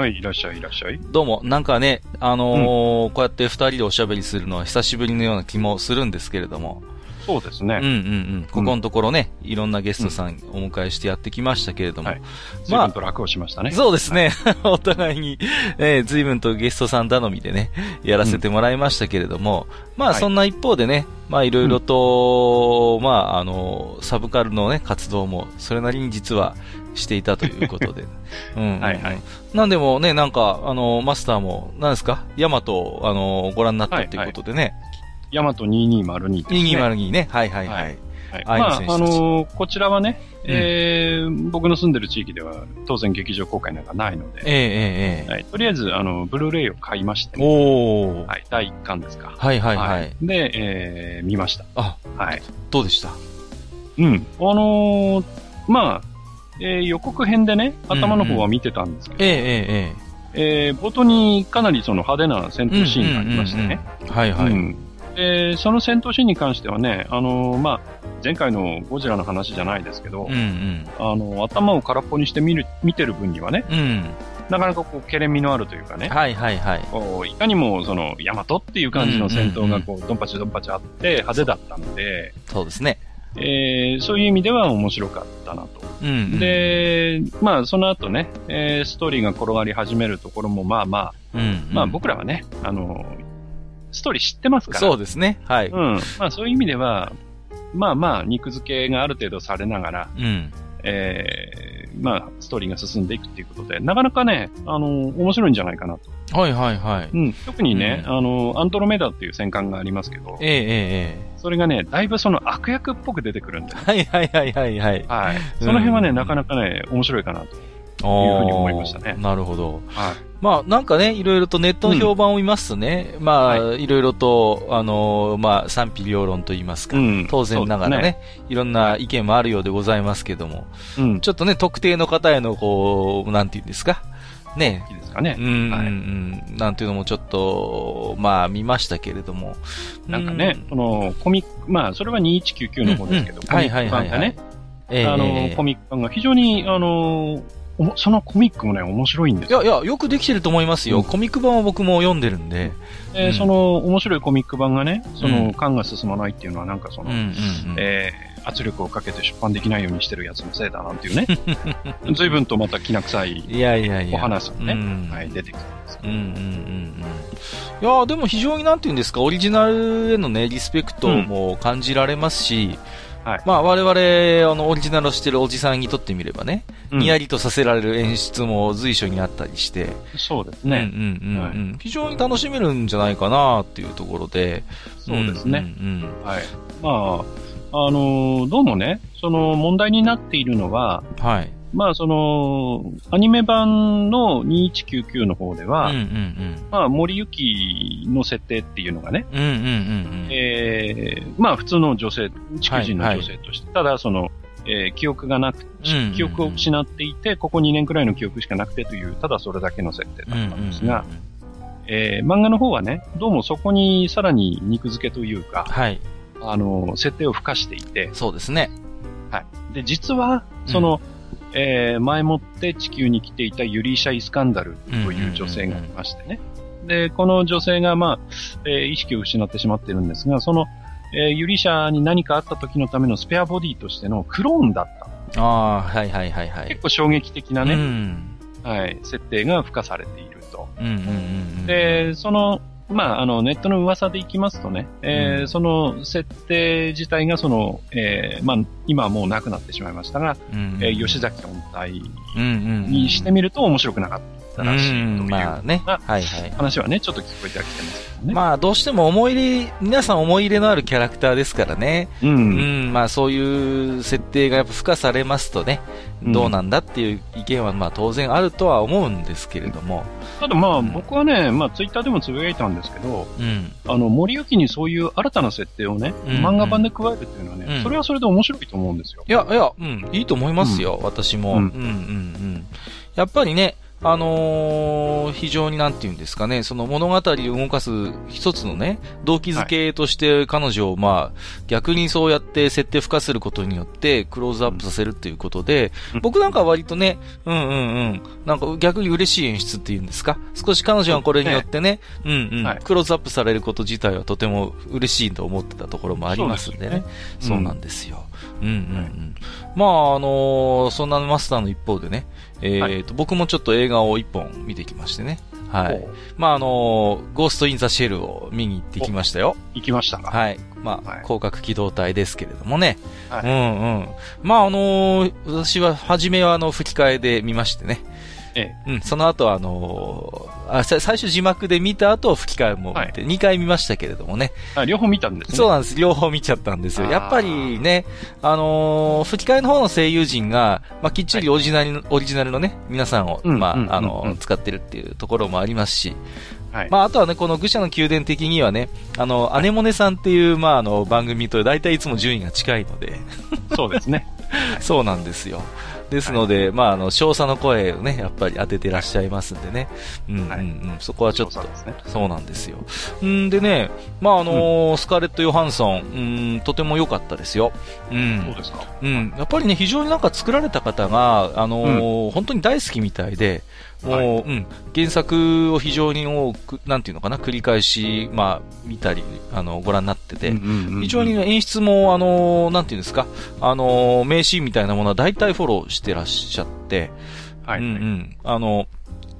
はい、いらっしゃい、いらっしゃい。どうも、なんかね、あのーこうやって二人でおしゃべりするのは久しぶりのような気もするんですけれども。そうですね。うんうんうん。ここのところね、いろんなゲストさんお迎えしてやってきましたけれども。はい随分と楽をしましたね。そうですね。お互いに、えー、随分とゲストさん頼みでね、やらせてもらいましたけれども、まあはいそんな一方でね、まあいろいろと、まああの、サブカルのね、活動もそれなりに実はしていたということで。うんうんうんはいはいなんでもね、なんか、あの、マスターも、何ですか？ヤマト、あの、ご覧になったっていうことでね。ヤマト2202ですね。2202ね。はいはいは。はいはい。愛まあ、あのーこちらはね、えー僕の住んでる地域では当然劇場公開なんかないので、ええええええはい、とりあえず、あの、ブルーレイを買いまして、ね、おー。はい、第1巻ですか。はいはいはい。で、えー見ました。あ、はい。どうでした？うん。あのーまあ、えー予告編でね、頭の方は見てたんですけど、ええええええー冒頭にかなりその派手な戦闘シーンがありましてね。え。はいはい。うんで、その戦闘シーンに関してはね、あのーまあ、前回のゴジラの話じゃないですけど、うんうん。あの、頭を空っぽにして見る、見てる分にはね、うん。なかなかこう、けれみのあるというかね、はいはいはい。こういかにもその、ヤマトっていう感じの戦闘がこう、ドンパチドンパチあって派手だったので、そうですね。えーそういう意味では面白かったなと。うん、うん。、で、まあ、その後ね、えーストーリーが転がり始めるところも、まあまあ、うん、うん。まあ僕らはね、あの、ストーリー知ってますから。そうですね。はい。うん。まあそういう意味では、まあまあ、肉付けがある程度されながら、うん。えーまあ、ストーリーが進んでいくっていうことで、なかなかね、あの、面白いんじゃないかなと。はいはいはい。うん。特にね、うんあの、アントロメダっていう戦艦がありますけど、えええええそれがね、だいぶその悪役っぽく出てくるんで、ね、え。はいはいはいはいはい。はい。その辺はね、うんなかなかね、面白いかなと。いうふうに思いましたねなるほど。はい。まあ、なんかね、いろいろとネットの評判を見ますとね、まあ、、はいろいろと、あのーまあ、賛否両論と言いますか、うん当然ながらねそういろんな意見もあるようでございますけども、うん。ちょっとね、特定の方への、こう、なんて言うんですか、ね、いいですかね。う。ん、うん、はい。うん、なんていうのもちょっと、まあ、見ましたけれども、なんかね、その、コミック、まあ、それは2199の方ですけど、うんうん。コミック版がね、ええ。あの、ええコミック版が非常に、あの、そのコミックもね、面白いんですよ。いやいや、よくできてると思いますよ。うんコミック版は僕も読んでるんで。うんでその、面白いコミック版がね、そうの、ん缶が進まないっていうのは、なんかその。えー圧力をかけて出版できないようにしてるやつのせいだなんていうね、随分とまたきな臭いいやいやいや。お話がね、うんはい、出てきたんですけうんうんうんうん。いやーでも非常になんて言うんですか、オリジナルへのね、リスペクトも感じられますし、はいまあ我々、あの、オリジナルをしてるおじさんにとってみればね、ど、にやりとさせられる演出も随所にあったりして、そうですうんうんね。うんうん、はい非常に楽しめるんじゃないかなっていうところで、そうですね。うんうんはい。まあ、あのーどうもね、その問題になっているのは、うん。はい。まあ、その、アニメ版の2199の方では、うんうんうん。まあ、森行の設定っていうのがね、うんうんうんうん。えーまあ、普通の女性、地球人の女性として、ただ、その、えー記憶がなく、うんうんうん記憶を失っていて、ここ2年くらいの記憶しかなくてという、ただそれだけの設定だったんですが、えー漫画の方はね、どうもそこにさらに肉付けというか、はい。あの、設定を付加していて、そうですね。はい。で、実は、その、えー前もって地球に来ていたユリーシャ・イスカンダルという女性がいましてね。で、この女性が、まあ、えー意識を失ってしまっているんですが、その、えーユリーシャに何かあった時のためのスペアボディとしてのクローンだった。ああ、はいはいはいはい。結構衝撃的なうね、ん。はい、設定が付加されていると。うんうんうんうん。で、その、まあ、あの、ネットの噂でいきますとね、えーうん。その設定自体がその、えーまあ、今はもうなくなってしまいましたが、うん。うん、えー吉崎本体にしてみると面白くなかっらしいという、まあね。ははいはい。話はね、ちょっと聞こえてはきてますけどね。まあ、どうしても思い入れ、皆さん思い入れのあるキャラクターですからね。う。うんん、まあそういう設定がやっぱ付加されますとね、うんどうなんだっていう意見はまあ当然あるとは思うんですけれども、ただまあ、うん僕はね、まあツイッターでもつぶやいたんですけど、うん。あの、森行にそういう新たな設定をね、うん漫画版で加えるっていうのはね、うんそれはそれで面白いと思うんですよ。いや、いや、うん、いいと思いますよ、私も。う、うんんうん、うん。やっぱりね、あのー非常になんて言うんですかね、その物語を動かす一つのね、動機づけとして彼女をまあ、逆にそうやって設定付加することによってクローズアップさせるっていうことで、うん僕なんかは割とね、うんうんうん、なんか逆に嬉しい演出っていうんですか、少し彼女がこれによってね、うんうん、はいクローズアップされること自体はとても嬉しいと思ってたところもありますんでね。すそうなんですよ。うんうんうん。まあ、あのーそんなマスターの一方でね、えっ、と、僕もちょっと映画を一本見てきましてね。はい。まあ、あのーゴースト・イン・ザ・シェルを見に行ってきましたよ。行きましたか。はい。まあ、はい広角機動隊ですけれどもね。はいうんうん。まあ、あのー私は、初めはあの、吹き替えで見ましてね。えうん、その後はあのーあ、さ最初字幕で見た後吹き替えも見て、2回見ましたけれどもね。あ、両方見たんですね。そうなんです。両方見ちゃったんですよ。やっぱりね、あのー吹き替えの方の声優陣が、まあ、きっちりオリジナルの、オリジナルのね、皆さんを、うんまあ、うんあのーうん使ってるっていうところもありますし、はい。まあ、あとはね、この愚者の宮殿的にはね、あの、アネモネさんっていう、まあ、あの、番組と大体いつも順位が近いので、そうですね。そうなんですよ。ですので、まあ、あの、少佐の声をね、やっぱり当ててらっしゃいますんでね。うんうんうん。はいそこはちょっとね。そうなんですよ。んでね、まあ、あのースカーレット・ヨハンソン、うん、とても良かったですよ。う。そうんですか。うん。やっぱりね、非常になんか作られた方が、あのー本当に大好きみたいで、もう、はいうん、原作を非常に多く、なんていうのかな、繰り返し、まあ、見たり、あの、ご覧になってて、非常にね演出も、あのーなんていうんですか、あのー名シーンみたいなものは大体フォローしてらっしゃって、はい。うんうん。あの、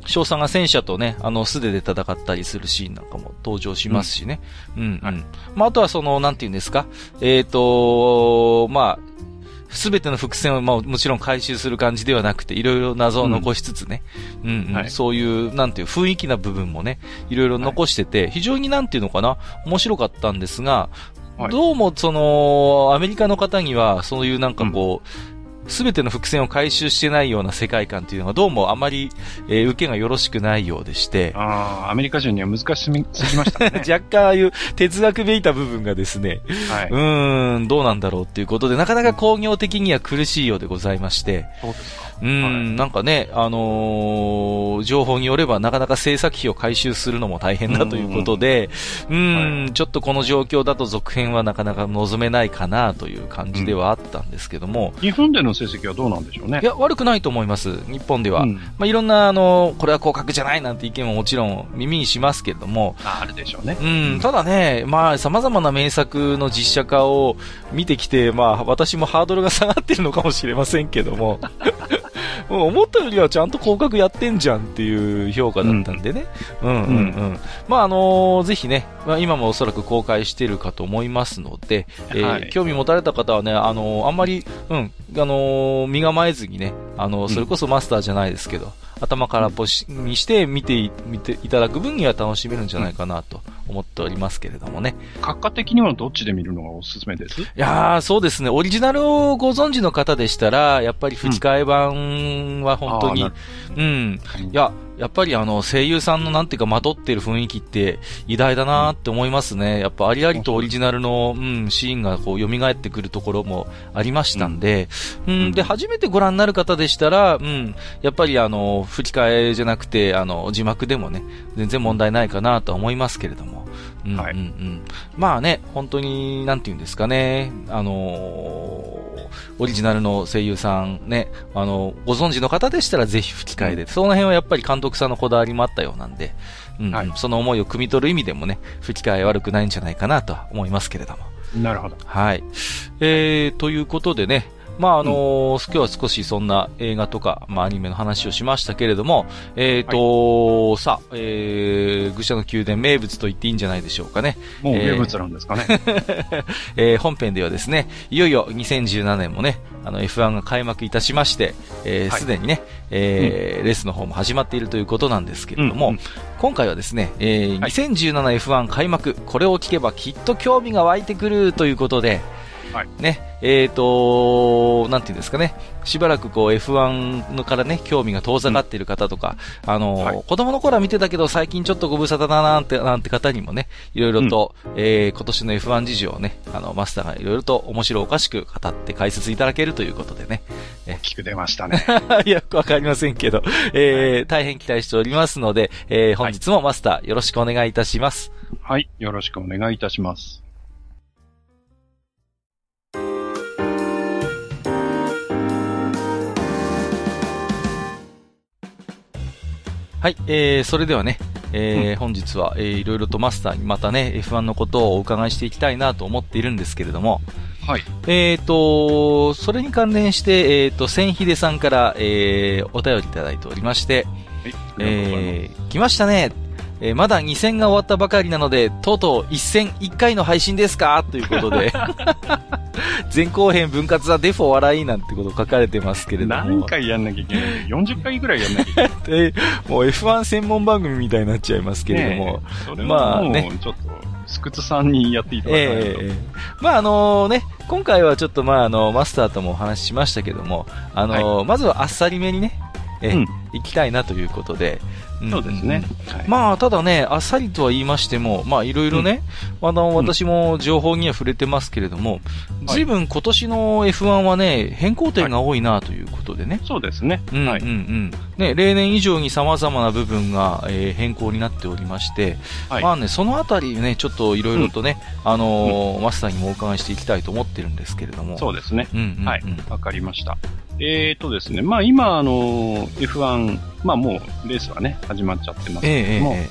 翔さんが戦車とね、あの、素手で戦ったりするシーンなんかも登場しますしね。うん、うん、はいまあ、あとはその、なんていうんですか。えっ、と、まあ、すべての伏線を、まあ、もちろん回収する感じではなくて、いろいろ謎を残しつつね、うん、うんはい。そういう、なんていう、雰囲気な部分もね、いろいろ残してて、非常になんていうのかな、面白かったんですが、はい。どうも、その、アメリカの方には、そういうなんかこう、すべ、ての伏線を回収してないような世界観っていうのがどうもあまり、えー受けがよろしくないようでして、ああ、アメリカ人には難しすぎましたね。若干ああいう哲学めいた部分がですね、はいうーん、どうなんだろうっていうことで、なかなか工業的には苦しいようでございまして、そうですか。うーん、はいなんかね、あのー情報によればなかなか制作費を回収するのも大変だということで、うーん、ちょっとこの状況だと続編はなかなか望めないかなという感じではあったんですけども、日本での成績はどうなんでしょうね？いや、悪くないと思います、日本では。うん。まあ、いろんな、あの、これは広角じゃないなんて意見ももちろん耳にしますけれども、ああるでしょうね。うん、ただね、まあ、様々な名作の実写化を見てきて、まあ、私もハードルが下がってるのかもしれませんけども、思ったよりはちゃんと広角やってんじゃんっていう評価だったんでね。うん、うん、まあ、あのぜひね、まあ、今もおそらく公開してるかと思いますので、えーはい。興味持たれた方はね、あのあんまり、うん、あの身構えずにね、あのそれこそマスターじゃないですけど、頭からっぽしにして見てていただく分には楽しめるんじゃないかなと思っておりますけれどもね。閣下的にはどっちで見るのがおすすめですいやー、そうですね。オリジナルをご存知の方でしたら、やっぱり吹き替え版は本当に、あーなうん。いや、やっぱりあの、声優さんのなんていうか、まとってる雰囲気って偉大だなーって思いますね。やっぱありありとオリジナルの、うん、シーンがこう、蘇ってくるところもありましたんで、うん、で、初めてご覧になる方でしたら、うん、やっぱりあの、吹き替えじゃなくて、あの、字幕でもね、全然問題ないかなとは思いますけれども。うん、はいうん、うん。まあね、本当に、なんていうんですかね、あのーオリジナルの声優さんね、あの、ご存知の方でしたらぜひ吹き替えで、その辺はやっぱり監督さんのこだわりもあったようなんで、うんうんはいその思いを汲み取る意味でもね、吹き替え悪くないんじゃないかなとは思いますけれども。なるほど。はい。えー、ということでね、まあ、あのー今日は少しそんな映画とか、まあ、アニメの話をしましたけれども、えっ、とさあ、えー、愚者の宮殿名物と言っていいんじゃないでしょうかね。もうえー名物なんですかね。えー 本編ではですね、いよいよ2017年もね、あの F1 が開幕いたしまして、えーはい。すでにね、えーレースの方も始まっているということなんですけれども、うんうん。今回はですね、えーはい。2017F1 開幕、これを聞けばきっと興味が湧いてくるということで、はいね、えっ、となんていうんですかね、しばらくこう F1 のからね、興味が遠ざかっている方とか、あのーはい子供の頃は見てたけど最近ちょっとご無沙汰だななんて、なんて方にもね、いろいろと、えー今年の F1 事情をね、あの、マスターがいろいろと面白おかしく語って解説いただけるということでね。大きく出ましたね。よくわかりませんけど、えー大変期待しておりますので、えー本日もマスターよろしくお願いいたします。はい。よろしくお願いいたします。はい、えー、それではね、えー本日は、えーいろいろとマスターにまたね、F1 のことをお伺いしていきたいなと思っているんですけれども、はい。えーと、それに関連して、えーと、千秀さんから、えーお便りいただいておりまして、はい。えー、来ましたね。えーまだ2戦が終わったばかりなので、とうとう1戦1回の配信ですか？ということで、前後編分割はデフォ笑いなんてこと書かれてますけれども。何回やんなきゃいけない ?40 回ぐらいやんなきゃいけない。えーもう F1 専門番組みたいになっちゃいますけれども。それまはもう、あねちょっと、スクツさんにやっていただいと。ええまああのね、今回はちょっとまああの、マスターともお話ししましたけども、あのまずはあっさりめにね、えーうん行きたいなということで。んそうですね。はいまあ、ただね、あっさりとは言いましても、まあ、いろいろね、あの、私も情報には触れてますけれども、随分今年の F1 はね、変更点が多いなということでね。そうですね。うん、うん、うはい。ん。ね、例年以上に様々な部分が、えー変更になっておりまして、はいまあね、そのあたりね、ちょっといろいろとね、あのーマスターにもお伺いしていきたいと思ってるんですけれども。そうですね。うん、うん、うん。はい。わかりました。えーとですね、まあ今、あの、F1、まあもうレースはね、始まっちゃってますけども、え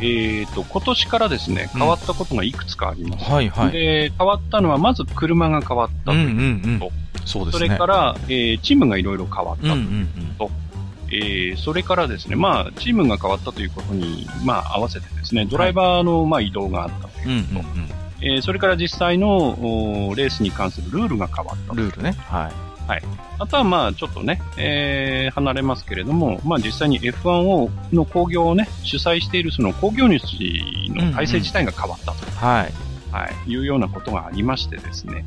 ええーと、今年からですね、うん変わったことがいくつかあります。はい、はい。で、変わったのは、まず車が変わったうん、うと。ん、うん。そうですね。それから、えーチームがいろいろ変わったうん、うんと。うん。えーそれからですね、まあ、チームが変わったということに、まあ、合わせてですね、ドライバーの、まあ、移動があったとうん、うん、いうこと。えーそれから実際のおレースに関するルールが変わったうん。ルールね。はい。あとはまあちょっとね、えー離れますけれども、まあ実際に F1 をの工業をね、主催しているその工業主の体制自体が変わったと、はい。はい、いうようなことがありましてですね。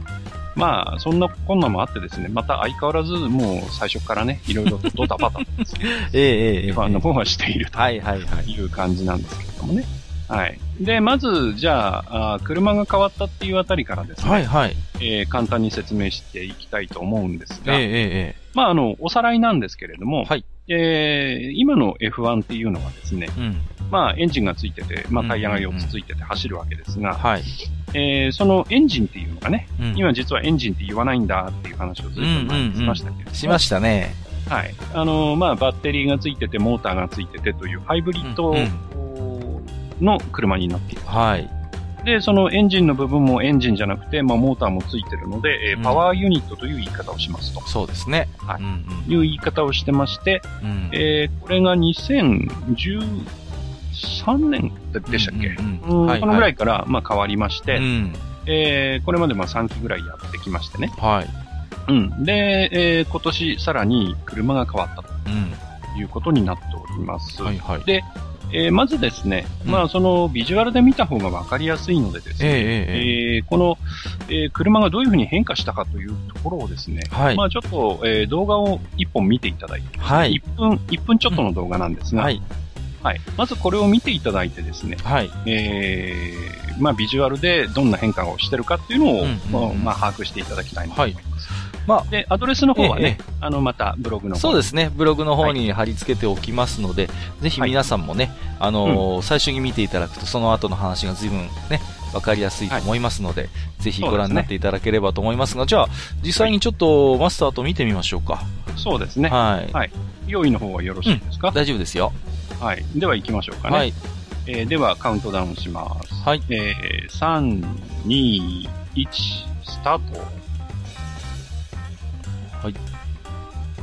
まあ、そんなこんなもあってですね、また相変わらずもう最初からね、いろいろとドタバタとですね、ええええええ F1 の方はしているとはい、はい、はい。いう感じなんですけれどもね。はい。で、まず、じゃあ、あー車が変わったっていうあたりからですね、はい、はい。えー簡単に説明していきたいと思うんですが、えええええまあ、あの、おさらいなんですけれども、はいえー今の F1 っていうのはですね、えうん。まあ、エンジンがついてて、まあ、うんタイヤが4つついてて走るわけですが、はい。えーそのエンジンっていうのがね、うん今実はエンジンって言わないんだっていう話をずっと前にしましたけれども、しましたね。はい。あの、まあ、バッテリーがついてて、モーターがついててというハイブリッドうんの車になっている。はい。で、そのエンジンの部分もエンジンじゃなくて、まあ、モーターもついてるので、えーうんパワーユニットという言い方をしますと。そうですね。はいうんいう言い方をしてまして、うん。うんえーこれが2013年でしたっけ、うんうんはいこのぐらいから、まあ、変わりまして、うん。えーこれまでまあ3期ぐらいやってきましてね。はい。うん。で、えー今年さらに車が変わったうん。ということになっております。はい、はい。でえーまずですね、うんまあそのビジュアルで見た方がわかりやすいのでですね、えええーこの、えー車がどういうふうに変化したかというところをですね、はいまあちょっと、えー動画を一本見ていただいて、はい。1分、1分ちょっとの動画なんですが、はい。はい。まずこれを見ていただいてですね、はい。えー、まあビジュアルでどんな変化をしてるかっていうのを、うんうんうんまあ把握していただきたいなと思います。まあ、で、アドレスの方はね、えあの、またブログの方そうですね。ブログの方に貼り付けておきますので、ぜひ皆さんもね、あのー最初に見ていただくと、その後の話が随分ね、わかりやすいと思いますので、ぜひご覧になっていただければと思いますが、じゃあ、実際にちょっとマスターと見てみましょうか。そうですね。はい。はい用意の方はよろしいですか、大丈夫ですよ。はい。では行きましょうかね。はい。えーではカウントダウンします。はい。えー、3、2、1、スタート。はい。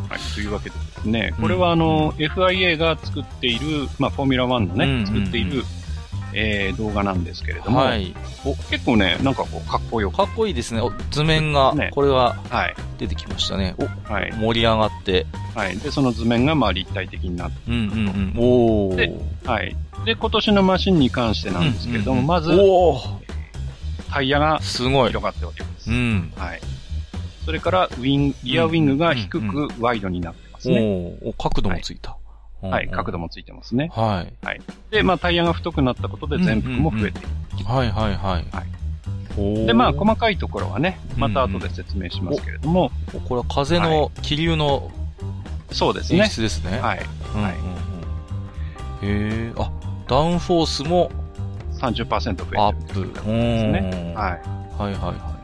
はい、というわけでですね、これはあの、FIA が作っている、まあ、フォーミュラ1のね、うんうんうん作っている、えー動画なんですけれども、はい。お結構ね、なんかこう、かっこよく、かっこいいですね。お図面がね、これははい、出てきましたね。お、はい、盛り上がって。はい。で、その図面がまあ立体的になって、うんうんうん。おー。ではい。で、今年のマシンに関してなんですけれども、うんうんうんまず、おータイヤがすごい。広がっております。うん。はい。それから、ウィン、リアウィングが低くワイドになってますおね。ーお、角度もついた。はい、角度。度もついてますね。はい。で、まあ、タイヤが太くなったことで全幅も増えている。はいはいはい。はいで、まあ、細かいところはね、また後で説明しますけれども、これは風の気流の演そうですね。出ですね。はい。はいうん。へえ、あ、ダウンフォースも30%増アッえてるプ。ということですね。ははい。はいはいは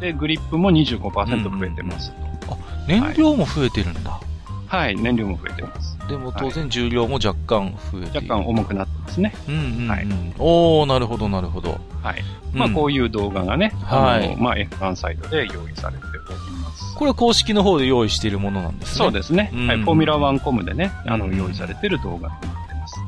で、グリップも25%増えてますと。い。燃料も増えてるんだ。はい、燃料も増えてます。でも当然重量も若干増えている。若干重くなってますね。うんうんうん。はいおー、なるほどなるほど。はい。まあ、うんこういう動画がね、はいあのまあ、F1 サイドで用意されております。これ公式の方で用意しているものなんですね。そうですね。うんはい。フォーミュラ1コムでね、あの、うん用意されている動画にな。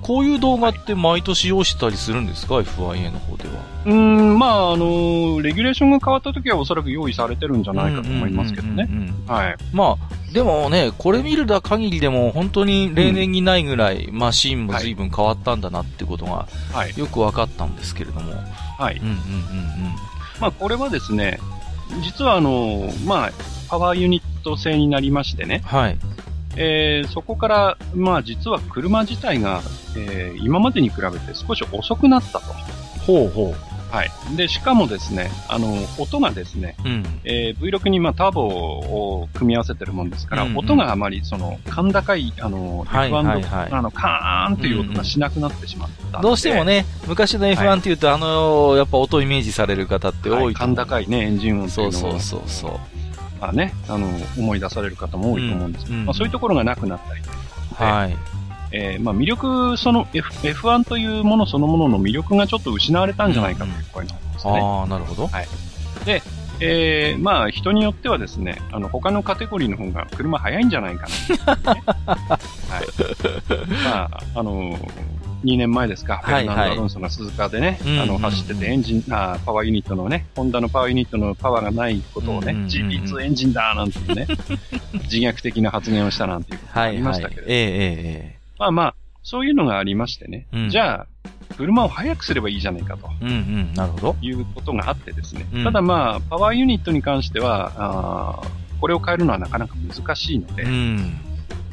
こういう動画って毎年用意したりするんですか ?FIA の方では。うーん、まあ、あの、レギュレーションが変わった時はおそらく用意されてるんじゃないかと思いますけどねうん。うんうんうんはい。まあ、でもね、これ見るだ限りでも本当に例年にないぐらいマシンも随分変わったんだなってことがはい。よく分かったんですけれども。はい。うんうんうんまあ、これはですね、実はあの、まあ、パワーユニット製になりましてね、うん。はい。えーそこから、まあ実は車自体が、えー今までに比べて少し遅くなったと。ほうほはい。で、しかもですね、あの、音がですね、う。うん。えー V6 にまあターボを組み合わせてるもんですから、うんうん音があまりその、甲高い、あの、はい F1 の、はいはいあの、カーンという音がしなくなってしまったんで、どうしてもね、昔の F1 っていうと、あの、やっぱ音をイメージされる方って多はいい、と思う。甲高いね、エンジン音というのをそうそうそうそう。まあね、あの、思い出される方も多いと思うんですけど、うんうんまあそういうところがなくなったりとかはい。えーまあ魅力、その F F1 というものそのものの魅力がちょっと失われたんじゃないかという声なんですね。ああ、なるほど。えーまあ人によってはですね、あの他のカテゴリーの方が車速いんじゃないかな、ね。はい。まあ、あの2年前ですか、フェはい。ルナンド・アロンソが鈴鹿でね、うんうんうん。あの、走っててエンジン、あパワーユニットのね、ホンダのパワーユニットのパワーがないことをね、うんうんうんうん。GP2 エンジンだなんていうね、自虐的な発言をしたなんていうことがあはいはいりましたけれ。ど、ええええまあまあ、そういうのがありましてね、うん。じゃあ、車を速くすればいいじゃないかと。ええうんうん、なるほど。いうことがあってですね、うん。ただまあ、パワーユニットに関しては、あーこれを変えるのはなかなか難しいので、うん。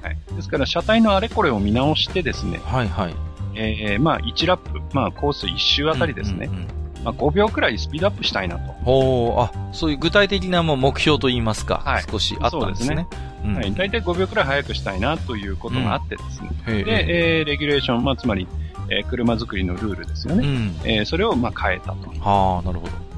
はい、ですから車体のあれこれを見直してですね、はいはい。えーまあ1ラップ、まあコース1周あたりですね、うんうんうんまあ5秒くらいスピードアップしたいなと。あ、そういう具体的なもう目標といいますか、はい少しあったんですね。うんはい、大体5秒くらい速くしたいなということがあってですね、へえで、えーレギュレーション、まあつまり、えー車作りのルールですよね。うん。えーそれをまあ変えたと。はあ、なるほど。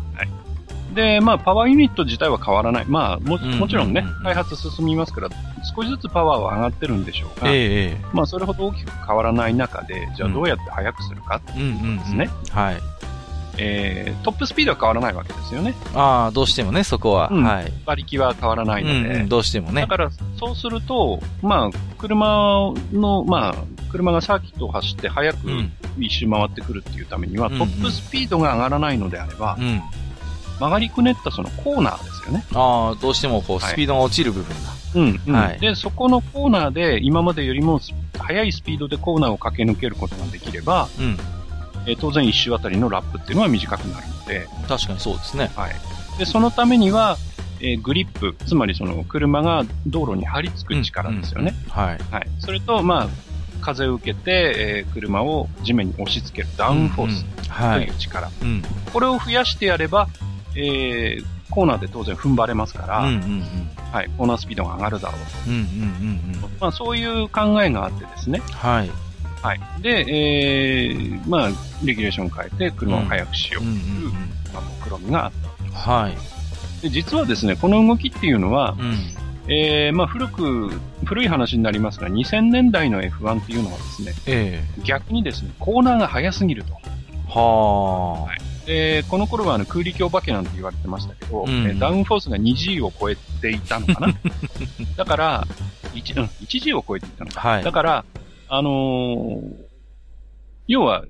で、まあ、パワーユニット自体は変わらない。まあ、も、うんもちろんねうんうんうん、開発進みますから、少しずつパワーは上がってるんでしょうが、えええまあ、それほど大きく変わらない中で、じゃあうんどうやって速くするか、えうんうんうん。ですね。はい。えー、トップスピードは変わらないわけですよね。ああ、どうしてもね、そこは。うんはい。馬力は変わらないので。うんうん、どうしてもねだ。から、そうすると、まあ、車の、まあ、車がサーキットを走って速くうん。一周回ってくるっていうためには、うんうんトップスピードが上がらないのであれば、うん。曲がりくねったそのコーナーですよね。ああ、どうしてもこう、はいスピードが落ちる部分だ。うん、うんはいで、そこのコーナーで、今までよりもス速いスピードでコーナーを駆け抜けることができれば、うん。えー当然一周あたりのラップっていうのは短くなるので、確かにそうですね。はい。で、そのためには、えーグリップ、つまりその車が道路に張り付く力ですよね。うん。うんはい。はい。それと、まあ、風を受けて、えー車を地面に押し付けるダウンフォースうんはいという。力。うん。これを増やしてやれば、えーコーナーで当然踏ん張れますから、うんうんうん。はい、コーナースピードが上がるだろうと。うんうんうんうん。まあ、そういう考えがあってですね。はい。はい。で、えー、まあ、レギュレーションを変えて車を速くしようという。まあ、目論みがあった。はい。で、実はですね、この動きっていうのは、うん。えー、まあ、古く、古い話になりますが、2000年代の F1 っていうのはですね、え逆にですね、コーナーが速すぎると。えはあ。で、この頃はあの空力お化けなんて言われてましたけど、うんえーダウンフォースが 2G を超えていたのかな だから、1、うん、1G を超えていたのか。はいだから、あのー要は、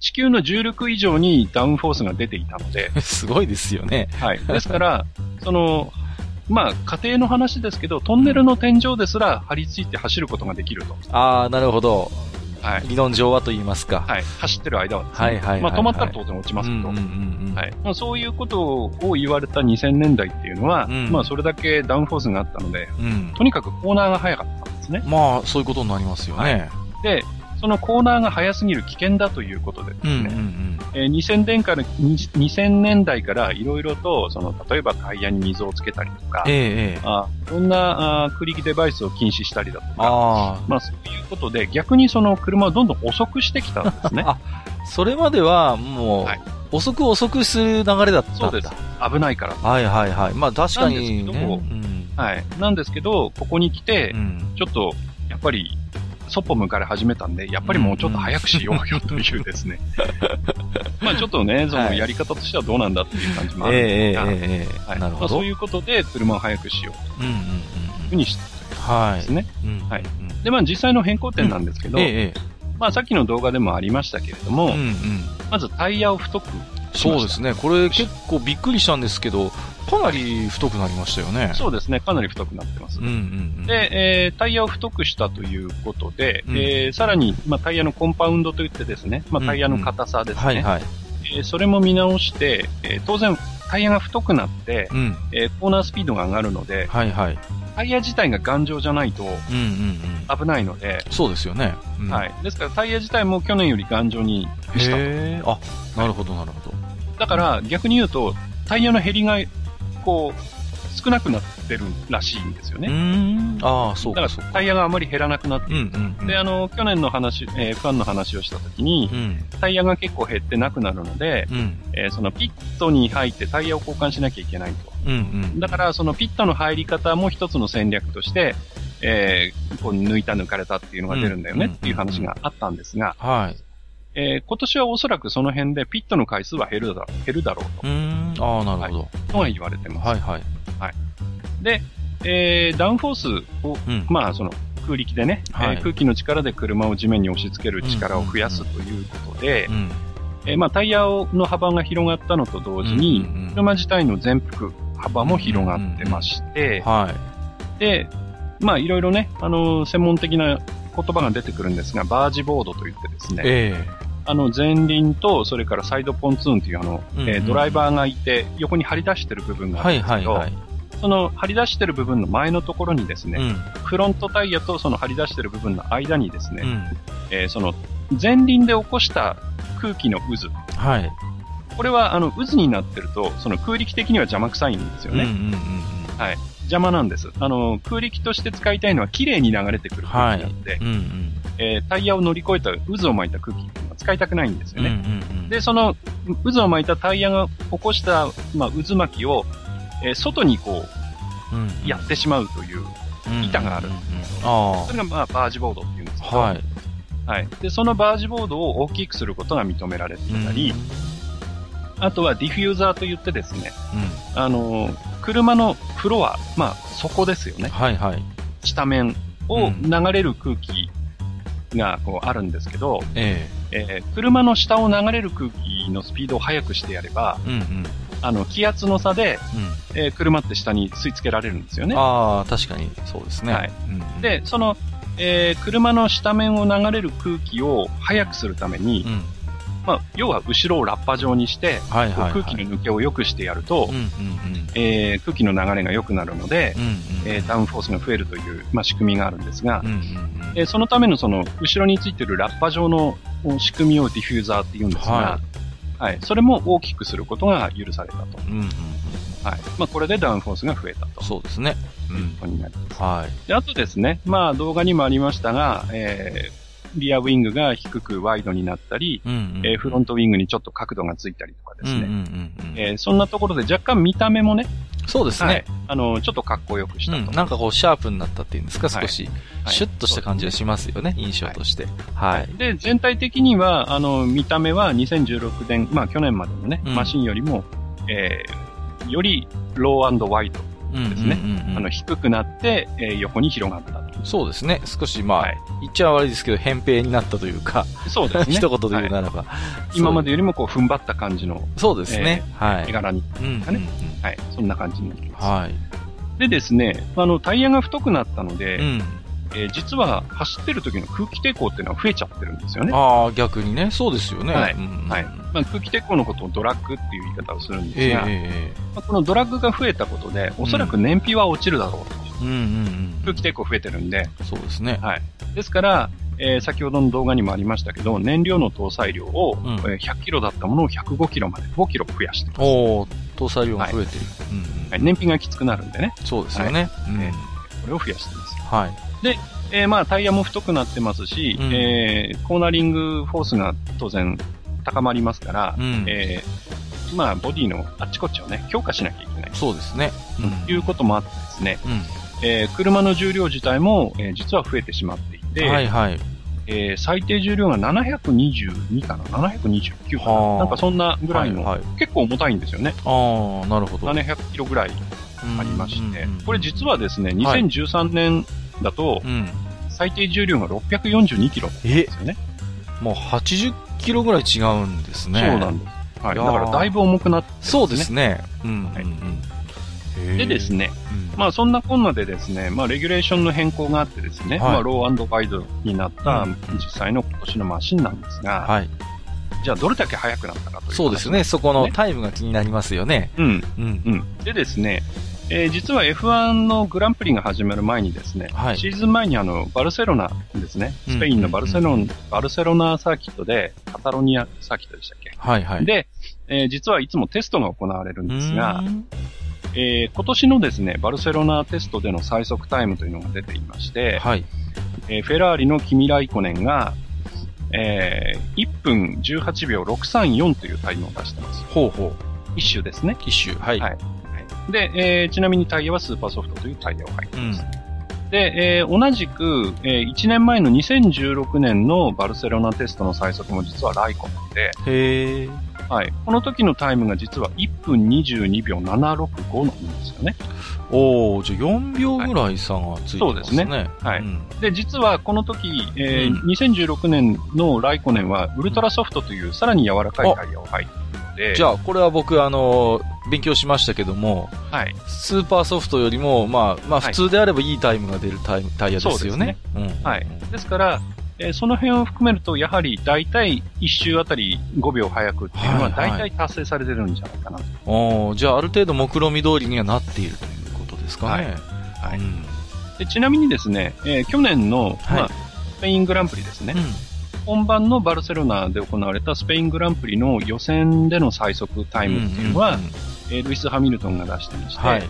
地球の重力以上にダウンフォースが出ていたので、すごいですよね。はい。ですから、その、まあ、家庭の話ですけど、トンネルの天井ですら張り付いて走ることができると。ああ、なるほど。はい。理論上はと言いますか。はい。走ってる間はですね。はいはいはいはいまあ、止まったら当然落ちますけど。うんうんうんうん。はい。まあ、そういうことを言われた2000年代っていうのは、うんまあ、それだけダウンフォースがあったので、うん。とにかくコーナーが速かったんですね。まあ、そういうことになりますよね。で、そのコーナーが速すぎる危険だということでですね。えー2000年から、2000年代からいろいろと、その、例えばタイヤに水をつけたりとか、ええええ。あいろんなあークリックデバイスを禁止したりだとか、あまあそういうことで逆にその車をどんどん遅くしてきたんですね。あ。それまでは、もう、はい遅く遅くする流れだったんだ。そうです。危ないから。はいはいはい。まあ確かに、ね。なんですけどうん。はい。なんですけど、ここに来てう、ん。ちょっと、やっぱり、そっぽ向かれ始めたんで、やっぱりもうちょっと早くしようよというですね。まあちょっとね、そのやり方としてはどうなんだっていう感じもあるんですが、えええはいなるほど。まあそういうことで車を早くしよううんうんというふうにしたうん。はい。んですね。うんはいうんで、まあ実際の変更点なんですけど、ええええ。まあさっきの動画でもありましたけれども、うんうん。まずタイヤを太く。そうですね。これ結構びっくりしたんですけど、かなり太くなりましたよね。そうですね。かなり太くなってます。うんうんうん。で、えータイヤを太くしたということで、うんえーさらに、まあ、タイヤのコンパウンドといってですね、まあ、タイヤの硬さですね。はいはい。えーそれも見直して、えー当然、タイヤが太くなって、うん。えーコーナースピードが上がるので、はいはい。タイヤ自体が頑丈じゃないとうんうんうん。危ないので、そうですよね。うんはい。ですからタイヤ自体も去年より頑丈にした。あ、なるほどなるほど。だから逆に言うと、タイヤの減りが、こう、少なくなってるらしいんですようね。ああ、そうだか。らタイヤがあまり減らなくなってうんうんうん。で、あの、去年の話、えー、ファンの話をしたときにう、ん。タイヤが結構減ってなくなるので、うん。えーそのピットに入ってタイヤを交換しなきゃいけないと。うんうん。だから、そのピットの入り方も一つの戦略として、えーこう抜いた抜かれたっていうのが出るんだよねうんっていう話があったんですが、はい。えー今年はおそらくその辺でピットの回数は減るだろう減るだろううーん。ああ、なるほど。とは言われてます。はいはい。で、えーダウンフォースを、うん。まあ、その空力でね、はいえー空気の力で車を地面に押し付ける力を増やすということで、うん。えーまあ、タイヤをの幅が広がったのと同時に、うんうんうん車自体の全幅幅も広がってまして、はい。で、まあ、いろいろね、あのー専門的な言葉が出てくるんですが、バージボードといってですね、えあの、前輪と、それからサイドポンツーンというあの、うんうんえードライバーがいて、横に張り出してる部分えがあるはいんですけど、はいはい。その張り出してる部分の前のところにですね、うん。フロントタイヤとその張り出してる部分の間にですね、うん。えーその前輪で起こした空気の渦、はい。これは、あの、渦になってると、その空力的には邪魔くさいんですよね。うんうんうんうん。邪魔なんです。あの、空力として使いたいのは綺麗に流れてくる空気なので、うんうん。えータイヤを乗り越えた渦を巻いた空気使いたくないんですようんうね。んうん。で、その渦を巻いたタイヤが起こした、まあ、渦巻きを、えー外にこうん、う、やってしまうという、板があるうんうんうんあそれがまあ、バージボードっていうんですけあ。ど、はい。はい。で、そのバージボードを大きくすることが認められていたり、あとはディフューザーといってですね、うん。あのー車のフロア、まあ、底ですよね。はいはい。下面をうん流れる空気がこうあるんですけど、ええー車の下を流れる空気のスピードを速くしてやれば、えうんうん。あの、気圧の差で、うん。えー車って下に吸い付けられるんですよね。ああ、確かに、そうですね。はいうんうん、で、その、えー車の下面を流れる空気を速くするために、うん。まあ、要は後ろをラッパ状にして、はいはい、はい。空気の抜けを良くしてやると、うんうんうん。えー空気の流れが良くなるのでう、んうん。えーダウンフォースが増えるという、まあ、仕組みがあるんですがうん、うんうん。えーそのためのその、後ろについてるラッパ状の仕組みをディフューザーって言うんですが、ははい。それも大きくすることが許されたと。うんうんうん。はい。まあ、これでダウンフォースが増えたと。そうですね。ういうんこ。とになります。はい。で、あとですね、まあ動画にもありましたが、えーリアウィングが低くワイドになったり、うんうんえーフロントウィングにちょっと角度がついたりとかですね。うんうんうんうんえーそんなところで若干見た目もね、そうですねはい。あの、ちょっとかっこよくしたと。うん、なんかこう、シャープになったっていうんですか、はい少し、はいシュッとした感じがしますよね、印象として。はい。で、全体的には、あの、見た目は2016年、まあ去年までのね、うんマシンよりも、えーよりローワイド、うんですねあの、低くなって、えー横に広がったと。そうですね。少し、まあ、はい言っちゃ悪いですけど、扁平になったというか、そうですね。一言で言うはいならば。今までよりもこう、踏ん張った感じのそうですね。はい。絵柄に、うんはい、そんな感じになってます。はい。でですね、あの、タイヤが太くなったので、うん。えー実は走ってる時の空気抵抗っていうのは増えちゃってるんですよね。ああ、逆にね。そうですよね。はいうんはい。まあ、空気抵抗のことをドラッグっていう言い方をするんですええが、えまあこのドラッグが増えたことで、おそらく燃費は落ちるだろうと。えうんうんうん。空気抵抗増えてるんで、そうですね。はい。ですから、えー先ほどの動画にもありましたけど、燃料の搭載量を、うんえー100キロだったものを105キロまで5キロ増やしてます。おお搭載量が増えてる。うんうんはい、燃費がきつくなるんでね、そうですよね。うんえこれを増やしてます。はい。えーまあ、タイヤも太くなってますし、うんえーコーナリングフォースが当然高まりますから、うんえーまあ、ボディのあっちこっちをね、強化しなきゃいけない。そうですね。ということもあってですね、うん。えー車の重量自体も、えー実は増えてしまっていて、はいはい。えー最低重量が722かな ?729 かはあななんかそんなぐらいの、はいはい結構重たいんですよね。ああ、なるほど。700キロぐらいありましてうんうんうん、これ実はですね、はい2013年だとうん。最低重量が642キロなんえで、すよね。もう80キロぐらい違うんですね。そうなんです。はい。だからだいぶ重くなって、そうですね。うん。はいでですね、うんまあそんなこんなでですね、まあレギュレーションの変更があってですね、はいまあローワイドになったうん実際の今年のマシンなんですが、はい。じゃあどれだけ速くなったかという話そうですね。そこのねタイムが気になりますよね。うん。うん。うん。でですね、えー実は F1 のグランプリが始まる前にですね、はいシーズン前にあの、バルセロナですね、スペインのバルセロナ、バルセロナサーキットで、カタロニアサーキットでしたっけ、はいはい。で、えー実はいつもテストが行われるんですうがえー今年のですね、バルセロナテストでの最速タイムというのが出ていまして、はい。えーフェラーリのキミライコネンが、えー1分18秒634というタイムを出してます。ほうほう。一周ですね。一周。はい。はいで、えーちなみにタイヤはスーパーソフトというタイヤを履いています。うん。で、えー同じく、え1年前の2016年のバルセロナテストの最速も実はライコネンで、へえ。はい。この時のタイムが実は1分22秒765なんですよね。おー、じゃあ4秒ぐらい差がついてますね。そうですねはいうんで、実はこの時、えーうん2016年のライコネンはウルトラソフトというさらに柔らかいタイヤを履いてので、じゃあ、これは僕、あの、勉強しましたけども、はい。スーパーソフトよりも、まあ、まあ、はい普通であればいいタイムが出るタイムタイヤですよね。うん。はい。ですから、えーその辺を含めると、やはり大体1周あたり5秒早くっていうのははいはい大体達成されてるんじゃないかなと。おーじゃあ、ある程度目論見通りにはなっているということですかね。はいうん。でちなみにですね、えー去年の、はいまあ、スペイングランプリですね、うん本番のバルセロナで行われたスペイングランプリの予選での最速タイムっていうのは、えールイス・ハミルトンが出してまして、はい。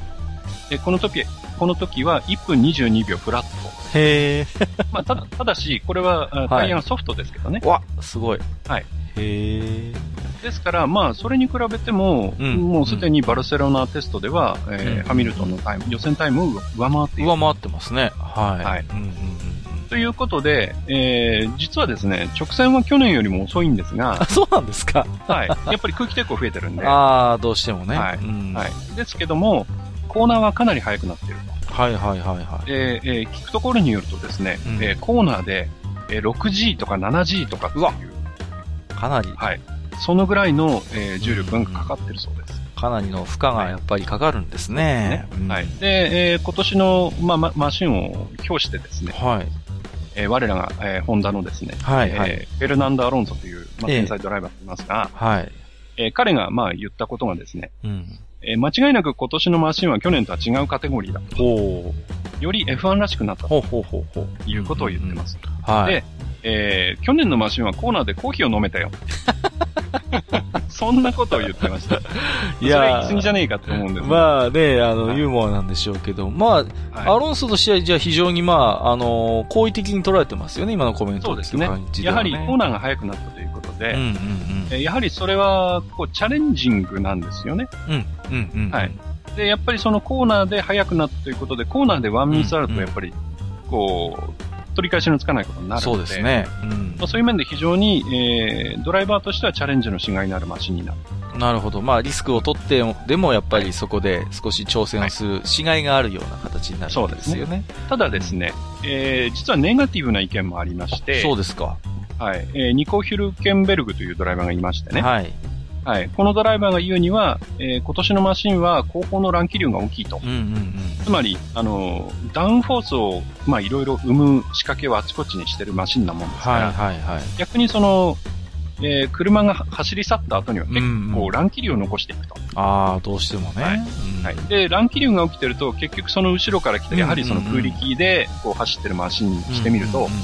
でこの時、この時は1分22秒フラット。へまあ、ただ、ただし、これは、あタイヤがソフトですけどね。ー。わ、すごい。はい。へー。ですから、まあ、それに比べても、うんもうすでにバルセロナテストでは、えーうんハミルトンのタイム、予選タイムを上回っている。上回ってますね。はい。はいうんうんうんということで、えー実はですね、直線は去年よりも遅いんですがあ、、そうなんですか。はい。やっぱり空気抵抗増えてるんで、は ああ、どうしてもね。はいうんい。ですけども、コーナーはかなり速くなっていると。はいはいはいはい。で、えー聞くところによるとですね、うんえーコーナーで、えー 6G とか 7G とかっていううわかなり、はい。そのぐらいの、えー重力がかかってるそうです。かなりの負荷がやっぱりかかるんですね。うんはい。で、えー今年の、まあ、まマシンを表してですね、はい。えー我らが、えーホンダのですね、はいはいえーフェルナンド・アロンソという、まあ、ええ天才ドライバーがいますが、はい。えー彼が、まあ、言ったことがですね、うん。えー間違いなく今年のマシンは去年とは違うカテゴリーだと。ほより F1 らしくなったう。と。いうことを言ってます。はい。で、えー去年のマシンはコーナーでコーヒーを飲めたよ。そんなことを言ってました。いいや、それや言い過ぎじゃねえかって思うんですまあね、あの、はいユーモアなんでしょうけど、まあ、はいアロンソと試合じゃ非常にまあ、あの、好意的に捉えてますよね、今のコメントそうですね。やはりコーナーが速くなったということで、やはりそれは、こう、チャレンジングなんですよね。うん。うん、うん、うん。はい。で、やっぱりそのコーナーで速くなったということで、コーナーでワンミスあると、やっぱり、こう、取り返しのつかないことになるので。そうです。ね。うんまあ、そういう面で非常に、えー、ドライバーとしてはチャレンジのしがいのあるマシンになる。なるほど。まあ、リスクを取ってでも、やっぱりそこで少し挑戦をする、しがいがあるような形になるわけですよね。ただですね、えー、実はネガティブな意見もありまして、そうですか。はい、えー、ニコ・ヒルケンベルグというドライバーがいましてね、はい。はい、このドライバーが言うには、えー、今年のマシンは後方の乱気流が大きいと。うんうんうん。つまり、あの、ダウンフォースを、まあ、いろいろ生む仕掛けをあちこちにしてるマシンなもんですから、はいはいはい。逆にその、えー、車が走り去った後には結うんうん構乱気流を残していくと。ああ、どうしてもね。はいうんはい。で、乱気流が起きてると、結局その後ろから来て、やはりそのうんうんうん空力でこう走ってるマシンにしてみるとうんうん、うん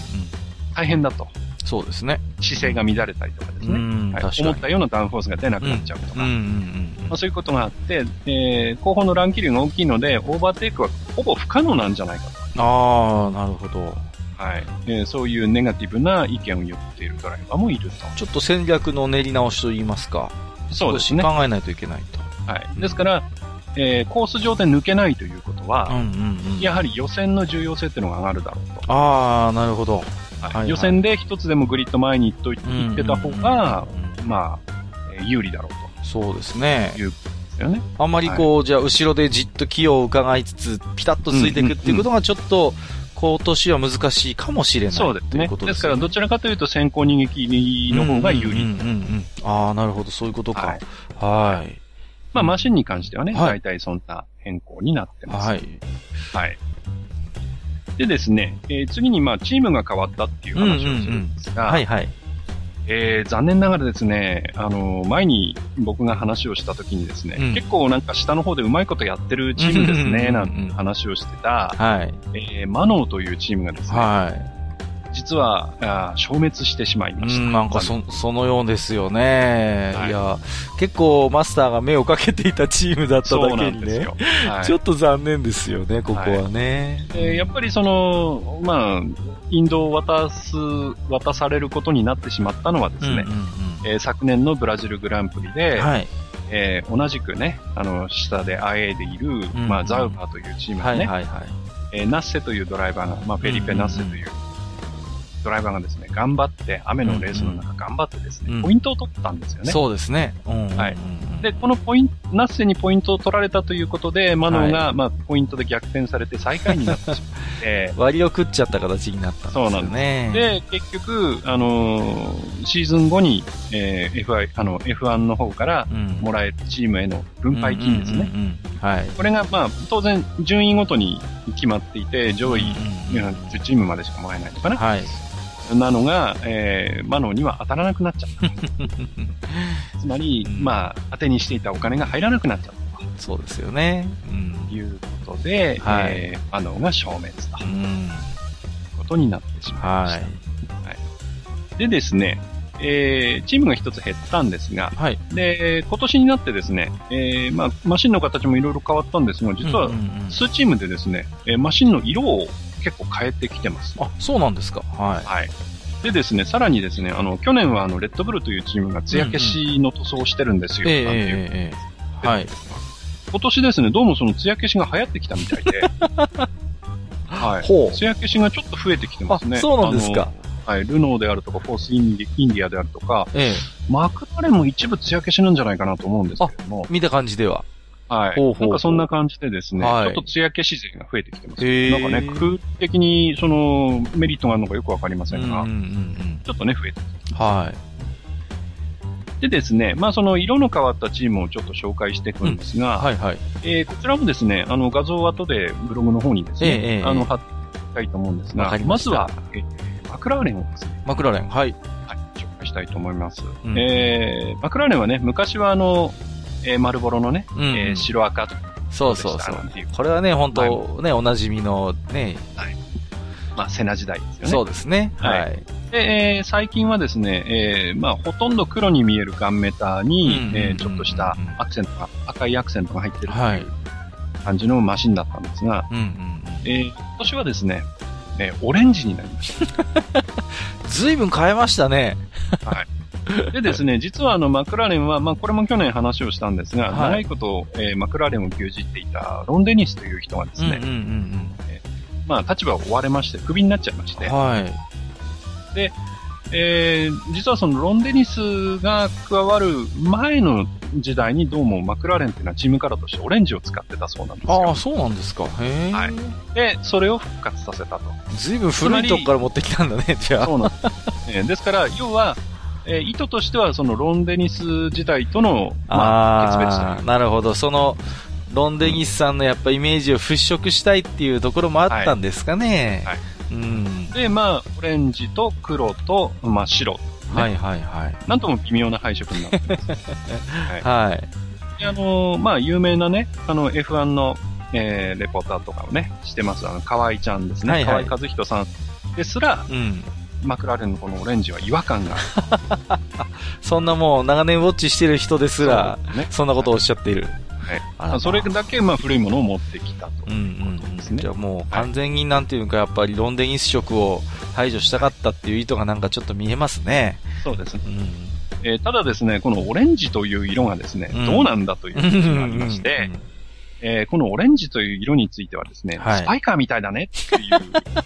大変だと。そうですね。姿勢が乱れたりとかですね。うん、はい。思ったようなダウンフォースが出なくなっちゃうとか、そういうことがあって、えー後方の乱気流が大きいので、オーバーテイクはほぼ不可能なんじゃないかと。ああ、なるほど。はい。えーそういうネガティブな意見を言っているドライバーもいるちょっと戦略の練り直しと言いますか。と。そうですね。考えないといけないと。はい。ですから、えーコース上で抜けないということは、うんうんうん。やはり予選の重要性っていうのが上がるだろうと。ああ、なるほど。はいはい予選で一つでもグリッド前に行っとい行ってた方が、うんうんまあ、えー有利だろうそうですねと。いうことですよね。あんまりこう、じゃあ後ろでじっと気を伺いつつ、ピタッとついていくっていうことがちょっと、今年は難しいかもしれないそうですねでから、ですすよね。どちらかというと先行逃げ切りの方が有利。ああ、なるほど、そういうことか。はいはい。まあ、マシンに関してはね、はい大体そんな変更になってます。はい。はい。でですね、えー次にまあ、チームが変わったっていう話をするんですが、はいはい。えー残念ながらですね、あの前に僕が話をした時にですね、うん結構なんか下の方でうまいことやってるチームですね、うんうんうんうんなんて話をしてた、はい。えーマノーというチームがですね、はい。実は消滅してしまいました。うん、なんかそ、そのようですよね。はいいや、結構マスターが目をかけていたチームだっただけにねなんですよ。。はいちょっと残念ですよね、ここはね。えーやっぱりその、まあ、インドを渡す、渡されることになってしまったのはですね、うんうんえー昨年のブラジルグランプリうで、んはい。えー同じくね、あの、下で IA でいる、んまあ、ザウバーというチームがね、はいはいはい。えーナッセというドライバーが、まあ、フェリペ・ナッセというドライバーがですね、頑張って、雨のレースの中頑張ってですね、うんポイントを取ったんですよね。そうですね。うんはいで、このポイント、ナッセにポイントを取られたということで、マノーが、まあ、ポイントで逆転されて最下位になってしまって、割を食っちゃった形になったんですよね。そうなんで、結局、あのーシーズン後に、えー F1、あの、F1 の方からうん、もらえるチームへの分配金ですね。はい。これが、まあ、当然、順位ごとに決まっていて、上位、うんうんうん10チームまでしかもらえないのかな。はい。なのが、えー、マノーには当たらなくなっちゃった。つまり、うんまあ、当てにしていたお金が入らなくなっちゃったそうですよね。うんということで、はいえー、マノーが消滅とう。ん。ことになってしまいましはた。でですね、えー、チームが一つ減ったんですが、い。はい。で、今年になってですね、えー、まあ、マシンの形もいろいろ変わったんですが、実はうんうんうん数チームでですね、えーマシンの色を結構変えてきてます。あ、そうなんですか。はい。はい。でですね、さらにですね、あの、去年はあの、レッドブルというチームが艶消しの塗装をしてるんですよ。ええなんていうええええはい。今年ですね、どうもその艶消しが流行ってきたみたいで、はい。ほう。艶消しがちょっと増えてきてますね。あそうなんですか。はい。ルノーであるとか、フォースインディインディアであるとか、ええマクラーレンも一部艶消しなんじゃないかなと思うんですけれども、見た感じでは。はい。なんかそんな感じでですね、はいちょっと艶消し勢が増えてきてます。なんかね、空力的にそのメリットがあるのかよくわかりませんが、うんんうんうんちょっとね、増えてうん。はい。でですね、まあその色の変わったチームをちょっと紹介していくんですが、はいはい。えーこちらもですね、あの画像を後でブログの方にですね、ええええあの貼っていきたいと思うんですが、ましたずは、えーマクラーレンをですね、マクラーレン。はい。はい、紹介したいと思います。うんえーマクラーレンはね、昔はあの、えー、丸ボロのね、うんうんえー白赤とか、そうそうそう。これはね、本当ね、おなじみのね、まあ、セナ時代ですよね。そうですね。はいはい。で、えー最近はですね、えーまあ、ほとんど黒に見えるガンメタに、うんえーちょっとしたアクセントが、赤いアクセントが入ってるってはいいう感じのマシンだったんですが、うんうんうん。えー今年はですね、えーオレンジになりましずいぶん変えましたね。た。でですね、実はあの、マクラーレンは、まあ、これも去年話をしたんですが、はい長いこと、えーマクラーレンを牛耳っていたロン・デニスという人がですね、うんうんうんまあ、立場を追われまして、クビになっちゃいましうん。て、はい。えー実はそのロン・デニスが加わる前の時代にどうもマクラーレンっていうのはチームカラーとしてオレンジを使ってたそうなんですよ。ああ、そうなんですか。へえ。はいで、それを復活させたと。ずいぶん古いとこから持ってきたんだね、じゃあ。そうなんです。えーですから、要は、えー意図としてはそのロン・デニス時代との、まあ、決別とああ、いうなるほど。その、ロンデニスさんのやっぱイメージを払拭したいっていうところもあったんですかね。はいうん。で、まあ、オレンジと黒と、まあ、白。ねはいはいはい。なんとも微妙な配色になってます。はい。であのーまあ、有名なね、あの、F1 の、えーレポーターとかをね、してます。あの、河合ちゃんですね。はいはい河合和人さんですら、うん。マクラーレンのこのオレンジは違和感がある。そんなもう長年ウォッチしてる人ですら、そうね。そんなことをおっしゃっている。はいそれだけ、まあ、古いものを持ってきたと。うんうんうん。ですねじゃあもう完全になんていうかやっぱりロンデニス色を排除したかったっていう意図がなんかちょっと見えますね。そうですね。うん。えーただですね、このオレンジという色がですね、うんどうなんだというう話がありまして、んえーこのオレンジという色についてはですね、はい。スパイカーみたいだねっていう、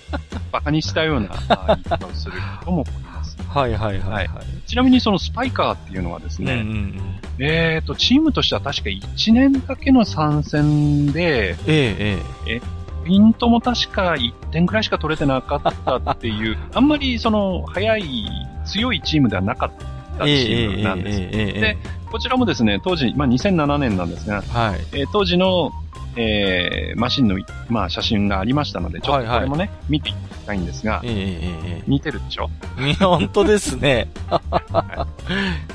バカにしたようなあ言い方をする人もおります。はいはいはいはい。ちなみにそのスパイカーっていうのはですね、うんうんえーと、チームとしては確か1年だけの参戦で、えええポイントも確か1点くらいしか取れてなかったっていう、あんまりその、速い、強いチームではなかったえ。チええームなんです。でこちらもですね、当時、まあ2007年なんですが、はい。えー当時の、えーマシンの、まあ、写真がありましたので、ちょっとこれもね、見ていきたいんですが、ええええ似てるでしょ？ええ。本当ですね。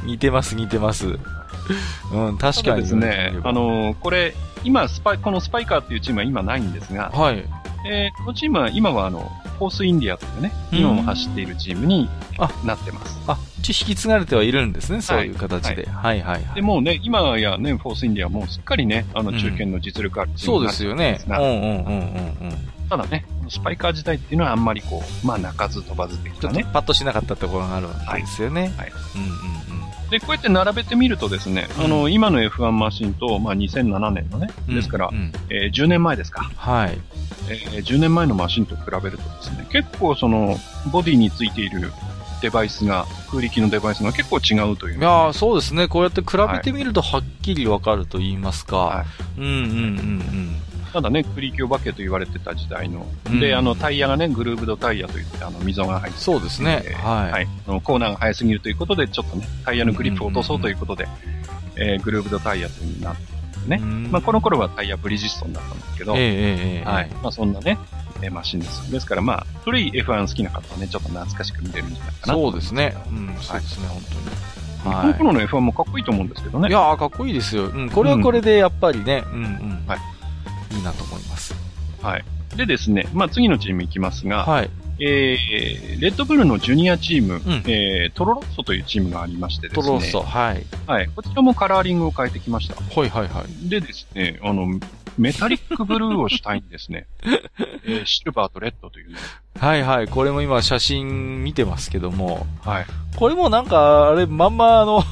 似てます似てます。うん、確かに。ですね、あ、のーこれ、今、スパイ、このスパイカーっていうチームは今ないんですが、はい。えーこのチームは今はあの、フォースインディアというね、うん今も走っているチームにあなってます。あ、一応引き継がれてはいるんですね、そういう形で。はいはいはい。で、もうね、今やね、フォースインディアはもうすっかりね、あの、うん中堅の実力あるチーそうでムになってるんすよねで。すが、うんうんうんうんうん。ただね、スパイカー自体っていうのはあんまりこう、まあ鳴かず飛ばず的なね。ちょっとパッとしなかったところがあるわけですよね。はいうんうんで、こうやって並べてみるとですね、うんあの、今の F1 マシンと、まあ2007年のね、うん。ですからう、んえー10年前ですか。はい。えー10年前のマシンと比べるとですね、結構その、ボディについているデバイスが、空力のデバイスが結構違うという、いやーそうですね。こうやって比べてみるとはっきりわかると言いますか。はうんうんうんただね、空力お化けと言われてた時代の、うんで、あの、タイヤがね、グルーブドタイヤといって、あの、溝が入ってそうですねえーはいはい。コーナーが速すぎるということで、ちょっとね、タイヤのグリップを落とそうということで、えーグルーブドタイヤという風になってうん。ね。うんまあ、この頃はタイヤブリヂストンだったんですけど、ええええええはい。まあ、そんなね、えーマシンです。ですから、まあ、古い F1 好きな方はね、ちょっと懐かしく見れるんじゃないかなとそうですね。うん、そうですね、本当に。この頃の F1 もかっこいいと思うんですけどね。いやー、かっこいいですよ。うん、これはこれでやっぱりね、うん、うん。はい。いいなと思います。はい。でですね、まあ、次のチームいきますが、はい。えー、レッドブルのジュニアチーム、んえー、トロロッソというチームがありましてですね。トロッソ、はい。はい。こちらもカラーリングを変えてきました。はいはいはい。でですね、あの、メタリックブルーをしたいんですね。えーシルバーとレッドというね。はいはい。これも今写真見てますけども、はい。これもなんか、あれ、まんまあの、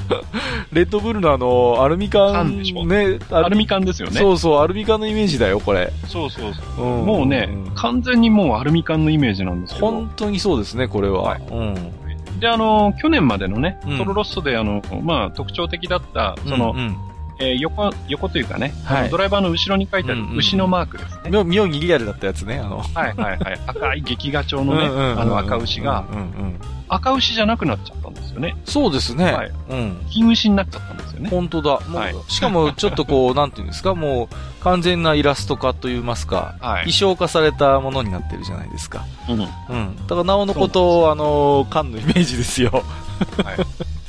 レッドブルのあの、アルミ缶、ね、アルミ缶ですよね。そうそう、アルミ缶のイメージだよ、これ。そうそうそう。うんもうね、完全にもうアルミ缶のイメージなんですけど。本当にそうですね、これは。はいうん。で、あの、去年までのね、うんトロロッソであの、まあ、特徴的だった、その、うんうんえー横、横というかね、はいドライバーの後ろに書いてあるうんうん牛のマークですね。妙妙にリアルだったやつね、あの。はいはいはい。赤い劇画調のね、うんうんうんうんあの赤牛が、うんうんうん赤牛じゃなくなっちゃったんですよね。そうですね。はいうん。金牛になっちゃったんですよね。本当だ。もうはいしかも、ちょっとこう、なんていうんですか、もう、完全なイラスト化といいますか、はい衣。装化されたものになってるじゃないですか。うん。はい。うん。だから、なおのこと、あの、缶のイメージですよ。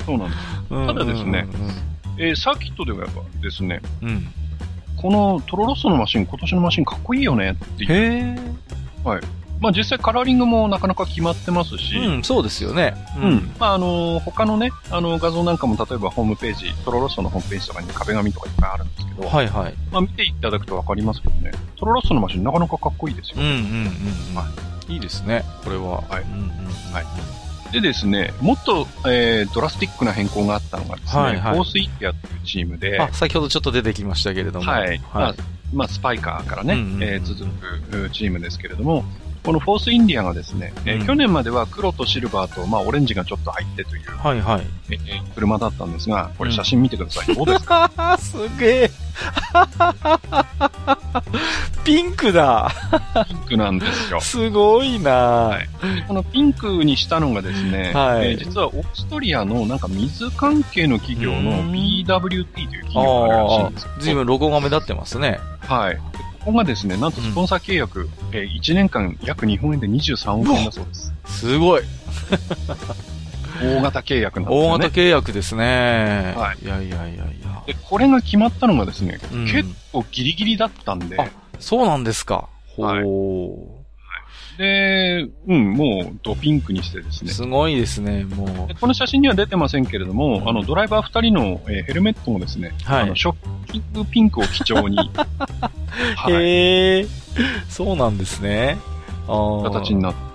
そうなんです。うんただですねえーサーキットではやっぱですね、うん。うん。このトロロッソのマシン、今年のマシンかっこいいよねっていう、へえ。まあ実際カラーリングもなかなか決まってますし、うん、そうですよね。うん。まあ、あの、他のね、あの、画像なんかも例えばホームページ、トロロッソのホームページとかに壁紙とかいっぱいあるんですけど、はいはい。まあ見ていただくとわかりますけどね、トロロッソのマシンなかなかかっこいいですよ。うんうんうんうん。、はいいですね、これは。はいうんうんうんはいでですね、もっと、えー、ドラスティックな変更があったのがですね、はいはいスインディアっていうチームで、あ、先ほどちょっと出てきましたけれども。はい。まあはい。、まあ、スパイカーからね、うんうんうんえー続くチームですけれども、このフォースインディアがですね、えーうん去年までは黒とシルバーと、まあ、オレンジがちょっと入ってという、はいはい。えー車だったんですが、これ写真見てください。どうですかすげえ。ピンクだ。ピンクなんですよ。すごいな、はいこのピンクにしたのがですね、はいえー実はオーストリアのなんか水関係の企業のうん BWT という企業があるらしいんですよ。ずいぶんロゴが目立ってますね。はい。でここがですね、なんとスポンサー契約、えー1年間約日本円で23億円だそうです。すごい。大型契約なんですよね。大型契約ですね。はいいやいやいやいや。で、これが決まったのがですね、うん結構ギリギリだったんで、あそうなんですか。ほはいー。で、うん、もうドピンクにしてですね。すごいですね、もでこの写真には出てませんけれども、あの、ドライバー二人の、えーヘルメットもですね、はいあの、ショッキングピンクを基調に、う。はい、へえ。そうなんですね。形になって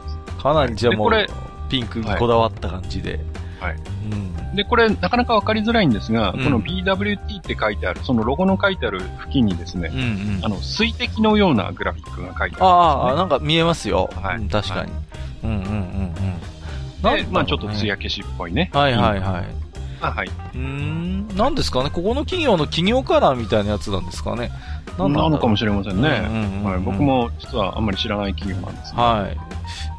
かなりじゃあもうでこれ、ピンクにこだわった感じで。はいうん。で、これ、なかなかわかりづらいんですが、うんこの BWT って書いてある、そのロゴの書いてある付近にですねうん、うんあ。の、水滴のようなグラフィックが書いてあるね。ああ、なんか見えますよ。はいうん確かに。うんうんうんうん。で、まあちょっとつ艶消しっぽいね。はいはいはい。あはい。うーん、なんですかねここの企業の企業カラーみたいなやつなんですかねなのかもししれませんね。うんうんうんはい、僕も実はあんまり知らない企業なんですがはい。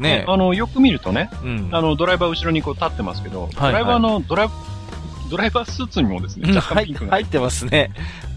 ねあの、よく見るとね、うん。あの、ドライバー後ろにこう立ってますけど、はいドライバーのドライ、ドライバースーツにもですね、うん若干ピンクが入ってますね。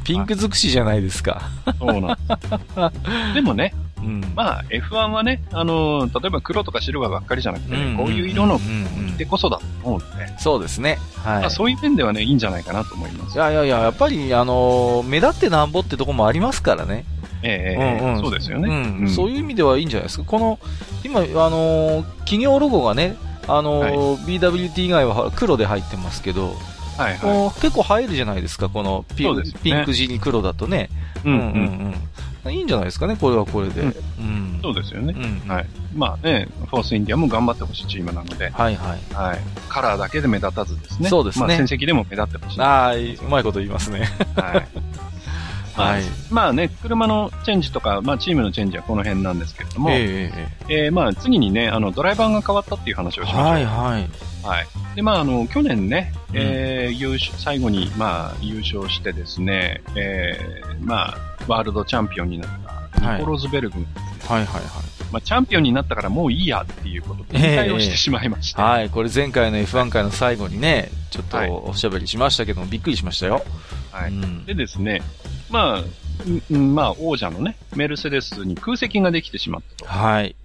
ピンク尽くしじゃないですか。そうなんです。でもね、うん。まあ、F1 はね、あの、例えば黒とかシルバーばっかりじゃなくてね、うんこういう色のうんうん着てこそだと思うので、そうですね。はい。まあ、そういう面ではね、いいんじゃないかなと思います。いやいやいや、やっぱり、あのー目立ってなんぼってとこもありますからね。ええええうんうんそうですよね。うん。そういう意味ではいいんじゃないですか。この、今、あのー企業ロゴがね、あのー BWT 以外は黒で入ってますけど、はいはい。結構入るじゃないですか、このピねピンク地に黒だとね。うんうん。うんうん。いいんじゃないですかね、これはこれで。ううんん。そうですよね。うん。はい。まあね、フォースインディアも頑張ってほしいチームなので、はいはい。はい。カラーだけで目立たずですね。そうですねまあ戦績でも目立ってほしい。はああ、うまいこと言いますね。い。はい。まあね、車のチェンジとか、まあチームのチェンジはこの辺なんですけれども、えええーまあ次にね、あの、ドライバーが変わったっていう話をしましょう。はいはい。はい。で、まああの、去年ね、うんえー優勝、最後に、まあ優勝してですね、えーまあ、ワールドチャンピオンになった、はいニコロズベルグ、はいはいまあチャンピオンになったからもういいやっていうことで、引退をしてしまいました。はい。はい。これ前回の F1 回の最後にね、ちょっとはいおしゃべりしましたけども、びっくりしましたよ。はい。うんでですね、まあ、うんうんまあ、王者のね、メルセデスに空席ができてしまったと。はい。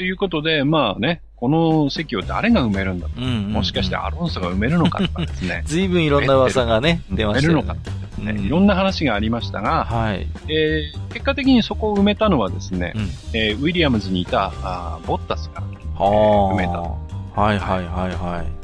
ということで、まあね、この席を誰が埋めるんだと。うんうんうんもしかしてアロンソが埋めるのかとかですね。ずいぶんいろんな噂がね、出ましたよ埋めるのかね。ねいろんな話がありましたが、はい。えー結果的にそこを埋めたのはですね、うんえーウィリアムズにいたあーボッタスがは埋めたあ。はいはいはいはい。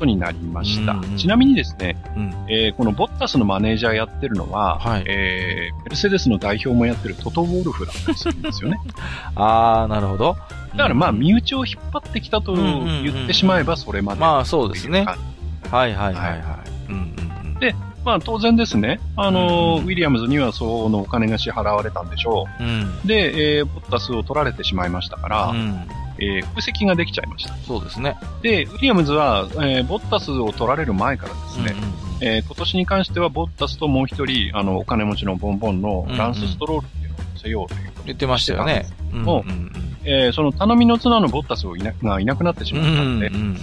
ことになりました。うんうんちなみにですね、うん。えーこのボッタスのマネージャーやってるのは、はいえーメルセデスの代表もやってるトト・ウォルフだったりするんですよね。あー、なるほど。だからまあ、うん身内を引っ張ってきたと言ってしまえばそれまで。まあそうですね。あはいはいはいはい。うんうんうん。でまあ当然ですね、あのーうんウィリアムズにはそのお金が支払われたんでしょうん。う。で、えーボッタスを取られてしまいましたから、うん。えー空席ができちゃいました。そうですね。で、ウィリアムズは、えーボッタスを取られる前からですね、うんうんうんえー今年に関してはボッタスともう一人、あの、お金持ちのボンボンのランスストロールっていうのを乗せようということで言ってましたよね。うんもうんえーその頼みの綱のボッタスをいながいなくなってしうん。まったんで、うんうんうん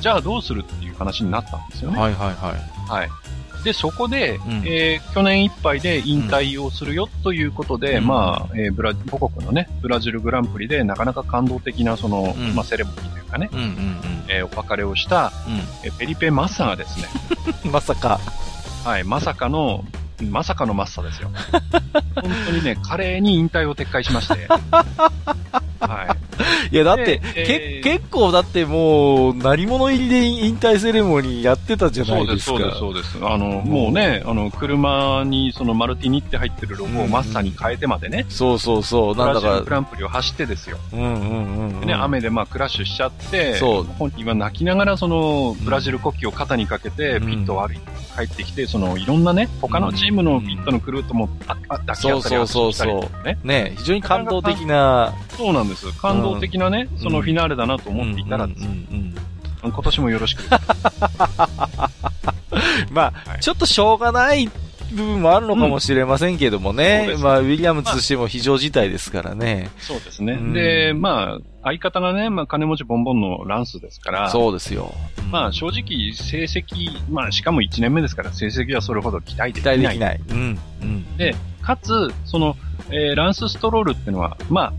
じゃあどうするっていう話になったんですよね。うんはいはいはい。はい。で、そこで、んえー去年いっぱいで引退をするよということで、うんまあ、えーブラ、母国のね、ブラジルグランプリでなかなか感動的な、その、うんまあ、セレモニーというかね、うんうんうん。えーお別れをした、えーペリペマッサがですね、うん。まさか。はい、まさかの、まさかのマッサですよ。本当にね、華麗に引退を撤回しまして、はいや、だって、えーけ結構だってもう、何者入りで引退セレモニーやってたじゃい。ないですか。そうです、そうです。あの、もうね、あの、車にそのマルティニって入ってるロゴをマッサに変えてまでね、そうそうそう。なんだブラジルグか、ランプリを走ってですよ。うんうんうんうん。でね、雨でまあクラッシュしちゃって、そう本人は泣きながらそのブラジル国旗を肩にかけて、うんピットを歩いて帰ってきて、そのいろんなね、他のチームのピットのクルーともあき合ったりそうそうそうね。ね、非常に感動的な、そうなんです。感動的なね、そのフィナーレだなと思っていたらです今年もよろしく。まあ、はい。ちょっとしょうがない部分もあるのかもしれませんけどもそうね。ですまあ、ウィリアムズとしても非常事態ですからね。そうですね。うんで、まあ、相方がね、まあ、金持ちボンボンのランスですから、そうですよ。うんまあ、正直、成績、まあ、しかも1年目ですから、成績はそれほど期待で期きない。待できない。うん。うん。で、かつ、その、えーランス・ストロールってのは、まあ、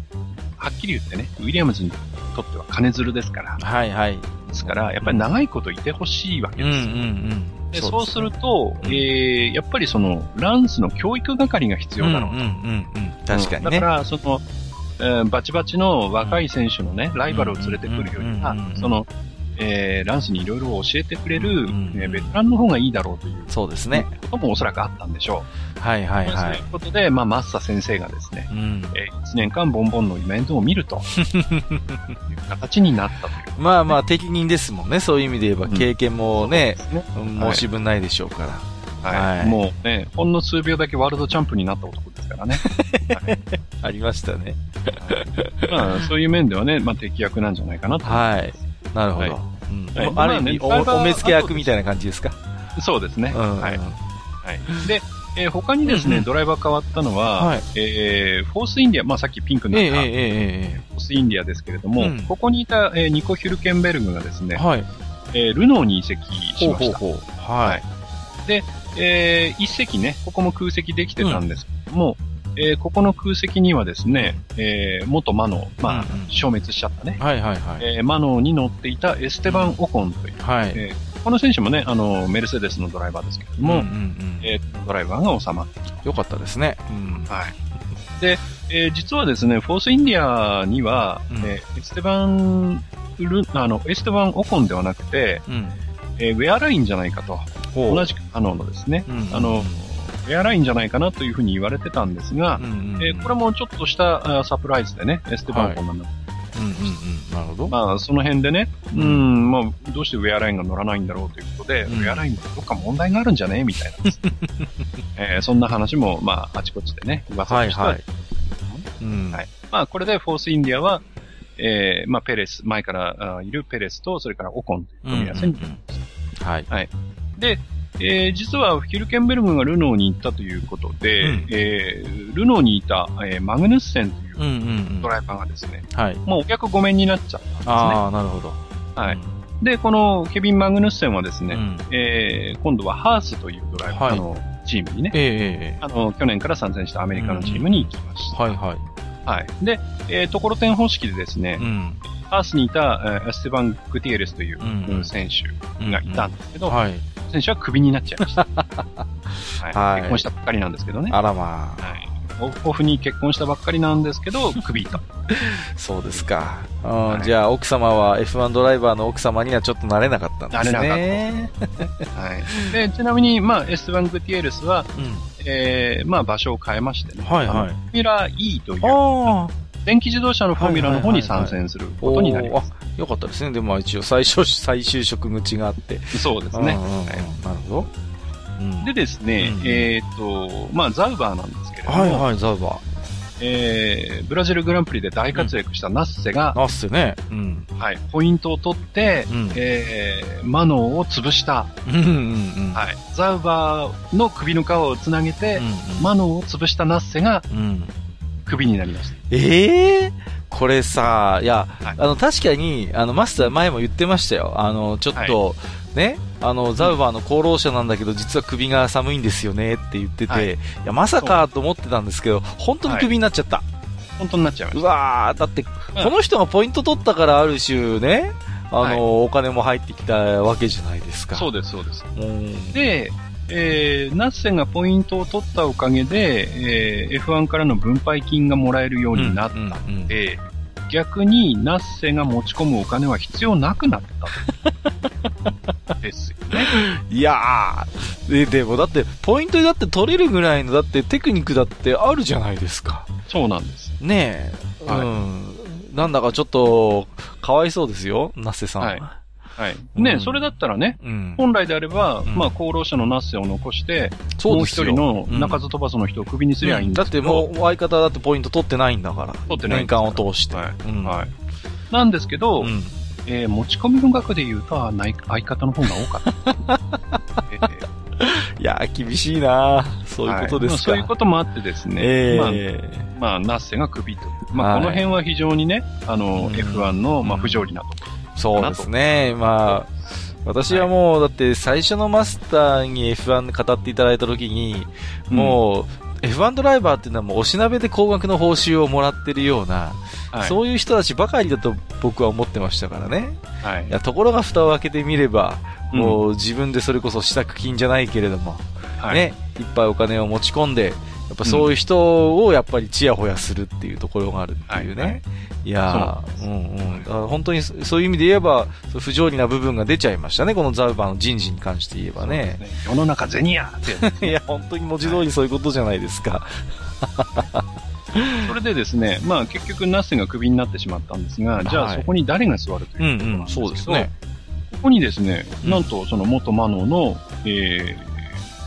はっきり言ってね、ウィリアムズにとっては金づるですから、はいはい。ですから、やっぱり長いこといてほしいわけうんうですよ。んうん。でそうすると、うんえーやっぱりその、ランスの教育係が必要だろうと。うんうんうんうん。確かにね。だから、その、えーバチバチの若い選手のね、ライバルを連れてくるよりはその、えーランスにいろいろ教えてくれる、うんうんえーベテランの方がいいだろうというそうですね。こともおそらくあったんでしょはいはう。いはいそういう。ことで、まあ、マッサ先生がですね、うん。え1年間ボンボンのイベントを見るという形になったという。まあまあ、適任ですもんね。そういう意味で言えば、うん経験もね、そうですねうん申し分ないでしょうから。はい。はいもうね、ほんの数秒だけワールドチャンプになった男ですからね。ありましたね。まあ、そういう面ではね、まあ、適役なんじゃないかなと。はい。なるほはいど。うんはいある意味、まあねおお目付け役みたいな感じですか？そうですね。うん。はい。はい。で、えー他にですね、うんうんドライバー変わったのは、はいえーフォースインディア、まあさっきピンクになった、えええええフォースインディアですけれども、うんここにいた、えーニコ・ヒュルケンベルグがですね、えはい。えールノーに移籍しました。ほうほうほう。はい。えー一席ね、ここも空席できてたんですけども、えーここの空席にはですね、えー元マノー、まあ、うんうん消滅しちゃったね、はいはいはい。えーマノーに乗っていたエステバン・オコンという、はい。えーこの選手もね、あの、メルセデスのドライバーですけれども、うんうんうんえードライバーが収まってよかったですね。うん。はい。で、えー実はですね、フォースインディアには、うんえーエステバンル、あの、エステバン・オコンではなくて、うん。えーウェアラインじゃないかと。同じくマノーのですね、うんあの、ウェアラインじゃないかなというふうに言われてたんですがうん、うんうんえーこれもちょっとしたサプライズでね、エステバン・オコンなんだうんうんうん。なるほど。まあ、その辺でね、ううんん、まあ、どうしてウェアラインが乗らないんだろうということで、うんウェアラインってどっか問題があるんじゃねみたいな えーそんな話も、まあ、あちこちでね、噂としてははいはい。うん。はいまあ、これでフォースインディアは、えー、まあ、ペレス、前からあいるペレスと、それからオコンといううんうん組み合わせに。うんはい。で、えー、実はヒルケンベルグがルノーに行ったということで、うんえー、ルノーにいた、えー、マグヌッセンといううんうんうん。ドライバーがですね、はい。もうお客ごめんになっちゃったんですね。ああ、なるほど。はい。で、このケビン・マグヌッセンはですね、うん。えー、今度はハースというドライバー、はいあの、チームにね、ええええあの、去年から参戦したアメリカのチームに行きました。はいはい。はい。で、えー、ところてん方式でですね、うん。ハースにいた、えーエステバン・グティエレスといううんうん選手がいたんですけど、はい。選手はクビになっちゃいました。はいはい結婚したばっかりなんですけどね。あらまあ。はい。オフに結婚したばっかりなんですけど、クビと。そうですか。うはいん、じゃあ、奥様は F1 ドライバーの奥様にはちょっとなれなかったんですね。なれはい。で、ちなみに、まあ、エステバン・グティエレスは、うん。えー、まあ、場所を変えましてね。はいはいフォーミュラ E という。電気自動車のフォーミュラの方に参戦することになります。おーあよかったですね。でもまあ一応最初、再就職口があって。そうですねなるほど。うんでですね、うんえっ、と、まあ、ザウバーなんですけれども、はいはい、ザウバえー、ブラジルグランプリで大活躍したナッセがー。、なっせね。うん。はい、ポイントを取って、うんえー、マノーを潰した。はい、ザウバーの首の皮をつなげて、うんうんマノーを潰したナッセがうん。首になりました。ええこれさ、いや、はいあの、確かに、あの、マスター前も言ってましたよ。あの、ちょっと、ね、あの、ザウバーの功労者なんだけど、実は首が寒いんですよねって言ってて、はいい、や、まさかと思ってたんですけど、本当に首になっちゃった。本当になっちゃいまうした。わー、だって、うんこの人がポイント取ったからある種ね、あの、はいお金も入ってきたわけじゃないですか。そうです、そうです。うん。で、えー、ナッセがポイントを取ったおかげで、えー、F1 からの分配金がもらえるようになったうんうんうんで、逆にナッセが持ち込むお金は必要なくなったと。ですよね。いやー、で、でもだって、ポイントでだって取れるぐらいの、だってテクニックだってあるじゃないですか。そうなんです。ねえ。はいうん。なんだかちょっと、かわいそうですよ、ナッセさん。はいはい。ね、うんそれだったらね、うん。本来であれば、うんまあ、厚労省のナッセを残して、もう一人のうん中津飛ばすの人をクビにすりゃいいんだってもう相方だってポイント取ってないんだから。取ってない年間を通して。はいうん。はい。なんですけど、うん。えー持ち込みの額で言うと、あない相方の方が多かった。えーいやー、厳しいなそういうことですか。はいまあそういうこともあってですね、えまあ、えまあ、ナッセがクビと。まあ、はいこの辺は非常にね、あの、うん F1 の、まあ、不条理なとこそうですね。まあ、私はもう、だって最初のマスターに F1 で語っていただいたときに、もう、F1 ドライバーっていうのはもうおしなべで高額の報酬をもらってるような、はい。そういう人たちばかりだと僕は思ってましたからね。はいい。や、ところが蓋を開けてみれば、うんもう自分でそれこそ支度金じゃないけれども、はい。ね、いっぱいお金を持ち込んで、やっぱそういう人をやっぱりチヤホヤするっていうところがあるっていうね。はいはいいやー、うんうん。だから本当にそそういう意味で言えば、不条理な部分が出ちゃいましたね、このザウバーの人事に関して言えばね。世の中銭やって。いや、本当に文字通りそういうことじゃないですか。それでですね、まあ結局ナッセがクビになってしまったんですが、じゃはいあそこに誰が座るとういうことなんんうん、ですけど、そうですね。ここにですね、うんなんとその元マノの、え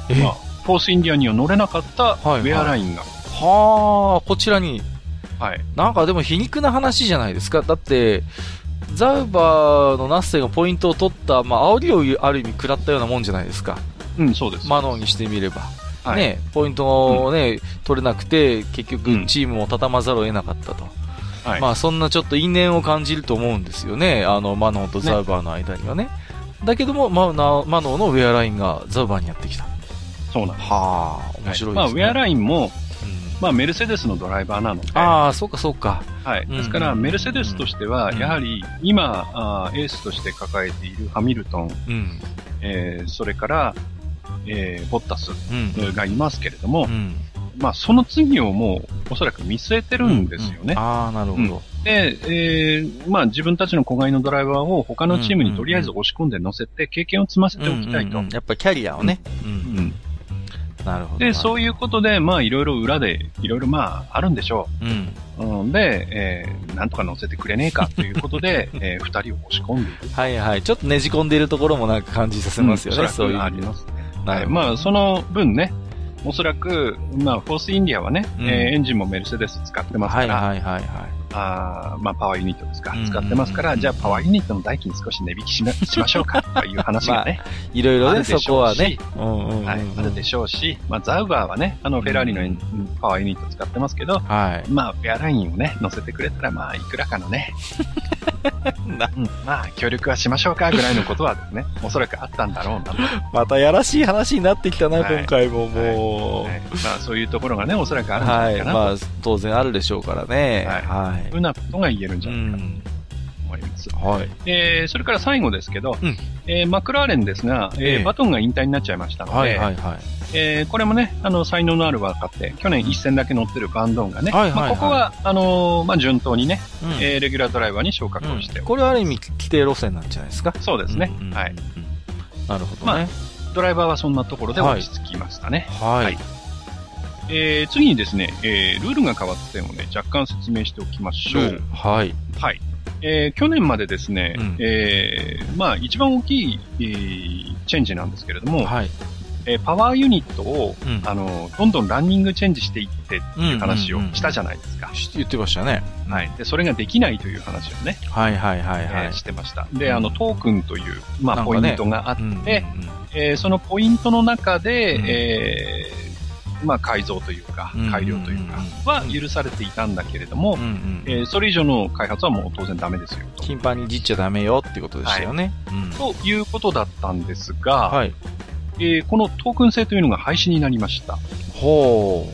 え？ー、まあ、フォースインディアには乗れなかったウはいェアラインが、はあ、こちらに。はい。なんかでも皮肉な話じゃないですか。だって、ザウバーのナッセがポイントを取った、まあ、煽りをある意味食らったようなもんじゃないですか。うん、そうです。マノンにしてみれば。はい、ね、ポイントをね、取れなくて、結う局んチームも畳まざるを得なかったと。はい。まあそんなちょっと因縁を感じると思うんですよね。あの、マノンとザウバーの間にはね。だけども、マナマノンのウェアラインがザウバーにやってきた。そうなんです。はあ、面白いまあ、ですね。ウェアラインも、うんまあ、メルセデスのドライバーなので、ああ、そうかそうか。はい。うんですから、メルセデスとしては、うんやはり、今、あーエースとして抱えているハミルトン、うん。えーそれから、えーボッタスうん。がいますけれども、うん。まあ、その次をもう、おそらく見据えてるんですよね。ああ、なるほど。で、えーまあ、自分たちの子飼いのドライバーを他のチームにとりあえず押し込んで乗せて、経験を積ませておきたいと。やっぱりキャリアをね。うん。うんなるほど。で、そういいうことで、まあ、いろいろ裏で、いろいろまあ、あるんでしょうん。う。うん、で、えーなんとか乗せてくれねえか ということで、えー二人を押し込んでいる。はいはい。ちょっとねじ込んでいるところもなんか感じさせますよね、うんそういうありますね。はい。まあ、その分ね、おそらく、まあ、フォースインディアはね、うんえーエンジンもメルセデス使ってますはいから、はいはいはい。あーまあ、パワーユニットですか。うん、使ってますから、じゃあ、パワーユニットの代金少し値引きしなしましょうか、という話がね、いろいろね、そうこはね。はい、あるでしょうし、まあ、ザウバーはね、あの、フェラーリのパワーユニット使ってますけど、はい。まあ、フェアラインをね、乗せてくれたら、まあ、いくらかのね、な うん、まあ、協力はしましょうか、ぐらいのことはですね、おそらくあったんだろうなと。またやらしい話になってきたな、はい今回ももう。はいまあ、そういうところがね、おそらくあるんじゃはい。ないかなと。まあ、当然あるでしょうからね。ははいふうなことが言えるんじい。うゃないかん。と思います。はい。えー、それから最後ですけど、うんえーマクラーレンですが、えーええバトンが引退になっちゃいましたので、はいはいはい。えーこれもね、あの、才能のある若手、去年一戦だけ乗ってるバンドンがね、はいはいはいまあ、ここは、あのーまあ、順当にね、うんえーレギュラードライバーに昇格をして、これはある意味規定路線なんじゃないですか？そうですね、うんうんうんはい。なるほどね。ドライバーはそんなところで落ち着きましたね。はい。はいえー次にですね、えールールが変わった点をね、若干説明しておきましょう。はい。はい。えー去年までですね、うんえーまあ一番大きい、えーチェンジなんですけれども、はい。えーパワーユニットを、うんあの、どんどんランニングチェンジしていってっていう話をしたじゃないですか。し言ってましたね。はい。で、それができないという話をね、はいはいはいはいえー。してました。で、あの、トークンという、まあ、ねポイントがあって、うんうんうんえーそのポイントの中で、うんえーまあ、改造というかうん、改良というかうん、は許されていたんだけれどもえーそれ以上の開発はもう当然ダメですよ。頻繁にいじっちゃダメよってことでしたよね。うんということだったんですが、はい。えーこのトークン制というのが廃止になりました。ほ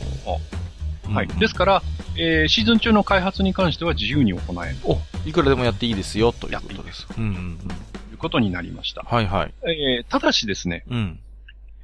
う。はい。うんですから、えーシーズン中の開発に関しては自由に行えるお、いくらでもやっていいですよ、という。ことです。うんうんうん。ということになりました。はいはい。えーただしですね、うん。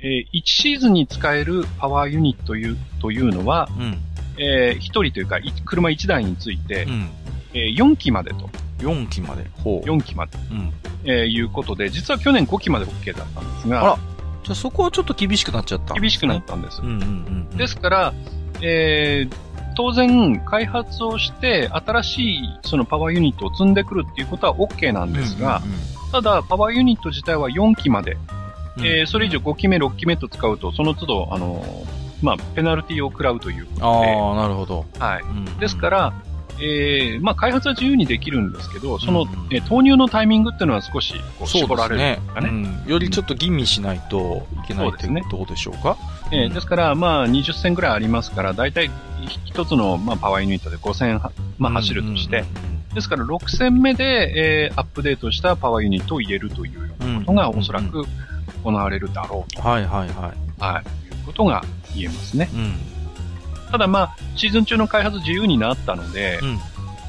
え1シーズンに使えるパワーユニットというというのは、うん。えー、1人というか、い車1台について、うん。えー4期までと、4期まで。ほう。4期まで、うん。えーいうことで、実は去年5期まで OK だったんですが、あらじゃあそこはちょっと厳しくなっちゃった、厳しくなったんです。うんうんうんうん。ですから、えー当然、開発をして、新しいそのパワーユニットを積んでくるっていうことは OK なんですが、ただ、パワーユニット自体は4期まで、うん。うんうん、えーそれ以上5期目、6期目と使うと、その都度、あのーまあ、ペナルティを食らうということで、ああ、なるほど。はい。うんですか、ら、えーまあ、開発は自由にできるんですけど、その、うんうん。えー投入のタイミングっていうのは少しこうそう絞られるですねかね。うん。よりちょっと吟味しないといけないうですねことでしょうか？えーですから、まあ、20戦ぐらいありますから、大体一つの、まあ、パワーユニットで5戦は、まあ、走るとして、ですから6戦目で、えーアップデートしたパワーユニットを入れるというようなことがおそらく行われるだろうはいはいはい。と、はい、いうことが言えますね。うん。ただまあ、シーズン中の開発自由になったので、うん。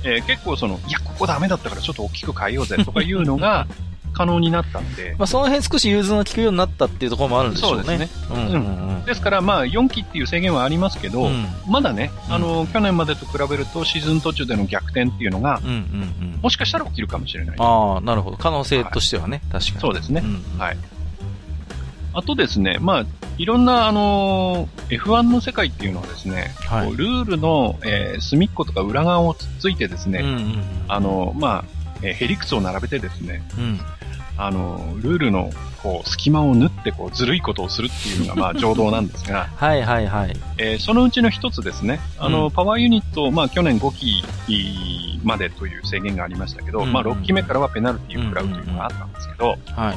えー結構その、いや、ここダメだったからちょっと大きく変えようぜとかいうのが 可能になったんで、まあその辺少し融通の利くようになったっていうところもあるんでしょうね。そうですね。うんうんうん。ですからまあ、4期っていう制限はありますけど、うんまだね、うんあの、去年までと比べるとシーズン途中での逆転っていうのが、うんうんうん。もしかしたら起きるかもしれない。ああ、なるほど。可能性としてはね、確かに。そうですね。うんはい。あとですね、まあ、いろんな、あのー F1 の世界っていうのはですね、はいルールの、えー隅っことか裏側をつっついてですね、うんうんうん。あの、まあ、えーヘリクスを並べてですね、うん。あの、ルールの、こう、隙間を縫って、こう、ずるいことをするっていうのが、まあ、常道なんですが、はいはいはい。えーそのうちの一つですね、あの、うんパワーユニット、まあ、去年5期までという制限がありましたけど、うんまあ、6期目からはペナルティを食らうというのがあったんですけど、はい。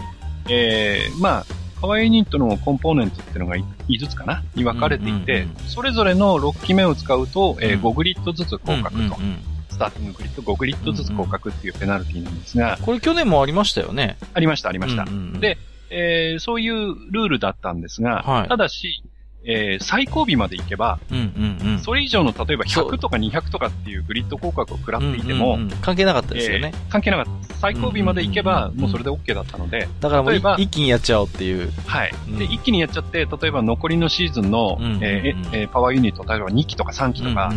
えーまあ、パワーユニットのコンポーネントっていうのが5つかな？に分かれていて、うんうんうんそれぞれの6期目を使うと、えーうん5グリッドずつ降格と、うんうんうんスターティンググリッド5グリッドずつ降格っていうペナルティなんですが、これ去年もありましたよね。ありました、ありました。うんうんうんで、えーそういうルールだったんですが、はいただし、えー最後尾まで行けば、うんうんうん。それ以上の例えばそう100とか200とかっていうグリッド降格を食らっていても、うんうんうん関係なかったですよね。えー関係なかった。最後尾まで行けば、もうそれで OK だったので、だからもうい例えば一気にやっちゃおうっていう。はい。うんで、一気にやっちゃって、例えば残りのシーズンの、えーえーパワーユニット、例えば2期とか3期とか、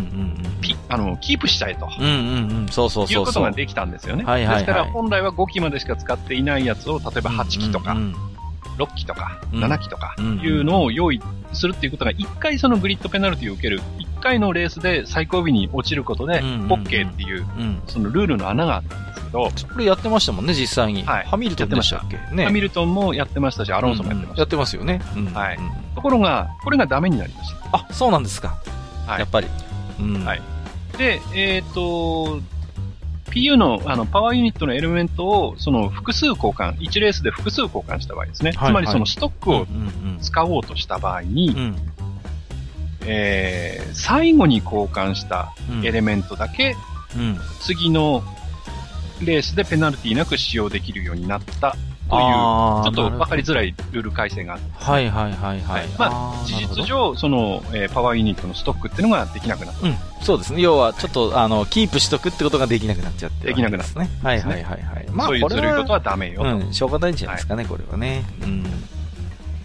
ピあの、キープしちゃえと。うん。うんうんうん。そうそういそううそう。ことができたんですよね。はいはいはいですから本来は5期までしか使っていないやつを、例えば8期とか、6期とか、うん7期とか、うんいうのを用意するっていうことが、1回そのグリッドペナルティを受ける、1回のレースで最後尾に落ちることで、OK っていう、うん。そのルールの穴があったんですけど、これやってましたもんね、実際に。はいハミルトンでしたっけ？ね。ハミルトンもやってましたし、アロンソもやってました。やってますよね。うんはいうんところが、これがダメになりました。あ、そうなんですか。はいやっぱり。うんはいで、えっ、と、PU のあのパワーユニットのエレメントをその複数交換、1レースで複数交換した場合ですね。はいつまりそのストックを使おうとした場合に、うんえー最後に交換したうんエレメントだけ、うん。次のレースでペナルティなく使用できるようになったという、ちょっと分かりづらいルール改正があって、はいはいはいはい。まあー事実上、その、えーパワーユニットのストックっていうのができなくなった。うん、そうですね。要は、ちょっと、あの、キープしとくってことができなくなっちゃってるできなくなっわけですね。はいはいはいはい。まあ、そういうこれはずるいことはダメよと。うん、しょうがないんじゃないですかね、これはね。うん。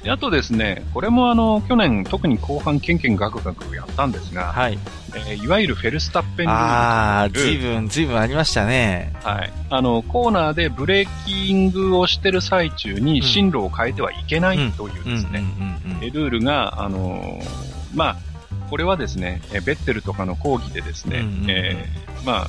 であとですね、これもあの、去年特に後半ケンケンガクガクやったんですが、はい。えーいわゆるフェルスタッペンルールあー、というずいぶん、ずいぶんありましたね。はい。あの、コーナーでブレーキングをしてる最中うんに進路を変えてはいけないというですね、ルールが、あのーまあ、これはですね、えベッテルとかの講義でですね、うんうんうんえーまあ、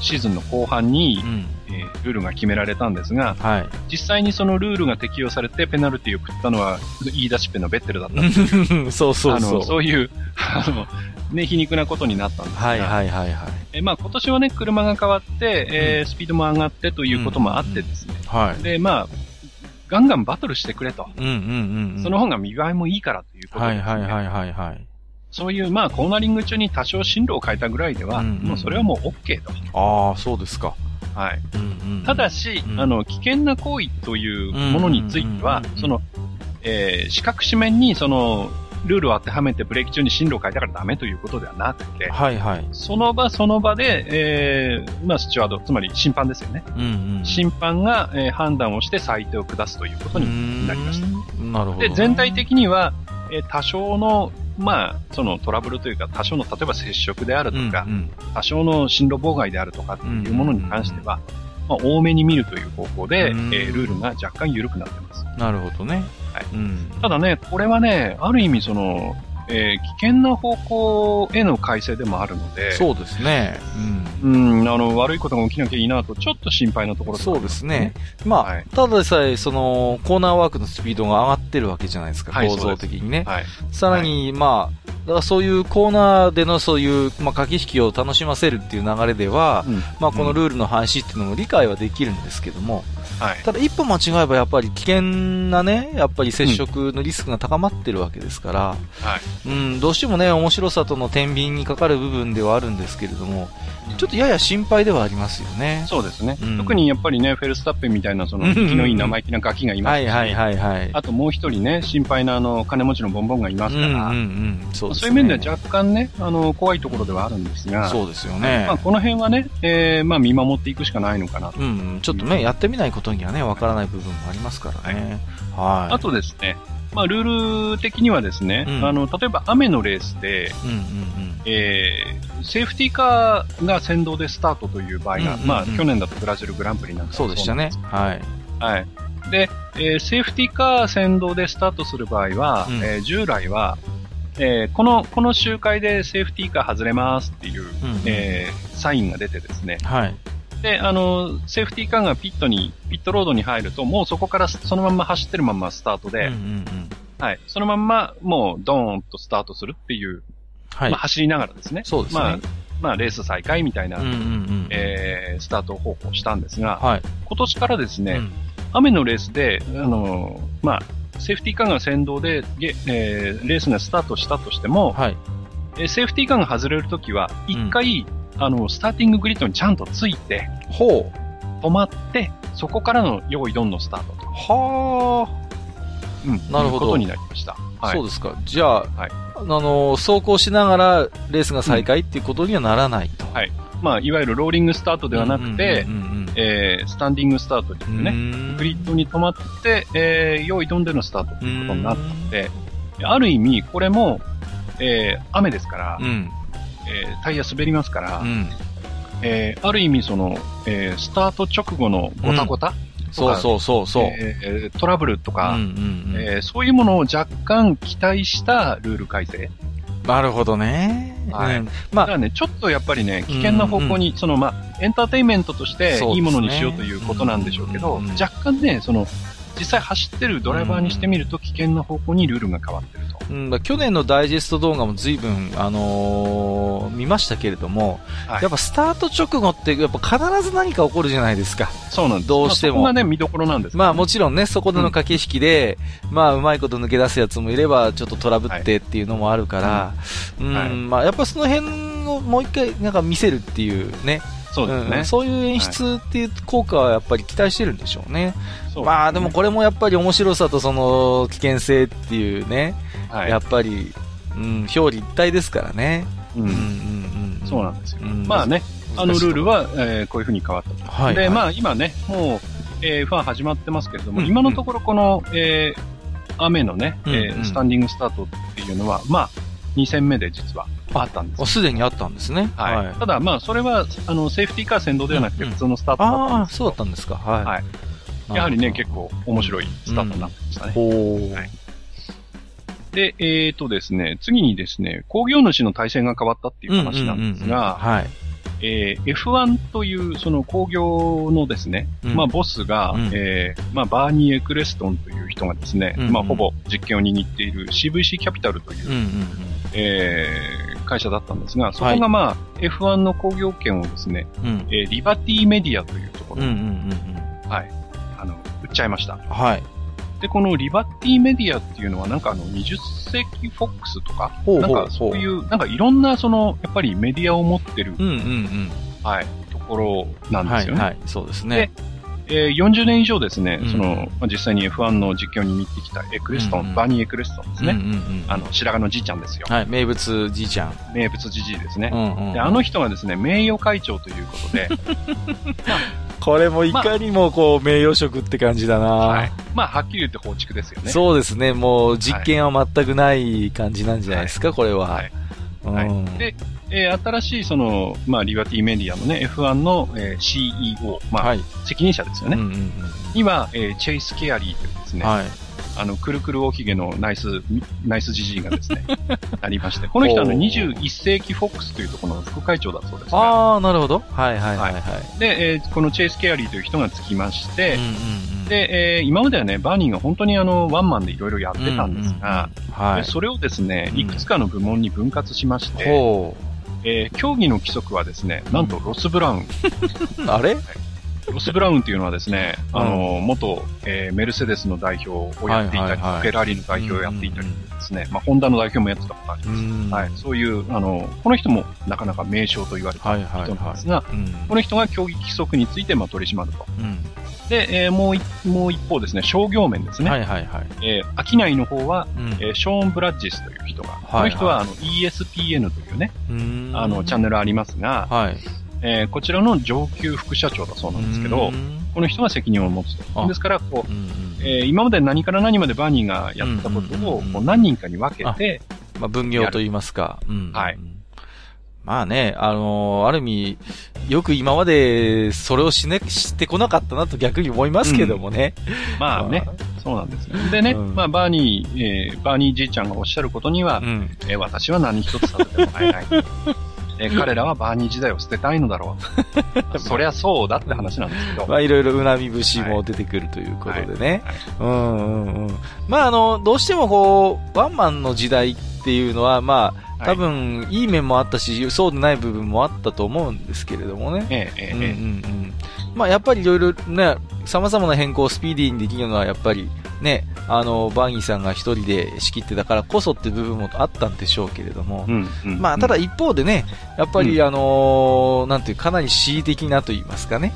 シーズンの後半に、うん。えールールが決められたんですが、はい。実際にそのルールが適用されてペナルティを食ったのは言い出しっぺのベッテルだったんですそうそうそう。あの、そういう、あの、ね、皮肉なことになったんですが、はいはいはいはい。えまあ今年はね、車が変わって、えースピードも上がってということもあってですね、はい。で、まあ、ガンガンバトルしてくれと。うんうんうんうん。その方が見栄えもいいからということで、はいはいはいはいはい。そういう、まあ、コーナリング中に多少進路を変えたぐらいでは、うんうんうんもうそれはもう OK と。ああ、そうですか。はい。ただし、うんあの、危険な行為というものについてはその、えー、四角紙面にその、ルールを当てはめてブレーキ中に進路を変えたからダメということではなくて、はいはい。その場その場で、えー、まあ、スチュワード、つまり審判ですよね。うんうん。審判が、えー判断をして裁定を下すということになりました。た。なるほど。で、全体的には、えー多少のまあ、そのトラブルというか、多少の、例えば接触であるとか、うん多少の進路妨害であるとかっていうものに関しては、まあ、多めに見るという方向で、うんえールールが若干緩くなってます。うんなるほどね。はいうん。ただね、これはね、ある意味その、えー危険な方向への改正でもあるので、そうですね。うん。うん、あの、悪いことが起きなきゃいいなと、ちょっと心配なところそうですね。。まあ、はいただでさえ、その、コーナーワークのスピードが上がってるわけじゃないですか、はい構造的にね。はい。さらに、まあ、だからそういうコーナーでのそういう、まあ、駆け引きを楽しませるっていう流れでは、うんまあ、このうんルールの廃止っていうのも理解はできるんですけども、はい。ただ一歩間違えばやっぱり危険なね、やっぱり接触のリスクが高まってるわけですから、はい。うん、どうしてもね、面白さとの天秤にかかる部分ではあるんですけれども、ちょっとやや心配ではありますよね。そうですね。うん特にやっぱりね、フェルスタッペンみたいな、その、うん生きのいい生意気なガキがいますし、はいはいはいはい。あともう一人ね、心配なあの、金持ちのボンボンがいますから、うんうんうん、そうですね。そういう面では若干ね、あの、怖いところではあるんですが、そうですよね。まあ、この辺はね、えー、まあ、見守っていくしかないのかなと。うん、ちょっとね、やってみないことにはね、わからない部分もありますからね。はい。あとですね、まあ、ルール的にはですね、うんあの、例えば雨のレースで、うんうんえー、セーフティーカーが先導でスタートという場合が、うんうんうんまあ、去年だとブラジルグランプリなんうん。かそうでしたね。はい。はい。で、えーセーフティーカー先導でスタートする場合は、うんえー従来は、えーこの、この周回でセーフティーカー外れますっていう、うんえーサインが出てですね。はい。で、あの、セーフティーカーがピットに、ピットロードに入ると、もうそこからそのまんま走ってるまんまスタートで、うんうんうん。はい。そのまんま、もうドーンとスタートするっていう、はいまあ、。走りながらですね。そうですねまあ、まあ、レース再開みたいな、うんうんうん。えースタート方法をしたんですが、はい。今年からですね、うん雨のレースで、あのーまあ、セーフティーカーが先導で、ゲえーレースがスタートしたとしても、はい。えーセーフティーカーが外れるときは、一回、あの、スターティンググリッドにちゃんとついて、ほう。止まって、そこからの用意ドンのスタートと。はうん。なるほどことになりました。あ、はい。そうですか。じゃあ、はいあの、走行しながらレースが再開っていうことにはならないと。はいまあ、いわゆるローリングスタートではなくてスタンディングスタートですうんうん。ね。ねグリッドに止まって、えー用意ドンでのスタートということになっうんて、ある意味、これも、えー雨ですから、うん。えータイヤ滑りますから、うん。えーある意味その、えースタート直後のゴタゴタ、そうそうそうそう。えートラブルとうんか、うんうんえーそういうものを若干期待したルール改正。なるほどね。はいうんまあ、だからね、ちょっとやっぱりね、危険な方向に、そのまあ、エンターテインメントとしていいものにしようということなんでしょうけど、うんうんうん若干ね、その、実際走ってるドライバーにしてみると危険な方向にルールが変わってると。うん、だ去年のダイジェスト動画も随分、あのー見ましたけれども、はい。やっぱスタート直後って、やっぱ必ず何か起こるじゃないですか。そうなんです。どうしても。まあね、見どころなんですまあもちろんね、そこでの駆け引きで、まあうまいこと抜け出すやつもいれば、ちょっとトラブってっていうのもあるから、うん、はい。まあやっぱその辺をもう一回なんか見せるっていうね、そうですね。うん、そういう演出っていう効果はやっぱり期待してるんでしょうね。まあでもこれもやっぱり面白さとその危険性っていうね、はいやっぱり、うん、表裏一体ですからね。ううんうんんうん。そうなんですよ。うんまあね、あのルールは、は、えーこういうふうに変わったと。はい。で、あ、まあ今ね、もう、えーファン始まってますけれども、うん今のところこの、えー雨のね、えーうんうんスタンディングスタートっていうのは、まあ、2戦目で実はあったんですお。すでにあったんですね。はい。ただ、まあ、それは、あの、セーフティーカー先導ではなくて、うんうん普通のスタートだったああ、んですけどそうだったんですか。はい。はいやはりね、結構面白いスタートになってましたね。ほう。はいで、えっ、とですね、次にですね、工業主の体制が変わったっていう話なんですが、はい。えー F1 というその工業のですね、うんまあボスが、うんえーまあバーニー・エクレストンという人がですね、うんうんまあほぼ実権を握っている CVC キャピタルという、うんうんえー会社だったんですが、そこがまあ F1 の工業権をですね、うん。うん。えーリバティメディアというところに、うんうんうんうん。はい、あの、売っちゃいました。はい。で、このリバティメディアっていうのはなんかあの20世紀フォックスとか、なんほうほうかそういう、なんかいろんなその、やっぱりメディアを持ってる、うんうんうん。はい、ところなんですよね。はいはい。そうですね。えー40年以上ですね、うんその、まあ実際に F1 の実況に見てきたエクレストン、うんうんバーニーエクレストンですね。うんうんうん。あの、白髪のじいちゃんですよ。はい、名物じいちゃん。名物じじいですね。うんうん。で、あの人がですね、名誉会長ということで、これもいかにもこう、名誉色って感じだな、はい。まあ、はっきり言って放逐ですよね。そうですね。もう実験は全くない感じなんじゃないですか、これは。はい。うんはい。で、えー新しいその、まあ、リバティメディアのね、F1 の、えー CEO、まあ、はい。責任者ですよね。うんうんうんには、えーチェイス・ケアリーというですね、はい。あの、くるくるおひげのナイス、ナイスじじいがですね、なりまして、この人はあのおー21世紀フォックスというところの副会長だそうですが、ああ、なるほど。はいはいはいはい。で、えーこのチェイス・ケアリーという人がつきまして、うんうんうん、で、えー今まではね、バーニーが本当にあの、ワンマンでいろいろやってたんですが、うんうんうん、はい。でそれをですね、うんいくつかの部門に分割しまして、ほえー競技の規則はですね、なんとロス・ブラウン。う。あれ？ロス・ブラウンっていうのはですね、うんあの、元、えーメルセデスの代表をやっていたり、はいはいはいフェラーリの代表をやっていたりですね、まあ、ホンダの代表もやってたことありうます。ん。はい、そういう、あの、この人もなかなか名将と言われたはいはい人なんですはが。この人が競技規則についてまあ取り締まると。うん。で、えーもうい、もう一方ですね、商業面ですね。はいはいはい。えー、商いの方は、うんえーショーン・ブラッチスという人が、はいこの人はあの ESPN というね、うんあの、チャンネルありますが、はい。えーこちらの上級副社長だそうなんですけどう、んこの人が責任を持つあと。ですから、こう、うんうんえー今まで何から何までバーニーがやったことをうんうんうんうんこう何人かに分けて、まあ、分業と言いますか。うん。はい。まあね、あのーある意味、よく今までそれをしね、してこなかったなと逆に思いますけどもね。まあね、そうなんですよ。でね、うんまあバーニー、えーバーニーじいちゃんがおっしゃることにはう、ん。えー私は何一つさせてもらえない。えー 彼らはバーニー時代を捨てたいのだろう。そりゃそうだって話なんですけど。まあいろいろうなみ節も出てくるということでね。うんうんうん。まああの、どうしてもこう、ワンマンの時代っていうのは、まあ、多分、いい面もあったし、そうでない部分もあったと思うんですけれどもね。ええええうんうんうえん。まあやっぱりいろいろね、様々な変更をスピーディーにできるのはやっぱりね、あの、バーニーさんが一人で仕切ってたからこそっていう部分もあったんでしょうけれどもえ。うんうんまあ、ただうん一方でね、やっぱり、うあのーなんていう、かなり恣意的なと言いますかね。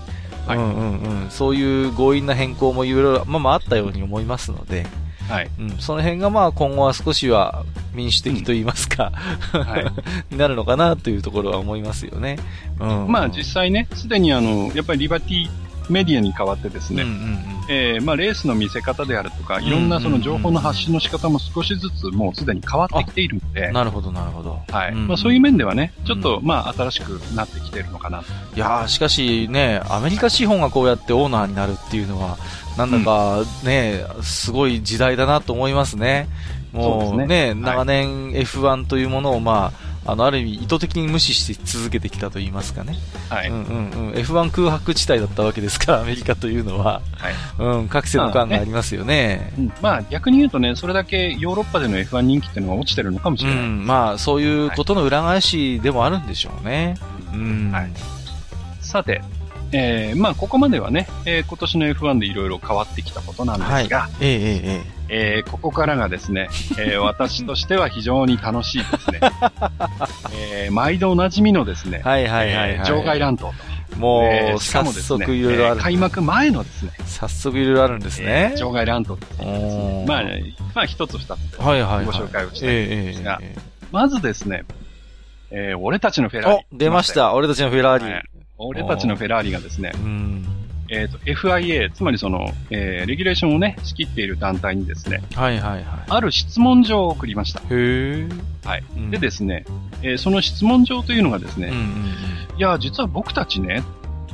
はいうんうんうん。そういう強引な変更もいろいろ、まあまああったように思いますので、はい。うん、その辺がまあ今後は少しは民主的と言いますか、はい。になるのかなというところは思いますよね。うん。まあ実際ね、すでにあの、やっぱりリバティメディアに変わってですね、うんうんうん。えーまあレースの見せ方であるとか、いろんなその情報の発信の仕方も少しずつもうすでに変わってきているので、なるほど、なるほど。はい。うんまあそういう面ではね、ちょっとまあ新しくなってきてるのかなと。いやーしかしね、アメリカ資本がこうやってオーナーになるっていうのは、なんだかね、すごい時代だなと思いますね。もうね、ね長年 F1 というものをまあ、あの、ある意味意図的に無視して続けてきたと言いますかね。はい。うんうんうん。F1 空白地帯だったわけですから、アメリカというのは。はい。うん、覚醒の感がありますよね。うんまあ逆に言うとね、それだけヨーロッパでの F1 人気っていうのが落ちてるのかもしれない。うん、まあ、そういうことの裏返しでもあるんでしょうね。うん。はいさて、えーまあここまではね、えー今年の F1 でいろいろ変わってきたことなんですが、ええええええ。えーここからがですね、えー 私としては非常に楽しいですね。えー毎度おなじみのですね、はいはいはい、場外乱闘と。もう、えーしか早もですね、速いろいろある。えー開幕前のですね、早速いろいろあるんですねえー。場外乱闘ですねまあ、まあ一つ二つ。ご紹介をしたいんですが、まずですね、えー俺たちのフェえラーリ。お、出まし。た。俺たちのフェラーリ。はい俺たちのフェラーリがですねう、ん。えっ、と、FIA、つまりその、えーレギュレーションをね、仕切っている団体にですね、はいはいはい。ある質問状を送りました。へえ。はい。うんでですね、えーその質問状というのがですね、いや、実は僕たちね、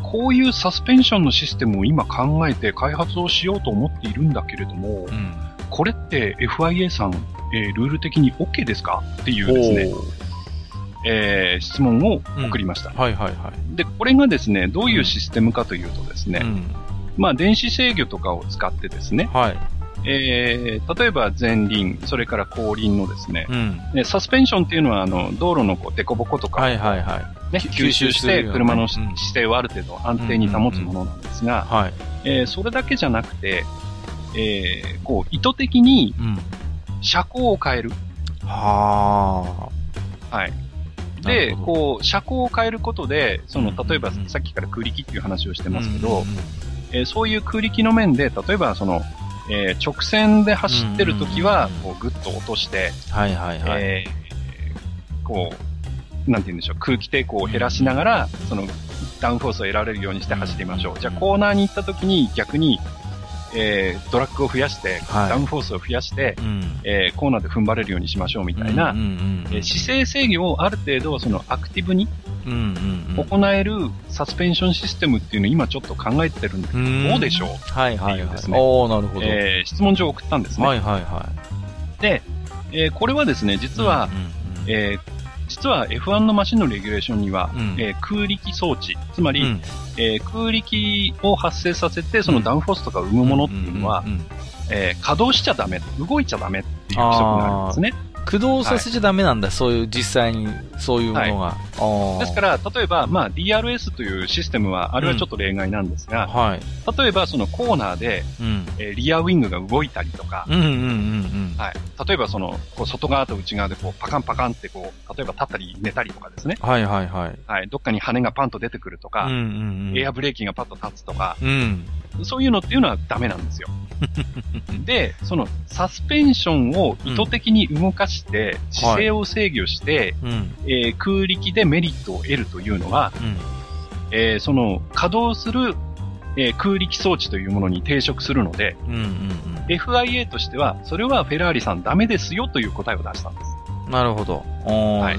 こういうサスペンションのシステムを今考えて開発をしようと思っているんだけれども、うん。うん。これって FIA さん、えールール的に OK ですか？っていうですね、えー質問を送りました。はいはいはい。で、これがですね、どういうシステムかというとですね、うん。まあ電子制御とかを使ってですね、はい。えー例えば前輪、それから後輪のですね、うん。でサスペンションっていうのはあの道路のこう凸凹とかをはいはいはい。ね、吸吸収して車のうん姿勢をある程度安定に保つものなんですが、はい。えーそれだけじゃなくて、えーこう意図的にうん。車高を変える。ははい。で、こう、車高を変えることで、その、うん例えばうんさっきから空力っていう話をしてますけど、えーそういう空力の面で、例えばその、えー直線で走ってる時はうん、こう、ぐっと落として、はいはいはい。えーこう、なんて言うんでしょう、空気抵抗を減らしながら、その、一ダウンフォースを得られるようにして走りましょう。じゃあコーナーに行った時に逆に、えー、ドラッグを増やして、はいダウンフォースを増やして、うん。えーコーナーで踏ん張れるようにしましょうみたいな、うんうんうんえー姿勢制御をある程度そのアクティブにうんうんうん行えるサスペンションシステムっていうのを今ちょっと考えてるんで、うんどうでしょう？はいはいはい。っていうですねおー、なるほど。えー質問状を送ったんですね。はいはいはで、えーこれはですね、い。実は、うんうんえー実は F1 のマシンのレギュレーションには、うん。えー空力装置、つまり、うん。えー空力を発生させて、そのダウンフォースとか生むものっていうのは、えー稼働しちゃダメ、動いちゃダメっていう規則があるんですね。駆動させちゃダメなんだ、そういう、実際に、そういうものが。あーですから、例えば、まあ、DRS というシステムは、あれはちょっと例外なんですが、はい。例えばそのコーナーで、うん。えーリアウィングが動いたりとか、うんうんうんうん。はい。例えばその、こう外側と内側でこう、パカンパカンってこう、例えば立ったり寝たりとかですね。はいはいはい。はい。どっかに羽がパンと出てくるとか、うんうんうん。エアブレーキがパッと立つとか、うん。そういうのっていうのはダメなんですよ。で、そのサスペンションを意図的に動かして、姿勢を制御して、うん。えー空力でメリットを得るというのは、うん。えーその稼働する、えー空力装置というものに抵触するので、うんうん FIA としては、それはフェラーリさんダメですよという答えを出したんです。うん。なるほど。はい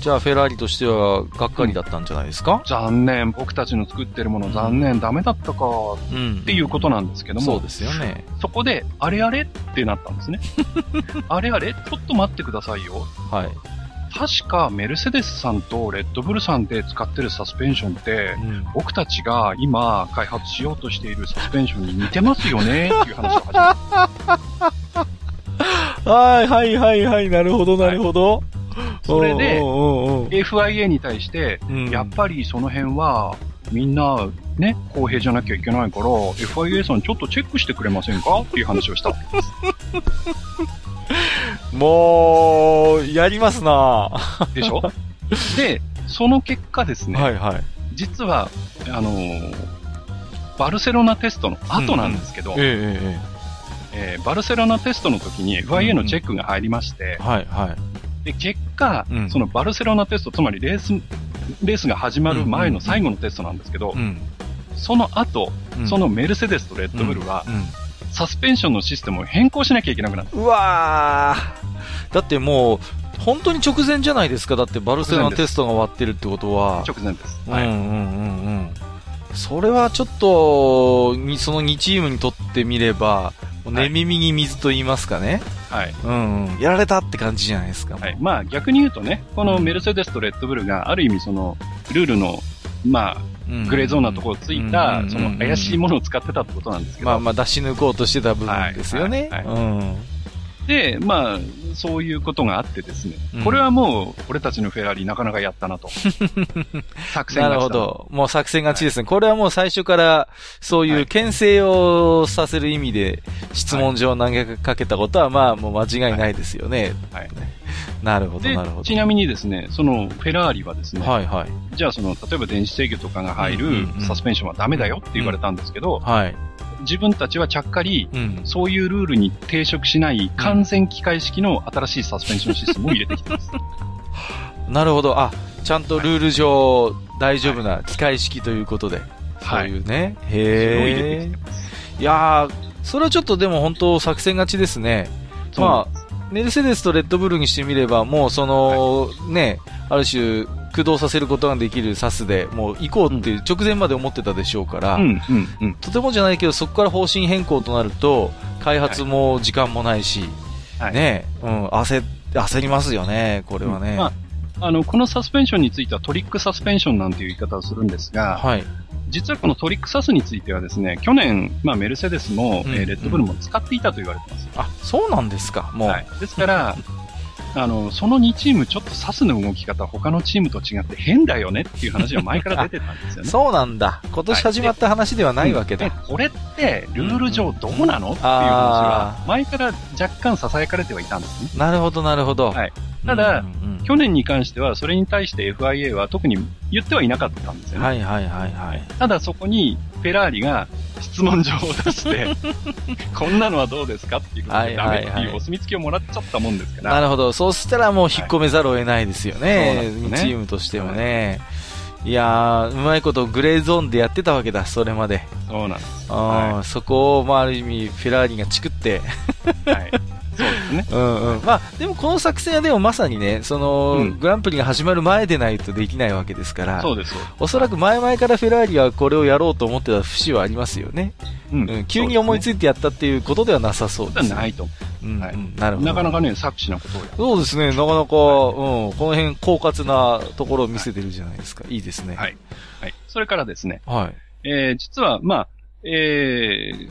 じゃあ、フェラーリとしては、がっかりだったんじゃないですか？残念、僕たちの作ってるもの残念、ダメだったかうん。っていうことなんですけども、そうですよね。そこで、あれあれってなったんですね。あれあれちょっと待ってくださいよ。はい。確かメルセデスさんとレッドブルさんで使ってるサスペンションって、うん。僕たちが今開発しようとしているサスペンションに似てますよねっていう話を始めた。はいはいはいはい、なるほどなるほど。それで FIA に対して、うん。やっぱりその辺は、みんな、ね、公平じゃなきゃいけないから、FIA さんちょっとチェックしてくれませんか？っていう話をした。わけです。もう、やりますな。でしょ？で、その結果ですね、はいはい。実は、あのーバルセロナテストの後なんですけど、ええええーバルセロナテストの時に FIA のチェックが入りましてえ、はいはい。で、結果、うんそのバルセロナテスト、つまりレース、レースが始まる前の最後のテストなんですけど、うん。その後、うんそのメルセデスとレッドブルは、うんサスペンションのシステムを変更しなきゃいけなくなった。うわーだってもう、本当に直前じゃないですか。だってバルセロナテストが終わってるってことは。直前です。はい。うんうんうんうん。それはちょっと、にその2チームにとってみれば、寝耳に水と言いますかね。はい。うんうん。やられたって感じじゃないですか。はい。まあ逆に言うとね、このメルセデスとレッドブルがある意味その、ルールの、まあ、うんグレーゾーンなところをついたう、んその怪しいものを使ってたってことなんですけど、まあまあ出し抜こうとしてた部分ですよね。はいはいうん。で、まあ、そういうことがあってですね、うんこれはもう、俺たちのフェラーリなかなかやったなと。作戦なが来たるほど。もう作戦勝ちですね。これはもう最初から、そういはいう牽制をさせる意味で、質問状を投げかけたことは、まあもう間違いないですよね。はい。なるほど、でなるほ、ど。ちなみにですね、そのフェラーリはですね、はいはい。じゃあその、例えば電子制御とかが入るうんうんうんサスペンションはダメだよって言われたんですけど、はい。自分たちはちゃっかり、うん。そういうルールに抵触しない完全機械式の新しいサスペンションシステムを入れてきてます。なるほど。あ、ちゃんとルール上、大丈夫な機械式ということで。そうはい。いうね。それを入れてへえ。いやー、それはちょっとでも本当作戦勝ちですね。そうまあ、メルセデスとレッドブルにしてみれば、もうその、ね、ある種、駆動させることができるサスで、もう行こうっていう直前まで思ってたでしょうから、うん、うん、うん。とてもじゃないけど、そこから方針変更となると、開発も時間もないし、はいね、うん、焦、焦りますよね、これはね。まあ、あの、このサスペンションについてはトリックサスペンションなんていう言い方をするんですが、はい。実はこのトリックサスについてはですね、去年、まあメルセデスも、うんえーレッドブルも使っていたと言われてます。あ、そうなんですか、もう。はい。ですから、あの、その2チームちょっとサスの動き方他のチームと違って変だよねっていう話が前から出てたんですよね。そうなんだ。今年始まった話ではないわけだ。で、これってルール上どうなのっていう話あは、前から若干囁かれてはいたんですね。なるほど、なるほど。はいただうんうんうん去年に関しては、それに対して FIA は特に言ってはいなかったんですよね。はいはいはいはい。ただそこに、フェラーリが質問状を出して、こんなのはどうですかっていうことでダメってはいはいはいいうお墨付きをもらっちゃったもんですから。なるほど。そうしたらもう引っ込めざるを得ないですよね。そうなんですねチームとしてもね。いいやー、うまいことグレーゾーンでやってたわけだ、それまで。そうなんです。あーはそこを、まあ、ある意味、フェラーリがチクって、はい。そうですね。うんうん。まあ、でもこの作戦はでもまさにね、その、うんグランプリが始まる前でないとできないわけですから、そうです。おそらく前々からフェラーリはこれをやろうと思ってた節はありますよね。ううん、急に思いついいてやったっていうことではなさそうです、ないと。うん、はいうんなるほど。なかなかね、作詞なことをやる。そうですね、なかなか、うん、この辺、狡猾なところを見せてるじゃないですか。いいですね。はい。はい。それからですね、はい。えー、実は、まあ、えー、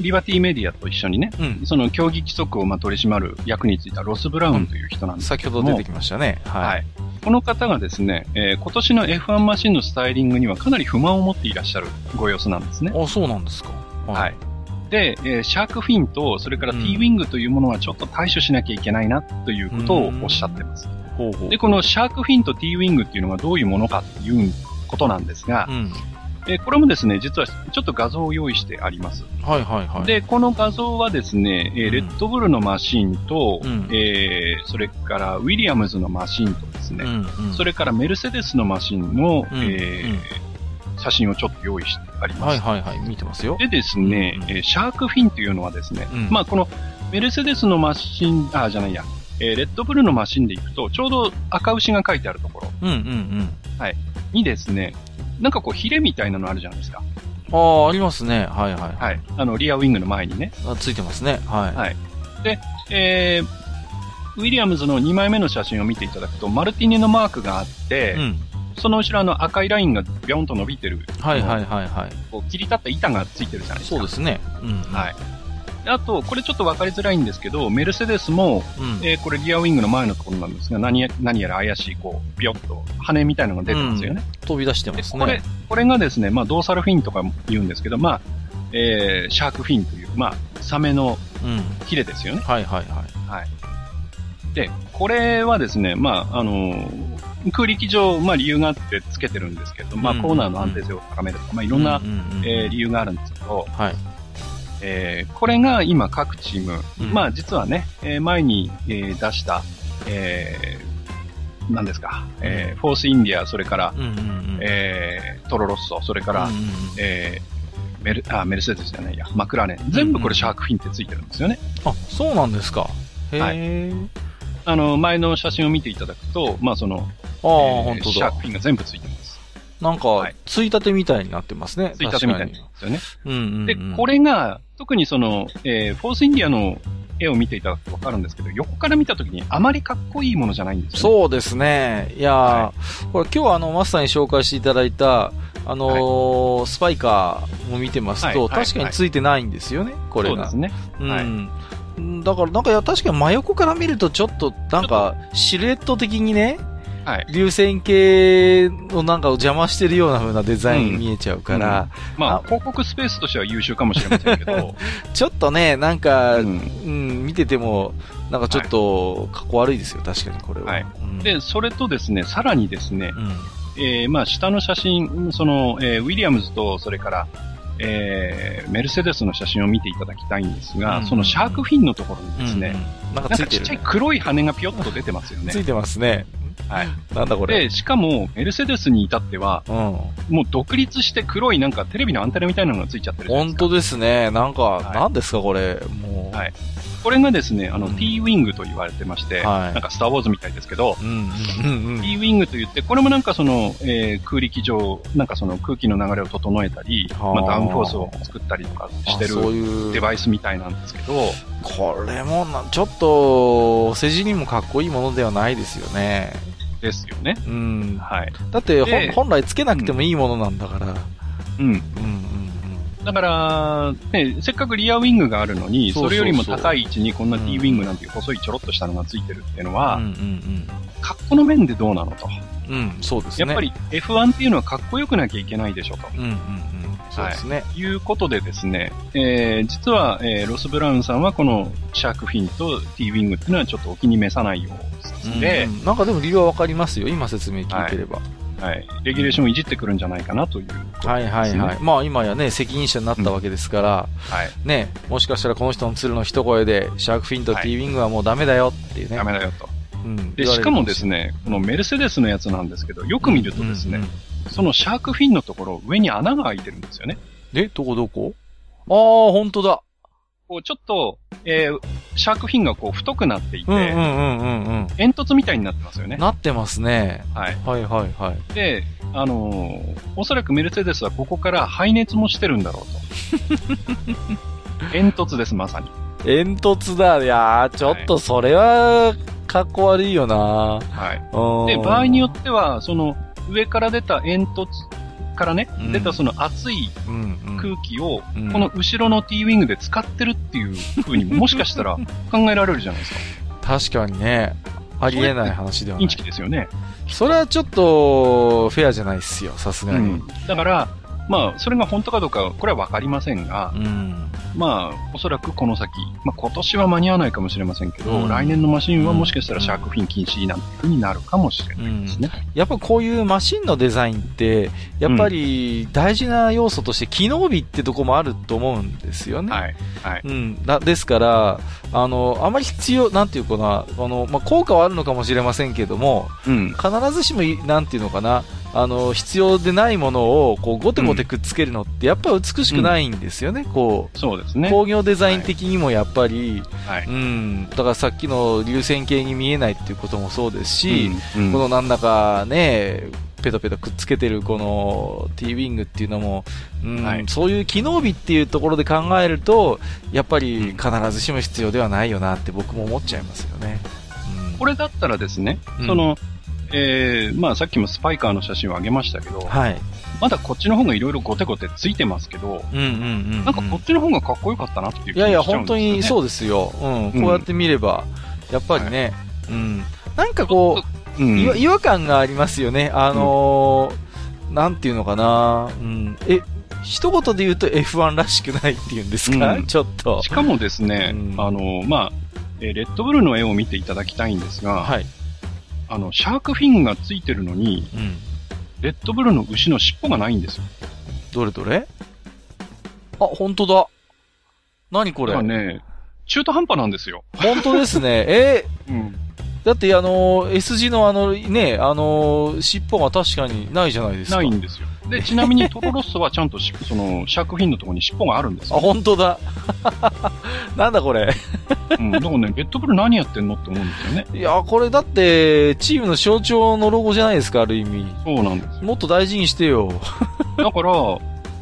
リバティメディアと一緒にね、うん。その競技規則をまあ取り締まる役についたロス・ブラウンという人なんです先けども、ほど出てきましたね。はい。はい。この方がですね、えー今年の F1 マシンのスタイリングにはかなり不満を持っていらっしゃるご様子なんですね。あ、そうなんですか。はい。で、えーシャークフィンと、それからうん T ウィングというものはちょっと対処しなきゃいけないなということをおっしゃってます。で、このシャークフィンと T ウィングっていうのがどういうものかっていうことなんですがう、ん。えーこれもですね、実はちょっと画像を用意してあります。はいはいはい。、で、この画像はですね、えーうんレッドブルのマシンと、うんえーそれからウィリアムズのマシンとですね、うんうん。それからメルセデスのマシンの、うんえー写真をちょっと用意してあります。はいはいはい、見てますよ。でですね、うんえーシャークフィンというのはですね、うんまあこのメルセデスのマシン、あ、じゃないや、えーレッドブルのマシンで行くと、ちょうど赤牛が書いてあるところうんうんうん。にですね、なんかこうヒレみたいなのあるじゃないですか。ああ、ありますね。はいはい。はい。あの、リアウィングの前にね。あついてますね。はい。はいえー、ウィリアムズの2枚目の写真を見ていただくと、マルティネのマークがあって、うん。その後ろあの赤いラインがビョンと伸びてる、はいはいはいはい。こう切り立った板がついてるじゃないですか。そうですね。うん。はい。であと、これちょっと分かりづらいんですけど、メルセデスも、うん。えーこれリアウィングの前のところなんですが、何や何やら怪しい、こう、ビヨッと羽みたいなのが出てますよね。飛び出してでますこれね。、これがですね、まあ、ドーサルフィンとか言うんですけど、まあ、えーシャークフィンという、まあ、サメのうん。ヒレですよね。はいはいはい。はい。で、これはですね、まあ、あのー空力上、まあ、理由があってつけてるんですけど、まあ、うんコーナーの安定性を高めるとか、まあ、いろんな、うんうんうんえー理由があるんですけど、はい。えーこれが今各チーム、うんまあ実はね、えー前に、えー出した、えー、何ですか、えーフォースインディア、それから、うんうんうん。えートロロッソ、それから、うんうんうんえーメル、あ、メルセデスじゃないや、マクラーレン。全部これシャークフィンってついてるんですよね。あ、そうなんですか。へえ。はいあの、前の写真を見ていただくと、まあその、ああ、えー本当だシャーク。フィンが全部ついてます。なんかはい、ついたてみたいになってますね。ついたてみたいなん確ですよね。うんうん。で、これが、特にその、えーフォースインディアの絵を見ていただくとわかるんですけど、横から見たときにあまりかっこいいものじゃないんですよ、ね。そうですね。いやー、はこれ今日あの、マスターに紹介していただいた、あのースパイカーも見てますと、はいはい確かについてないんですよね、これが。そうですね。はいうん。だから、なんか、いや、確かに真横から見ると、ちょっと、なんか、シルエット的にね、はい。流線形のなんかを邪魔してるような風なデザインに見えちゃうから、あまあ、広告スペースとしては優秀かもしれませんけど、ちょっとね、なんか、ううんん、見てても、なんかちょっと、かっこ悪いですよ、確かにこれは。はい。うん、で、それとですね、さらにですね、うん、えーまあ、下の写真、その、えーウィリアムズと、それから、えーメルセデスの写真を見ていただきたいんですが、うん。そのシャークフィンのところにですね、うん、なんかなんかちっちゃい黒い羽がピヨッと出てますよね。つ。いてますね。はい。なんだこれ。で、しかも、メルセデスに至っては、うん。もう独立して黒いなんかテレビのアンテナみたいなのがついちゃってるじゃないですか。本当ですね。なんか、はいなんですかこれ。もう。はいこれがですね、あの、うん T ウィングと言われてまして、はいなんかスターウォーズみたいですけど、うん、うん、うんうん。T ウィングと言って、これもなんかその、えー空力上、なんかその空気の流れを整えたり、はあまあ、ダウンフォースを作ったりとかしてあそうるいう。デバイスみたいなんですけど、これもな、ちょっと、お世辞にもかっこいいものではないですよね。ですよね。うん。はい。だって、本来つけなくてもいいものなんだから。うん。うん、うん、だから、ね、せっかくリアウィングがあるのに、それよりも高い位置にこんなうん T ウィングなんていう細いちょろっとしたのがついてるっていうのは、うん。うん、うん、格好の面でどうなのと。うん。うん、そうですね。やっぱり F1 っていうのはかっこよくなきゃいけないでしょと。うん、うん、うん。そうですね。いうことでですね、えー、実は、えーロス・ブラウンさんはこのシャークフィンと T ウィングっていうのはちょっとお気に召さないようで、うんなんかでも理由はわかりますよ。今説明聞いてれば。はい、レギュレーションをいじってくるんじゃないかなということはいはいはい。まあ今やね、責任者になったわけですから、はい。ね、もしかしたらこの人の鶴の一声で、シャークフィンとはい T ウィングはもうダメだよっていうね。ダメだよと。うんで、しかもです。ね、このメルセデスのやつなんですけど、よく見るとですね、うんうんそのシャークフィンのところ、上に穴が開いてるんですよね。で、どこどこ？ああ、本当だ。こう、ちょっと、えー、シャークフィンがこう、太くなっていて、うんうんうんうんうん。煙突みたいになってますよね。なってますね。はい。はいはいはい。で、あのーおそらくメルセデスはここから排熱もしてるんだろうと。煙突です、まさに。煙突だ。いやー、ちょっとそれは、かっこ悪いよなはい。うんで、場合によっては、その、上から出た煙突からね、うん出たその熱い空気を、うんこの後ろの T ウィングで使ってるっていう風にもしかしたら 考えられるじゃないですか。確かにね、ありえない話ではないインチ。キですよね。それはちょっと、フェアじゃないっすよ、さすがに。うん。だから、まあ、それが本当かどうか、これはわかりませんがう、ん。まあ、おそらくこの先、まあ今年は間に合わないかもしれませんけど、うん来年のマシンはもしかしたらシャークフィン禁止なんていう風になるかもしれないですね。やっぱこういうマシンのデザインって、やっぱり大事な要素として機能美ってとこもあると思うんですよね。はい。はい。うん。だですから、あの、あまり必要、なんていうかな、あの、まあ、効果はあるのかもしれませんけども、うん。必ずしもい、なんていうのかな、あの、必要でないものを、こう、ごてごてくっつけるのって、やっぱ美しくないんですよね、こう、そうですね。工業デザイン的にもやっぱり、はい。うん、だからさっきの流線形に見えないっていうこともそうですし、うん。うん。このなんだかね、ペタペタくっつけてるこの T ウィングっていうのも、うんはい。そういう機能美っていうところで考えると、やっぱりうん。必ずしも必要ではないよなって僕も思っちゃいますよね。うん。これだったらですね、うん。その、えー、まあさっきもスパイカーの写真をあげましたけど、はい。まだこっちの方がいろいろゴテゴテついてますけど、うんうんうん、うん。なんかこっちの方がかっこよかったなっていう気いやいや。本当にそうですよ。うん。こうやって見れば、やっぱりね、うん。なんかこう、うん。違和感がありますよね。あのーなんていうのかな。うん。え、一言で言うと F1 らしくないっていうんですか、うんちょっとし。かもですね、うんあの、まあ、えーレッドブルの絵を見ていただきたいんですが、はい。あの、シャークフィンがついてるのに、うん。レッドブルの牛の尻尾がないんですよ。どれどれ？あ、本当だ。何これ？これはね、中途半端なんですよ。本当ですね。え？うん。だってあのー S 字のあの、ね、あのー尻尾が確かにないじゃないですか。ないんですよ。で、ちなみにトロロッソはちゃんとし、その、シャークフィンのところに尻尾があるんですあ、よ。本当だ。なんだこれ。うん。だからね、レッドブル何やってんのって思うんですよね。いや、これだって、チームの象徴のロゴじゃないですか、ある意味。そうなんです。もっと大事にしてよ。だから、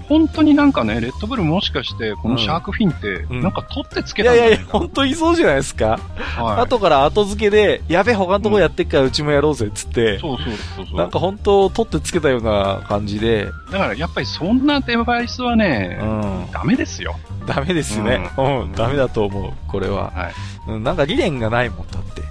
本当になんかね、レッドブルもしかして、このシャークフィンって、うんなんか取ってつけいやいやいや、たんじゃないか本当にそうじゃないですか。はい。後から後付けで、やべ、他のとこやってっからうちもやろうぜ、つって。そうそうそうそう。なんか本当、取ってつけたような感じで、だからやっぱりそんなデバイスはねう、ん。ダメですよ。ダメですね。ううんん、ダメだと思う、これは。はい。うん、なんか理念がないもんだって。うん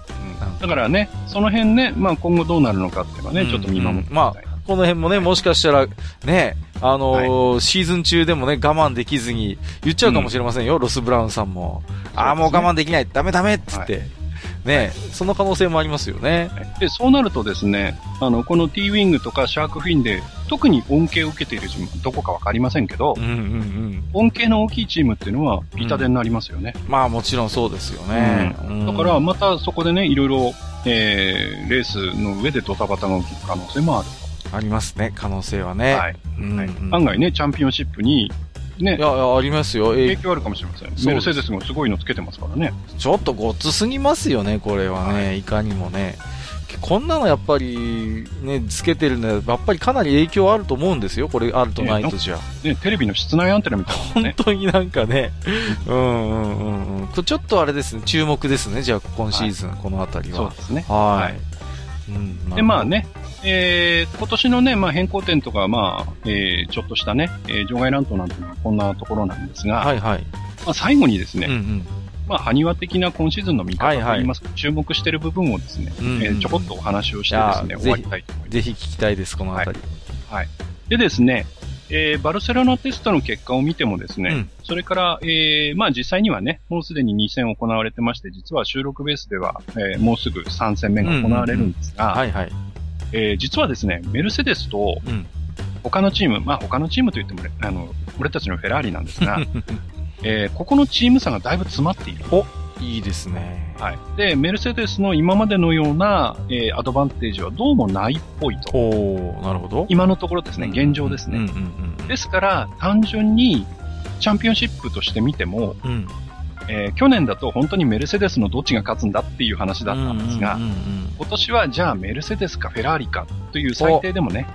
だからね、その辺ね、まあ今後どうなるのかっていうのはね、うんちょっと見守ってまこの辺もね、もしかしたら、ね、あのーシーズン中でもね、我慢できずに、言っちゃうかもしれませんよ、ロス・ブラウンさんも。ああ、もう我慢できない、ダメダメっつって。ね、その可能性もありますよね。で、そうなるとですね、あの、この T ウィングとかシャークフィンで、特に恩恵を受けているチームはどこかわかりませんけどうん、うんうん。恩恵の大きいチームっていうのは痛手になりますよね。まあもちろんそうですよね。うんだから、またそこでね、いろいろ、えー、レースの上でドタバタが起きる可能性もあるありますね、可能性はと。ね。はい。うんはいうん案外ね、チャンピオンシップに、ねい、や、いやありますよ。え影響あるかもしれません。すメルセデスもすごいのつけてますからね。ちょっとごっつすぎますよね、これはね。、はいかにもね。こんなのやっぱり、ね、つけてるのは、やっぱりかなり影響あると思うんですよ、これあるとないとじゃ。ね、テレビの室内アンテナみたいな本ね。当になんかね、うんうんうんうん。ちょっとあれですね、注目ですね、じゃあ今シーズン、このあたりは。そうですね。はい。はいうん、で、まあ。ね、えー、今年のね、まあ変更点とか、まあ、えー、ちょっとしたね、えー、場外乱闘なんていうのはこんなところなんですが、はいはい。まあ最後にですね、うんうん。まあ、埴輪的な今シーズンの見方はいはいといいますか、注目している部分をですね、うんうんえーちょこっとお話をしてですね、終わりたいと思います。ぜひ聞きたいです、このあたり。でですね、えーバルセロナテストの結果を見てもですね、うんそれから、えーまあ実際にはね、もうすでに2戦行われてまして、実は収録ベースでは、えーもうすぐ3戦目が行われるんですが、はいはい。えー実はですね、メルセデスとうん。他のチーム、まあ他のチームといってもね、あの、俺たちのフェラーリなんですが、えーここのチーム差がだいぶ詰まっている。いいですね。はい。で、メルセデスの今までのような、えーアドバンテージはどうもないっぽいと。おー、なるほど。今のところですね、現状ですね。うんうんうん。ですから、単純に、チャンピオンシップとして見ても、うん。えー去年だと本当にメルセデスのどっちが勝つんだっていう話だったんですが、今年はじゃあメルセデスかフェラーリかという最低でもね、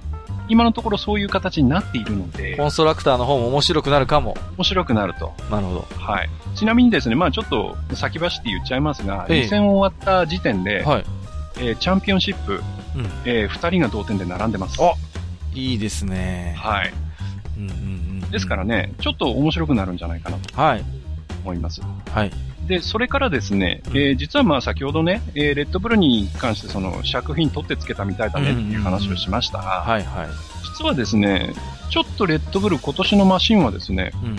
今のところそういう形になっているのでコ、ンストラクターの方も面白くなるかも。面白くなると。なるほど。はい。ちなみにですね、まあちょっと先走って言っちゃいますが、ええ2戦終わった時点で、はい。えーチャンピオンシップ、うん。え2人が同点で並んでます。あいいですね。はい。うんうんうん。ですから。ね、ちょっと面白くなるんじゃないかなとはい。思います。はい。で、それからですね、うんえー実はまあ先ほどね、えーレッドブルに関してその試薬品取ってつけたみたいだねっていう話をしましたが、はいはい。実はですね、ちょっとレッドブル今年のマシンはですね、うん。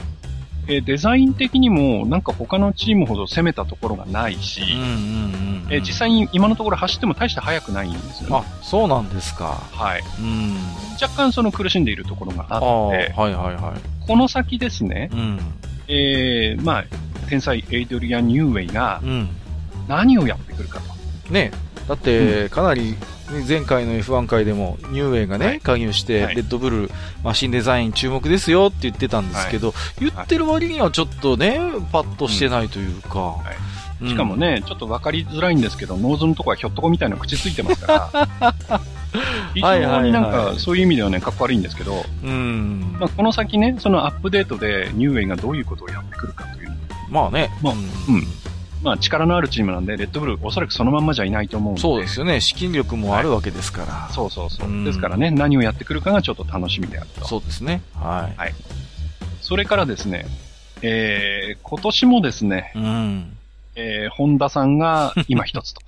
えーデザイン的にもなんか他のチームほど攻めたところがないし、うんうんうん。えー実際に今のところ走っても大して速くないんですよね。あ、そうなんですか。はい。うん。若干その苦しんでいるところがあああ、はいって、はいはい。この先ですね、うん。えーまあ、天才エイドリアン・ニューウェイがうん。何をやってくるかと。ね。だって、かなり、ね前回の F1 回でも、ニューウェイがね、はい。加入して、はい。レッドブルマシンデザイン注目ですよって言ってたんですけど、言ってる割にはちょっとね、パッとしてないというか。はい。うん。しかも、ね、ちょっと分かりづらいんですけど、ノーズのとこはひょっとこみたいな口ついてますから、非常になんかそういう意味ではね、かっこ悪いんですけど、うん。まあ、この先ね、そのアップデートでニューウェイがどういうことをやってくるかという、まあね。まあうんうんまあ力のあるチームなんで、レッドブルおそらくそのまんまじゃいないと思うんで。そうですよね。資金力もあるわけですから。そうそうそううんですからね、何をやってくるかがちょっと楽しみであると。そうですね。はい。それからですね、えー、今年もですね、うん。えー、ホンダさんが 今一つと。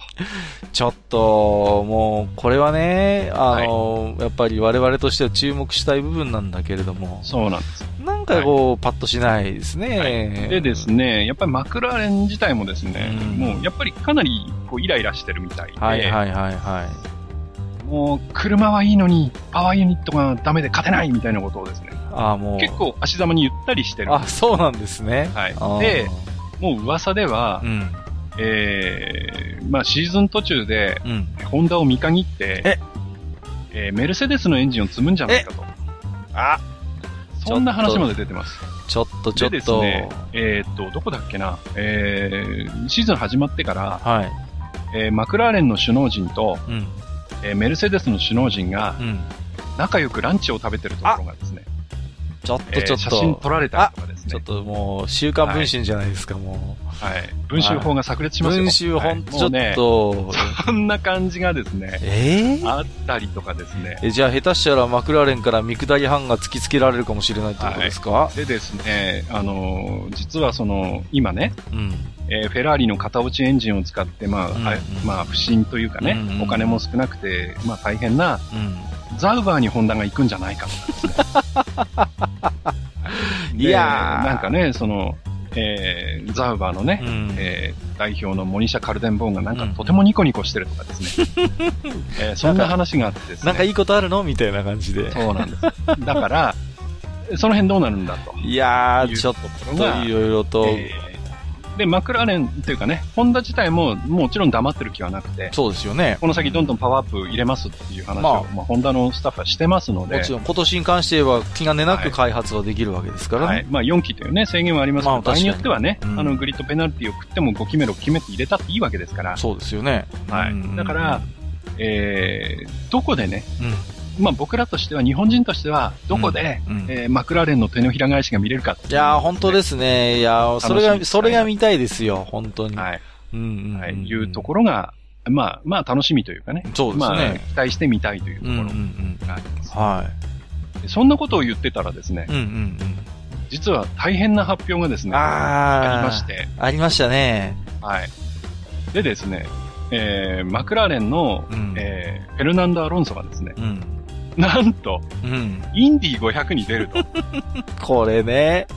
ちょっと、もう、これはね、あの、やっぱり我々としては注目したい部分なんだけれども、そうなんです。なんかこう、パッとしないですね。はいでですね、やっぱりマクラーレン自体もですね、うんもうやっぱりかなりこうイライラしてるみたいで、はいはいはいはもう車はいいのにパワーユニットがダメで勝てないみたいなことをですね、い。ああ、もう。結構足玉に言ったりしてる。あ、そうなんですね。はいで、もう噂では、うん。えー、まあシーズン途中でうん。ホンダを見限って、え？えーメルセデスのエンジンを積むんじゃないかと。あそんな話まで出てます。ちょっとちょっでですと。ね、えーっと、どこだっけな、えー、シーズン始まってから、はい。えーマクラーレンの首脳陣と、うん。えーメルセデスの首脳陣がうん。仲良くランチを食べてるところがですね、ちょっえーとちょっと。写真撮られたりとかですねちょっ、ともう、週刊文春じゃないですか、もはい、文集法が炸裂しう。ますよ。文春はいほんとちょっと、そんな感じがですね、えー？あったりとかですね。え、じゃあ下手したらマクラーレンから見下り版が突きつけられるかもしれないってことですか、でですね、あのー実はその、今ね、うん。えーフェラーリの型落ちエンジンを使って、まあ、うんはいまあ、不振というかね、うんうんお金も少なくて、まあ、大変な、うん。ザウバーにホンダが行くんじゃないかとかですね。いやなんかね、その、えーザウバーのね、うん。えー代表のモニシャ・カルデンボーンがなんかうんとてもニコニコしてるとかですね。えーそんな話があってですね。なんかいいことあるの？みたいな感じで。そうなんです。だから、その辺どうなるんだと。いやー、ちょっといろいろと、えーで、マクラーレンっていうかね、ホンダ自体ももちろん黙ってる気はなくて、そうですよね。この先どんどんパワーアップ入れますっていう話を、ままああ、ホンダのスタッフはしてますので、もちろん今年に関しては気兼ねなはいく開発はできるわけですからね。はい。まあ4期というね、制限はありますけど、まあ場合によってはね、うんあの、グリッドペナルティを食っても5期目、6期目って入れたっていいわけですから、そうですよね。はいうんだから、えー、どこでね、うん。まあ僕らとしては、日本人としては、どこで、うんうんえーマクラーレンの手のひら返しが見れるかいやー、本当ですね。いやー、それが、それが見たいですよ、本当に。はい。うんうんうん。はい。いうところが、まあ、まあ楽しみというかね。そうですまあ、ね。期待してみたいというとうんうんうころん。があります。はでそんなことを言ってたらですねい。、うんうん実は大変な発表がですうん。ね、あ。りまして、ありましたね。はい。でですね、えー、マクラーレンの、うんえー、フェルナンド・アロンソがですね、うん。なんと、うん。インディ500に出ると、これね。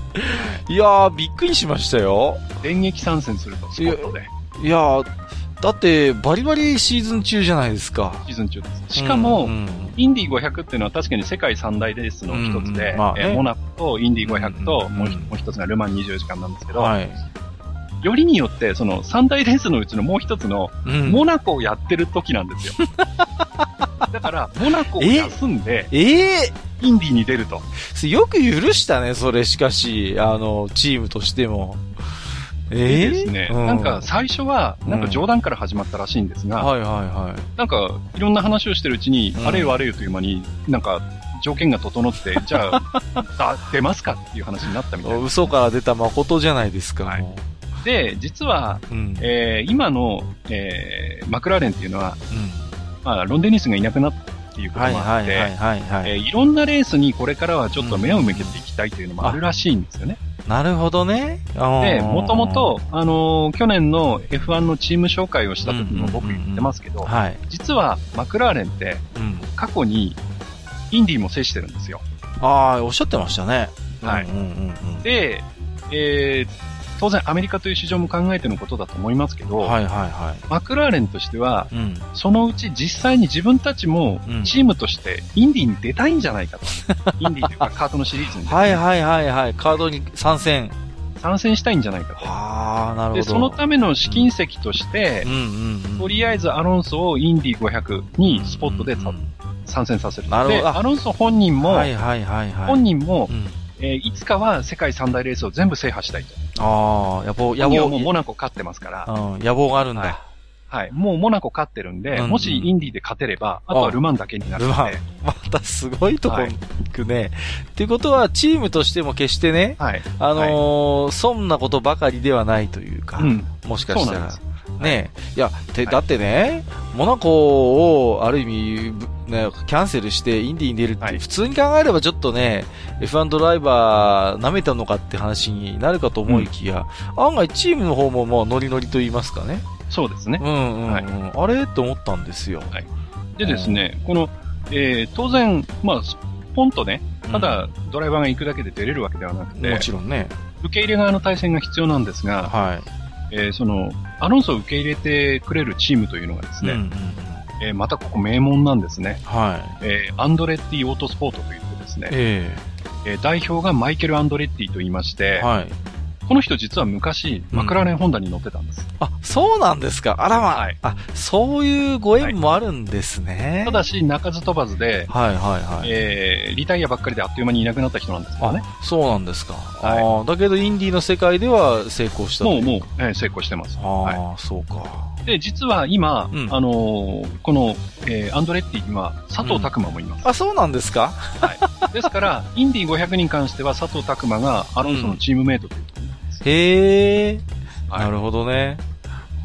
いやー、びっくりしましたよ。電撃参戦すると、スポットで、いやー、だって、バリバリシーズン中じゃないですか。シーズン中です。しかも、うんうんインディ500っていうのは確かに世界三大レースの一つで、うんうんまあねえーモナコとインディ500と、うんもう一もう一つがルマン24時間なんですけど、はい。よりによって、その三大レースのうちのもう一つの、うん。モナコをやってる時なんですよ。だから、モナコを休んで、え？え？インディーに出ると。よく許したね、それ、しかし、あの、チームとしても。え？えでですね、うなんか、最初は、なんか冗談から始まったらしいんですが、はいはいはい。なんか、いろんな話をしてるうちに、うんあれよあれよという間に、なんか、条件が整って、じゃあ、あ 出ますかっていう話になったみたいな。嘘から出た誠じゃないですか、はいもで、実は、う。うん。えー今の、えーマクラーレンっていうのは、うん。まあ、ロンデニスがいなくなったっていうことはいもあって、はいろんなレースにこれからはちょっと目を向けていきたいというのもあるらしいんですよね。なるほどね。で、もともと、と、あのー去年の F1 のチーム紹介をした時にも僕言ってますけど、はい。実はマクラーレンってうん。過去にインディも制してるんですよ。ああ、おっしゃってましたね。はいうんうんうん。で、えー当然アメリカという市場も考えてのことだと思いますけど、はいはいはマクラーレンとしては、い。うん。そのうち実際に自分たちもうんチームとしてインディに出たいんじゃないかと。インディというかカートのシリーズに、はいはいはいはい。カードに参戦。参戦したいんじゃないかと。はあ、なるほど。で、そのための試金石としてうん、うんうん。とりあえずアロンソをインディ500にスポットでさうんうん参戦させる。なるほどアロンソ本人も、はいはいはいはい。本人もう、ん。えーいつかは世界三大レースを全部制覇したいと。ああ、野望、野望もう、モナコ勝ってますから、うん、野望があるんはいだ。はい。もうモナコ勝ってるんで、うんうんもしインディで勝てれば、あとはルマンだけになるのルマンで、またすごいとこに行くね。っていうことは、チームとしても決してね、はい。あのーそんなことばかりではないというか、うん。もしかしたらそうなんです。。ねいや、て、はいだってね、モナコを、ある意味、ぶね、キャンセルしてインディに出るって、はい普通に考えればちょっとね、F1 ドライバー舐めたのかって話になるかと思いきや、案外チームの方ももうノリノリと言いますかね。そうですねう。んうん、うんはいあれと思ったんですよ。でですね、この、えー当然、まあ、ポンとね、ただ、ドライバーが行くだけで出れるわけではなくうん、ても、ちろんね。受け入れ側の対戦が必要なんですが、はい。えーその、アロンソを受け入れてくれるチームというのがですね、うんうんうんえーまたここ名門なんですね。はい。えーアンドレッティオートスポートといってですね、ええー代表がマイケル・アンドレッティと言いまして、えはい。この人実は昔、マクラーレンホンダに乗ってたんです。あ、そうなんですか。あらま。はいあ、そういうご縁もあるんですね。ただし、鳴かず飛ばずで、はいはいはい。えーリタイアばっかりであっという間にいなくなった人なんですけどね。あ、そうなんですか。はいああ、だけどインディーの世界では成功したもうもう、えー成功してます。ああ、はそうか。い。で、実は今、うんあのーこの、えーアンドレッティには佐藤拓馬もいます。あ、そうなんですかですから、インディ500に関しては佐藤拓馬がアロンソのチームメイトということになります。へえ、はいなるほどね。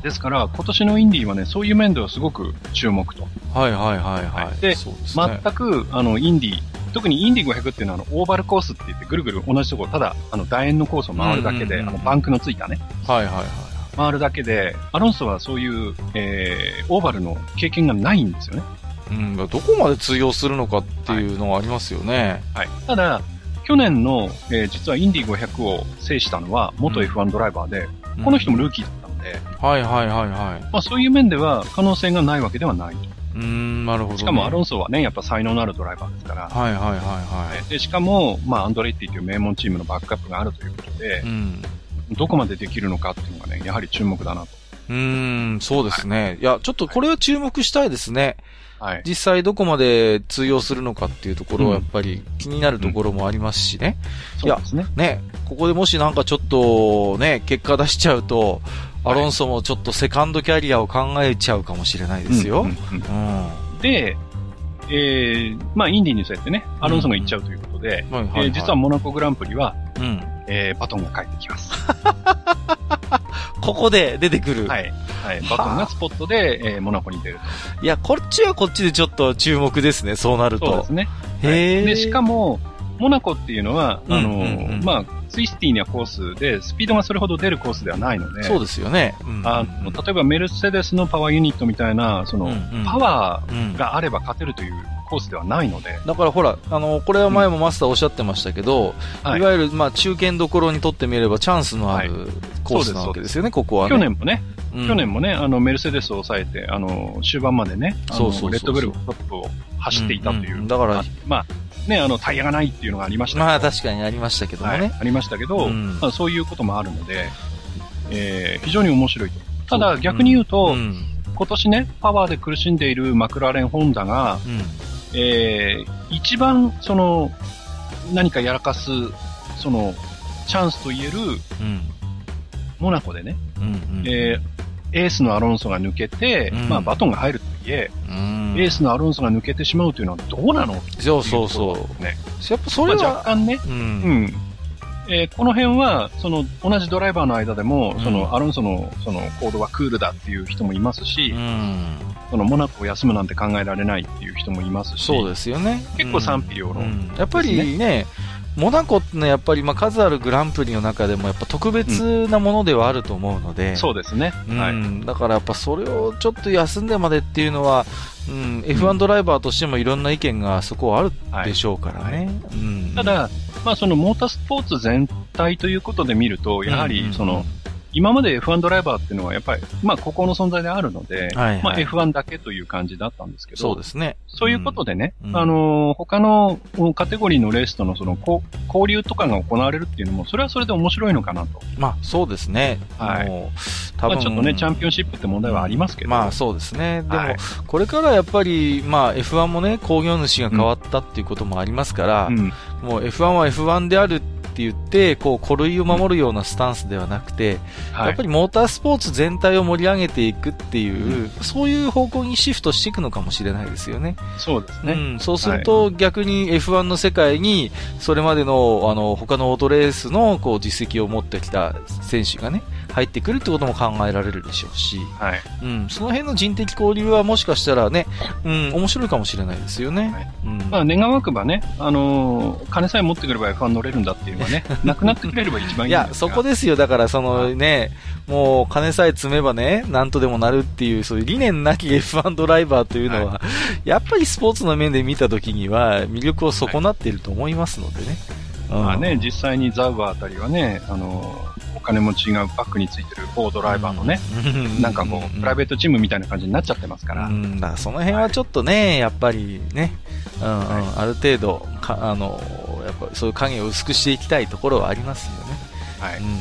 ですから、今年のインディはね、そういう面ではすごく注目と。はいはいはいはい。はいでですね。全く、あの、インディ、特にインディ500っていうのは、あの、オーバルコースって言って、ぐるぐる同じところ、ただ、あの、楕円のコースを回るだけで、うんうんうんあの、バンクのついたね、はいはいはい。回るだけで、アロンソはそういう、えー、オーバルの経験がないんですよね。うん、どこまで通用するのかっていうのがありますよね。はい。ただ、去年の、えー実はインディ500を制したのは、元うん F1 ドライバーで、うんこの人もルーキーだったので、はいはいはいはい。まあそういう面では可能性がないわけではない。うーん、なるほど、ね。しかもアロンソはね、やっぱ才能のあるドライバーですから、はいはいはいはい。で、しかも、まあアンドレッティという名門チームのバックアップがあるということでう、ん。どこまでできるのかっていうのがね、やはり注目だなと。うーん、そうですね。いや、ちょっとこれは注目したいですね。はい。実際どこまで通用するのかっていうところはうんやっぱり気になるところもありますしね。そうですね。ね、ここでもしなんかちょっとね、結果出しちゃうと、アロンソもちょっとセカンドキャリアを考えちゃうかもしれないですよ。ううんん。うんうんで、えー、まあインディにそうやってね、アロンソが行っちゃうということで、はいはいはいえー実はモナコグランプリは、うん。えー、バトンが返ってきます。ここで出てくる。はい。はい。バトンがスポットで、えー、モナコに出るいや、こっちはこっちでちょっと注目ですね、そうなると。そうでとす。ね。へえ。で、しかも、モナコっていうのは、あのうんうんうんまあ、ツイスティーなコースで、スピードがそれほど出るコースではないので、そうですよね。うん。あの例えばメルセデスのパワーユニットみたいな、その、うん。うんパワうんーがあれば勝てるというコースではないので、だからほら、あの、これは前もマスターおっしゃってましたけど、はい。い、わゆる、まあ、中堅どころにとってみればチャンスのあるはい。コースなわけですよね、ここはね。去年もね、うん。去年もね、あの、メルセデスを抑えて、あの、終盤までね、レッドブルトップを走っていたという。んんだからあ、まあ、ね、あの、タイヤがないっていうのがありました。まあ確かにありましたけどもはいね。ありましたけど、うんまあ、そういうこともあるので、えー非常に面白いと。ただ逆に言うと、うん。今年ね、パワーで苦しんでいるマクラーレン・ホンダが、うん。えー一番、その、何かやらかす、その、チャンスと言える、うん。モナコでね、うん。うん。えーエースのアロンソが抜けて、うんまあバトンが入るとはいえ、うんエースのアロンソが抜けてしまうというのはどうなの？そうそうそう。ね。やっぱそまあ、れは、若干ね、う。うんん。えーこの辺は、その、同じドライバーの間でも、うんその、アロンソの、その、コードはクールだっていう人もいますし、うん。その、モナコを休むなんて考えられないっていう人もいますし、そうですよね。結構賛否両論うんやっぱりね、モナコってのはやっぱり、まあ、数あるグランプリの中でも、やっぱ特別なものではあると思うので、そうですね。うんはい。だからやっぱそれをちょっと休んでまでっていうのは、うん、F1 ドライバーとしてもいろんな意見がそこはあるでしょうからね。うん、ただ、まあそのモータースポーツ全体ということで見ると、やはうんうんうんりその、今まで F1 ドライバーっていうのはやっぱり、まあここの存在であるので、はいはいまあ F1 だけという感じだったんですけど、そうですね。そういうことでね、うんあのー他のカテゴリーのレースとのその交流とかが行われるっていうのも、それはそれで面白いのかなと。まあそうですね。はい多分まあちょっとね、チャンピオンシップって問題はありますけど。まあそうですね。でも、はいこれからやっぱり、まあ F1 もね、工業主が変わったっていうこともありますから、うん。もう F1 は F1 であるって言って、こう、古類を守るようなスタンスではなくて、はい。やっぱりモータースポーツ全体を盛り上げていくっていう、そういう方向にシフトしていくのかもしれないですよね。そうですね。うん、そうすると、逆に F1 の世界に、それまでの、あの、他のオートレースの、こう、実績を持ってきた選手がね、入ってくるってことも考えられるでしょうし、はい。うん、その辺の人的交流はもしかしたらね、うん、面白いかもしれないですよね。はいうん。まあ、願わくばね、あのー金さえ持ってくれば F1 乗れるんだっていうのはね、なくなってくれれば一番いいや、いんですがそこですよ。だから、そのね、もう、金さえ積めばね、なんとでもなるっていう、そういう理念なき F1 ドライバーというのは、やっぱりスポーツの面で見たときには、魅力を損なっていると思いますのでね。うんまあね、実際にザウバーあたりはね、あのーお金持ちがバックについてる某ドライバーのね、うん。なんかこう、プライベートチームみたいな感じになっちゃってますから、うん、だからその辺はちょっとね、やっぱりね、うんうん、はい。ある程度、か、あの、やっぱりそういう影を薄くしていきたいところはありますよね。はい。うんうんうん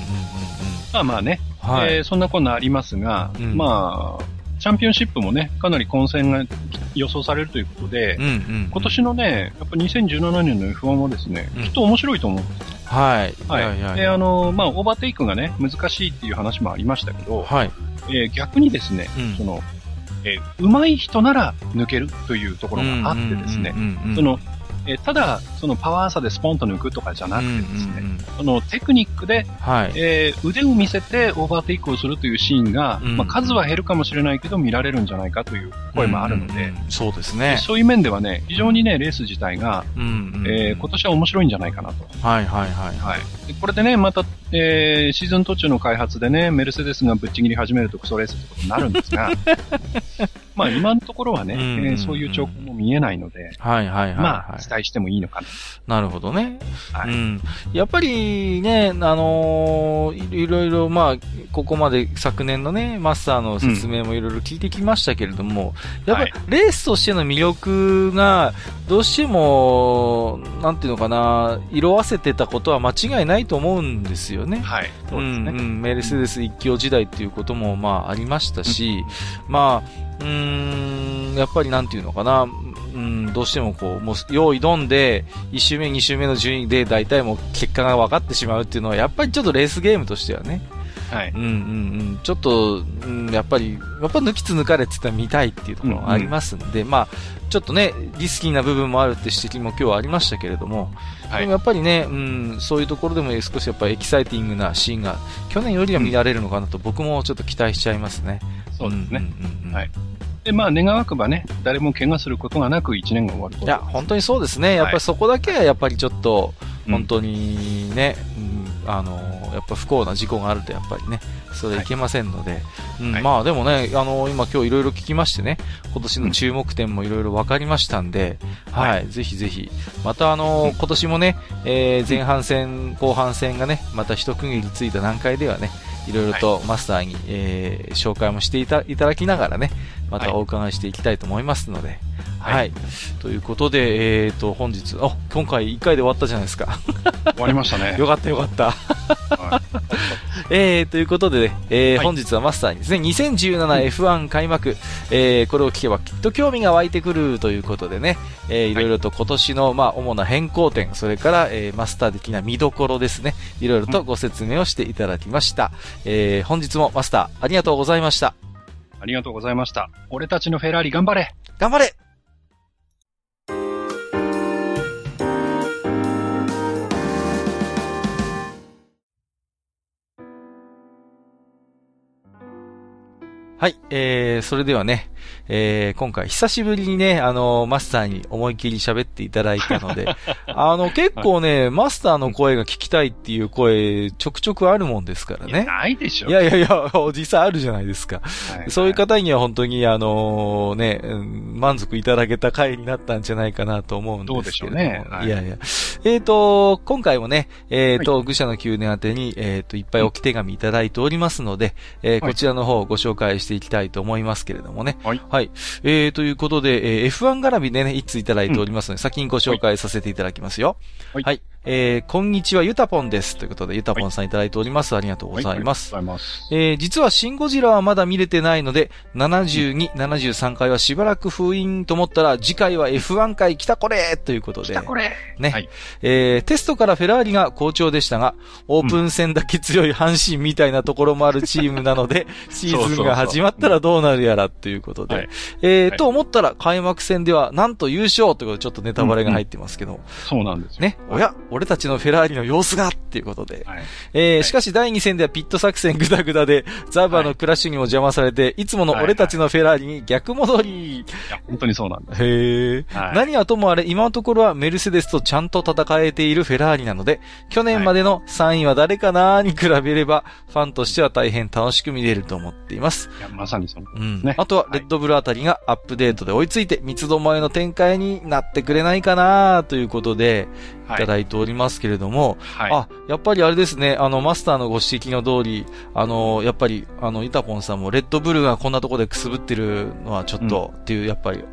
まあまあね、うん。はい。えーそんなこんなありますが、うん。まあ、チャンピオンシップもね、かなり混戦が予想されるということで、うんうんうん今年のね、やっぱ2017年の F1 はですね、うんきっと面白いと思うんですよ。はい。はい。はいはいで、あの、まあ、オーバーテイクがね、難しいっていう話もありましたけど、はい。えー逆にですね、うんその、えー上手い人なら抜けるというところがあってですね、その、えーただ、そのパワー差でスポンと抜くとかじゃなくてですね、うんうんうんそのテクニックで、はい。えー腕を見せてオーバーテイクをするというシーンが、うんまあ、数は減るかもしれないけど見られるんじゃないかという声もあるので、うんうんうんそうですね。そういう面ではね、非常にね、レース自体が、うんうんうんえー今年は面白いんじゃないかなと。はいはいはい。はい。でこれでね、また、えーシーズン途中の開発でね、メルセデスがぶっちぎり始めるとクソレースってことになるんですが、まあ今のところはね、うんうんうんえーそういう兆候も見えないので、はいはいはい、はい。まあ期待してもいいのかなるほどね。な。はい。うん。やっぱりね、あのーいいろいろ、まあ、ここまで昨年のね、マスターの説明もいろいろ聞いてきましたけれども、やっぱりレースとしての魅力が、どうしても、なんていうのかな、色あせてたことは間違いないと思うんですよね。はい。そうですね。んうん、メルセデス一強時代っていうこともまあありましたし、まあ、うーん、やっぱりなんていうのかな、うん、どうしてもこう、もう用意どんで、1周目、2周目の順位で大体もう結果が分かってしまうっていうのは、やっぱりちょっとレースゲームとしてはね、はい。うんうんうん、ちょっと、うん、やっぱり、やっぱ抜きつ抜かれって言ったら見たいっていうところがありますんで、まあ、ちょっとね、リスキーな部分もあるって指摘も今日はありましたけれども、はいでもやっぱりね、うん、そういうところでも少しやっぱエキサイティングなシーンが去年よりは見られるのかなと僕もちょっと期待しちゃいますね。そうですね。んうんうんうんはいで、まあ、願わくばね、誰も怪我することがなく1年が終わること。いや、本当にそうですね。やっぱりそこだけはやっぱりちょっと、うん。本当にね、うん、あの、やっぱ不幸な事故があるとやっぱりね、それはい。けませんので、うんはい。まあでもね、あの、今今日いろいろ聞きましてね、今年の注目点もいろいろ分かりましたんで、はい、はい。ぜひぜひ、またあの、うん。今年もね、えー前半戦、後半戦がね、また一区切りついた段階ではね、いろいろとマスターに、えー紹介もしていたいただきながらね、またお伺いしていきたいと思いますので、はい。はいということで、えっ、と、本日、あ、今回1回で終わったじゃないですか。終わりましたね。よかったよかった。はい えー、ということでね、えーはい本日はマスターにですね、2017F1 開幕、えー、これを聞けばきっと興味が湧いてくるということでね、えー、いろいろと今年の、まあ、主な変更点、それから、えー、マスター的な見どころですね、いろいろとご説明をしていただきました。えー、本日もマスター、ありがとうございました。ありがとうございました。俺たちのフェラーリ頑張れ頑張れはい、えー、それではね、えー、今回久しぶりにね、あの、マスターに思いっきり喋っていただいたので、あの、結構ね、マスターの声が聞きたいっていう声、ちょくちょくあるもんですからね。ないでしょ。いやいやいや、実際あるじゃないですか。はいそういう方には本当に、あのね、うん満足いただけた回になったんじゃないかなと思うんですけれども。どうでしょうねはいいやいや。えっ、と、今回もね、えっ、と、愚者の宮殿宛てに、えっ、と、いっぱい置き手紙いただいておりますので、えーはいこちらの方をご紹介していきたいと思いますけれどもね。はい。はい。えー、ということで、えー F1 絡みでね、一通いただいておりますので、先にご紹介させていただきますよ。はいえー、こんにちは、ゆたぽんです。ということで、ゆたぽんさんいただいております。ありがとうございます。はいありがとうございます。えー実はシンゴジラはまだ見れてないので、72、73回はしばらく封印と思ったら、次回は F1 回来たこれということで。来たこれね、はいえーテストからフェラーリが好調でしたが、オープン戦だけ強い阪神みたいなところもあるチームなので、シーズンが始まったらどうなるやらということで。はいえと思ったら開幕戦ではなんと優勝ということでちょっとネタバレが入ってますけど、そうなんですよ。ね、おや、俺たちのフェラーリの様子がっていうことで。はい。えーはいしかし第2戦ではピット作戦グダグダで、ザーバーのクラッシュにも邪魔されて、いつもの俺たちのフェラーリに逆戻り。いや、本当にそうなんです。へえ、はい何はともあれ、今のところはメルセデスとちゃんと戦えているフェラーリなので、去年までの3位は誰かなーに比べれば、ファンとしては大変楽しく見れると思っています。いや、まさにその。うん。ねあとは、レッドブルあたりがアップデートで追いついて、三つどもえの展開になってくれないかなということで、いただいておりますけれども、はい。あ、やっぱりあれですね、あの、マスターのご指摘の通り、あの、やっぱり、あの、イタポンさんも、レッドブルがこんなところでくすぶってるのはちょっと、っていう、やっぱり、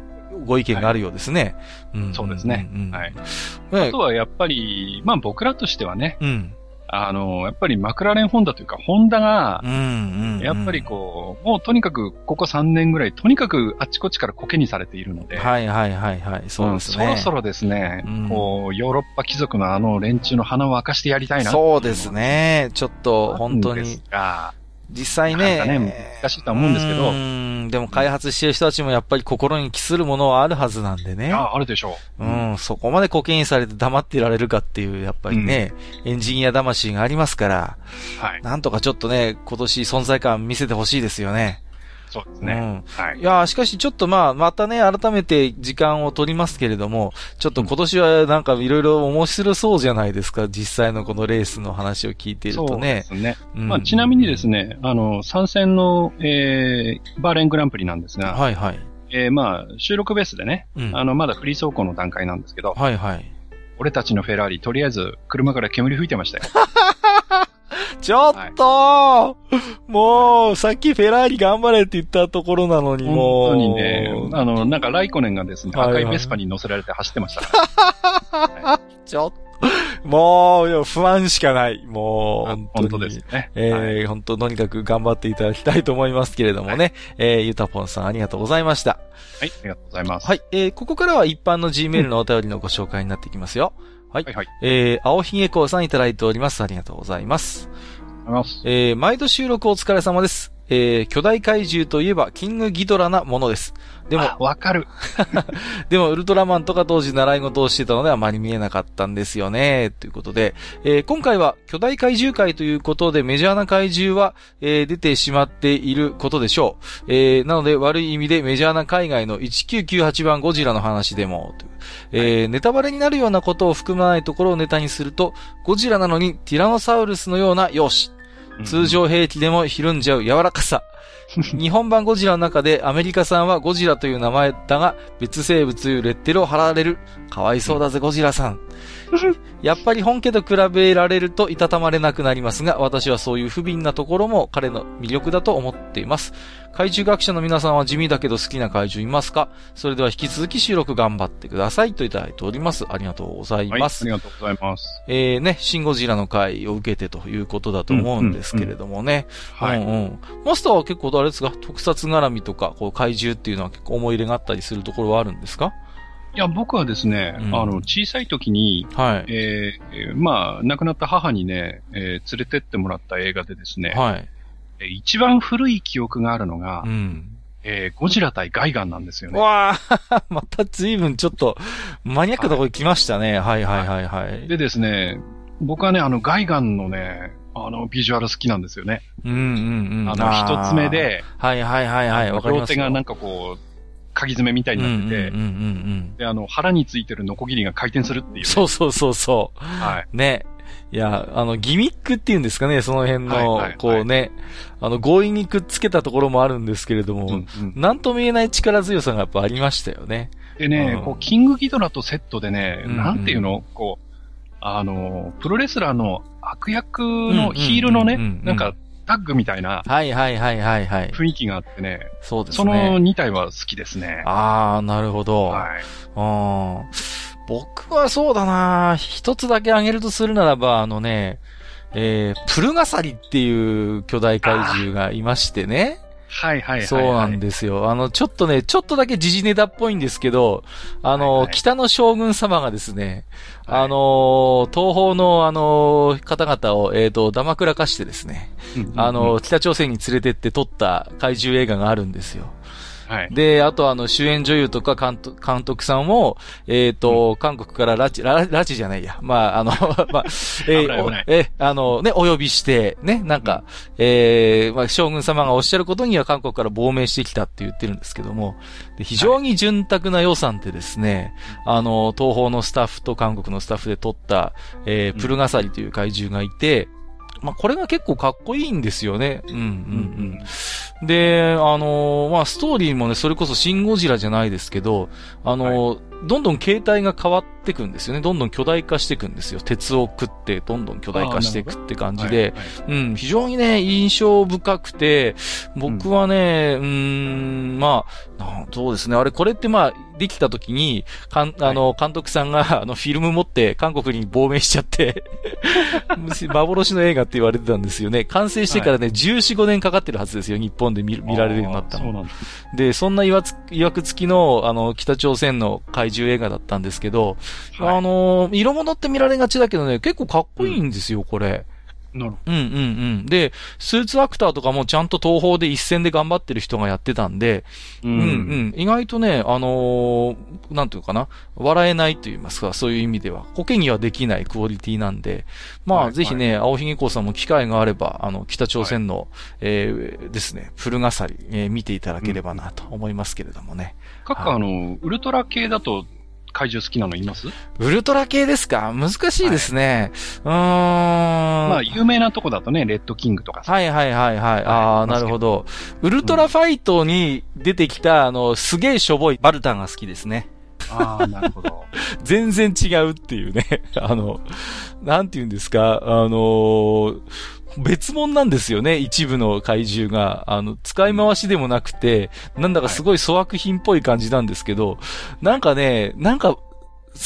ご意見があるようですね。うんそうですねうんうんはい。ねあとはやっぱり、まあ僕らとしてはね、うん。あの、やっぱりマクラーレンホンダというか、ホンダが。やっぱりこう、もうとにかくここ3年ぐらい、とにかくあっちこっちからコケにされているので、はいはいはいはい。そうですね。んそろそろですね、うんこう、ヨーロッパ貴族のあの連中の鼻を明かしてやりたいな。そうですね。ちょっと、本当にです。が、実際なね。ね難しいとは思うんですけどうん。でも開発してる人たちもやっぱり心に帰するものはあるはずなんでね。ああるでしょう。うん、そこまでコケインされて黙っていられるかっていう、やっぱりね、エンジニア魂がありますから、はい。なんとかちょっとね、今年存在感見せてほしいですよね。そうですね。はいい。やーしかしちょっとまあ、またね、改めて時間を取りますけれども、ちょっと今年はなんかいろいろ面白そうじゃないですか、実際のこのレースの話を聞いているそうでとね。すね。うんまあ、ちなみにですね、あの、参戦の、えー、バーレングランプリなんですが、はいはい。えー、まあ、収録ベースでね、うん。あの、まだフリー走行の段階なんですけど、はいはい。俺たちのフェラーリ、とりあえず車から煙吹いてましたよ。ちょっと、もう、さっきフェラーリ頑張れって言ったところなのに、もう。本当にね、あの、なんかライコネンがですね、はいはい赤いベスパに乗せられて走ってましたから。ちょっと、もう、不安しかない。もう、本当に。本当ですね。えはいー本当、とにかく頑張っていただきたいと思いますけれどもね。えーゆたぽんさんありがとうございました。はい、ありがとうございます。はい、えーここからは一般の Gmail のお便りのご紹介になっていきますよ。はい。はい、はい。えー、青ひげこうさんいただいております。ありがとうございます。ありがとうございます。えー、毎度収録お疲れ様です。えー、巨大怪獣といえば、キングギドラなものです。でも、あわかる。でも、ウルトラマンとか当時習い事をしてたのであまり見えなかったんですよね。ということで、えー今回は巨大怪獣界ということでメジャーな怪獣は、えー出てしまっていることでしょう。えーなので悪い意味でメジャーな海外の1998番ゴジラの話でも、えーネタバレになるようなことを含まないところをネタにすると、ゴジラなのにティラノサウルスのような容姿。通常兵器でもひるんじゃう柔らかさ。日本版ゴジラの中でアメリカさんはゴジラという名前だが、別生物というレッテルを貼られる。かわいそうだぜ、ゴジラさん。やっぱり本家と比べられるといたたまれなくなりますが、私はそういう不憫なところも彼の魅力だと思っています。怪獣学者の皆さんは地味だけど好きな怪獣いますか？それでは引き続き収録頑張ってくださいといただいております。ありがとうございはい、あます。りがとうございます。えーね、シンゴジラの回を受けてということだと思うんですけれどもね。はい。うんうん。マスターは結構あれですか？特撮絡みとか、こう怪獣っていうのは結構思い入れがあったりするところはあるんですか？いや、僕はですね、うんあの、小さい時に、はい。えーえーまあ、亡くなった母にね、えー連れてってもらった映画でですね、はい。えー一番古い記憶があるのが、うん。えーゴジラ対ガイガンなんですよね。わあ、また随分ちょっと、マニアックなところ来ましたね。はいはいはいはい。でですね、僕はね、あの、ガイガンのね、あの、ビジュアル好きなんですよね。うんうんうん。あの、ー一つ目。で、はいはいはいはい、わかり両ますよ。手がなんかこう、鍵爪みたいになってて、うんうんうんうんで、あの、腹についてるノコギリが回転するっていう、ね。そうそうそうそう。はい。ね。いや、あの、ギミックっていうんですかね、その辺の、はいはいはいこうね、あの、強引にくっつけたところもあるんですけれども、うんうんなんとも言えない力強さがやっぱありましたよね。でね、うんこう、キングギドラとセットでね、うんうんなんていうの？こう、あの、プロレスラーの悪役のヒールのねなんか、タッグみたいなはいはいはいはいはい。雰囲気があってね、そうですそのね。2体は好きですね。ああ、なるほど。はい。うん僕はそうだな一つだけ挙げるとするならば、あのね、えー、プルガサリっていう巨大怪獣がいましてね。はいはいはいはい。そうなんですよ。あの、ちょっとね、ちょっとだけ時事ネタっぽいんですけど、あの、はいはい北の将軍様がですね、はいあの、東方のあの、方々を、えっ、と、ダマくらかしてですね、あの、北朝鮮に連れてって撮った怪獣映画があるんですよ。はい。で、あとあの、主演女優とか監督監督さんを、えっ、と、韓国から拉致、拉拉致じゃないや。まあ、あの、まあ、え危ない危ないおえ、あの、ね、お呼びして、ね、なんか、えーまあ、将軍様がおっしゃることには韓国から亡命してきたって言ってるんですけども、で非常に潤沢な予算でですね、あの、東方のスタッフと韓国のスタッフで撮った、えー、プルガサリという怪獣がいて、まあ、これが結構かっこいいんですよね。うん、うん、うん。で、あのーまあ、ストーリーもね、それこそシンゴジラじゃないですけど、あのーどんどん形態が変わってくんですよね。どんどん巨大化していくんですよ。鉄を食って、どんどん巨大化していくって感じで、はいはいうん、非常にね、印象深くて、僕はね、うーん、まあ、なそうですね。あれ、これってまあ、できた時に、かん、あの、監督さんが、あの、フィルム持って、韓国に亡命しちゃって、幻の映画って言われてたんですよね。完成してからね、14、5年かかってるはずですよ。日本で見見られるようになったの。で、そんな曰く付きの、あの、北朝鮮の怪獣映画だったんですけど、はいあの、色物って見られがちだけどね、結構かっこいいんですよ、これ。なるほうんうんうん。で、スーツアクターとかもちゃんと東宝で一戦で頑張ってる人がやってたんで、ど。うんうん。意外とね、あのーなんていうかな、笑えないと言いますか、そういう意味では、コケにはできないクオリティなんで、まあ、はいぜひね、青ひげ子さんも機会があれば、あの、北朝鮮の、えーですね、フルガサリ、えー見ていただければなと思いますけれどもね。各あの、ウルトラ系だと怪獣好きなのいます？ウルトラ系ですか？難しいですね。うーん。まあ、有名なとこだとね、レッドキングとかさ。はいはいはいはい。ああ、なるほど。ウルトラファイトに出てきた、あの、すげえしょぼいバルタンが好きですね。ああ、なるほど。全然違うっていうね。あの、なんて言うんですか、あの別物なんですよね、一部の怪獣が。あの、使い回しでもなくて、なんだかすごい粗悪品っぽい感じなんですけど、なんかね、なんか、好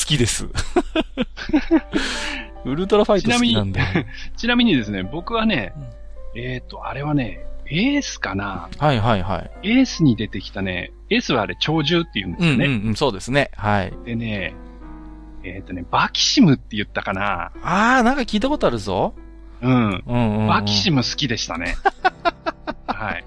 きです。ウルトラファイト好きなんで。ちなみにですね、僕はね、えっ、と、あれはね、エースかなはいはいはい。エースに出てきたね、エースはあれ鳥獣って言うんですよね。うんうんうん、そうですね。はい。でね、えっ、とね、バキシムって言ったかなあー、なんか聞いたことあるぞ。うん。うんうん、うん。バキシム好きでしたね。はい。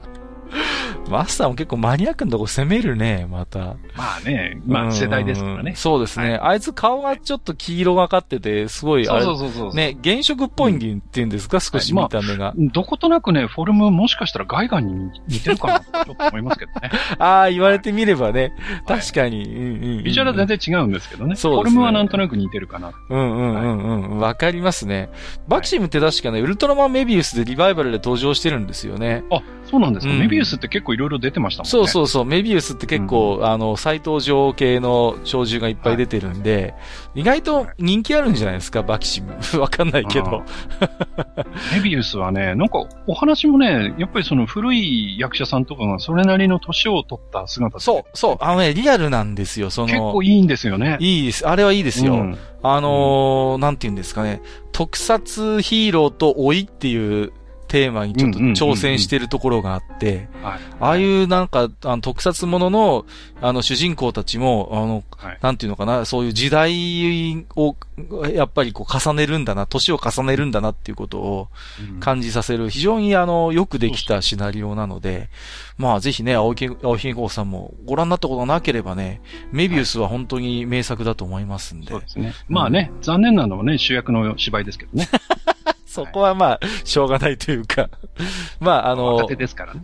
マスターも結構マニアックなとこ攻めるね、また。まあね、まあ世代ですからね。そうですね、はい、あいつ顔がちょっと黄色がかってて、すごい、あれ、そうそうそうね、原色っぽいっていうんですか、うん、少し見た目が、はいまあ、どことなくね、フォルムもしかしたらガイガンに似てるかなとちょっと思いますけどね。ああ、言われてみればね、確かに。ビジュアルは全然違うんですけどね。そうですね。フォルムはなんとなく似てるかな。うんうんうんうん。わ、かりますね。バキシムって確かね、ウルトラマンメビウスでリバイバルで登場してるんですよね。あ、そうなんですか、うん、メビウスって結構いろいろ出てましたもんね。そうそうそう。メビウスって結構、うん、あの、斎藤城系の鳥獣がいっぱい出てるんで、はい、意外と人気あるんじゃないですか、バキシム。わかんないけど。メビウスはね、なんかお話もね、やっぱりその古い役者さんとかがそれなりの年を取った姿そう、そう。あのね、リアルなんですよ、その。結構いいんですよね。いいです。あれはいいですよ。うん、あのー、なんて言うんですかね。特撮ヒーローと老いっていうテーマにちょっと挑戦してるところがあって、ああいうなんか、あの特撮ものの、あの主人公たちも、あの、はい、なんていうのかな、そういう時代を、やっぱりこう重ねるんだな、年を重ねるんだなっていうことを感じさせる、非常にあの、よくできたシナリオなので、まあぜひね、青木、青木郷さんもご覧になったことがなければね、メビウスは本当に名作だと思いますんで。そうですね。まあね、残念なのはね、主役の芝居ですけどね。そこはまあ、しょうがないというか まあ、あの。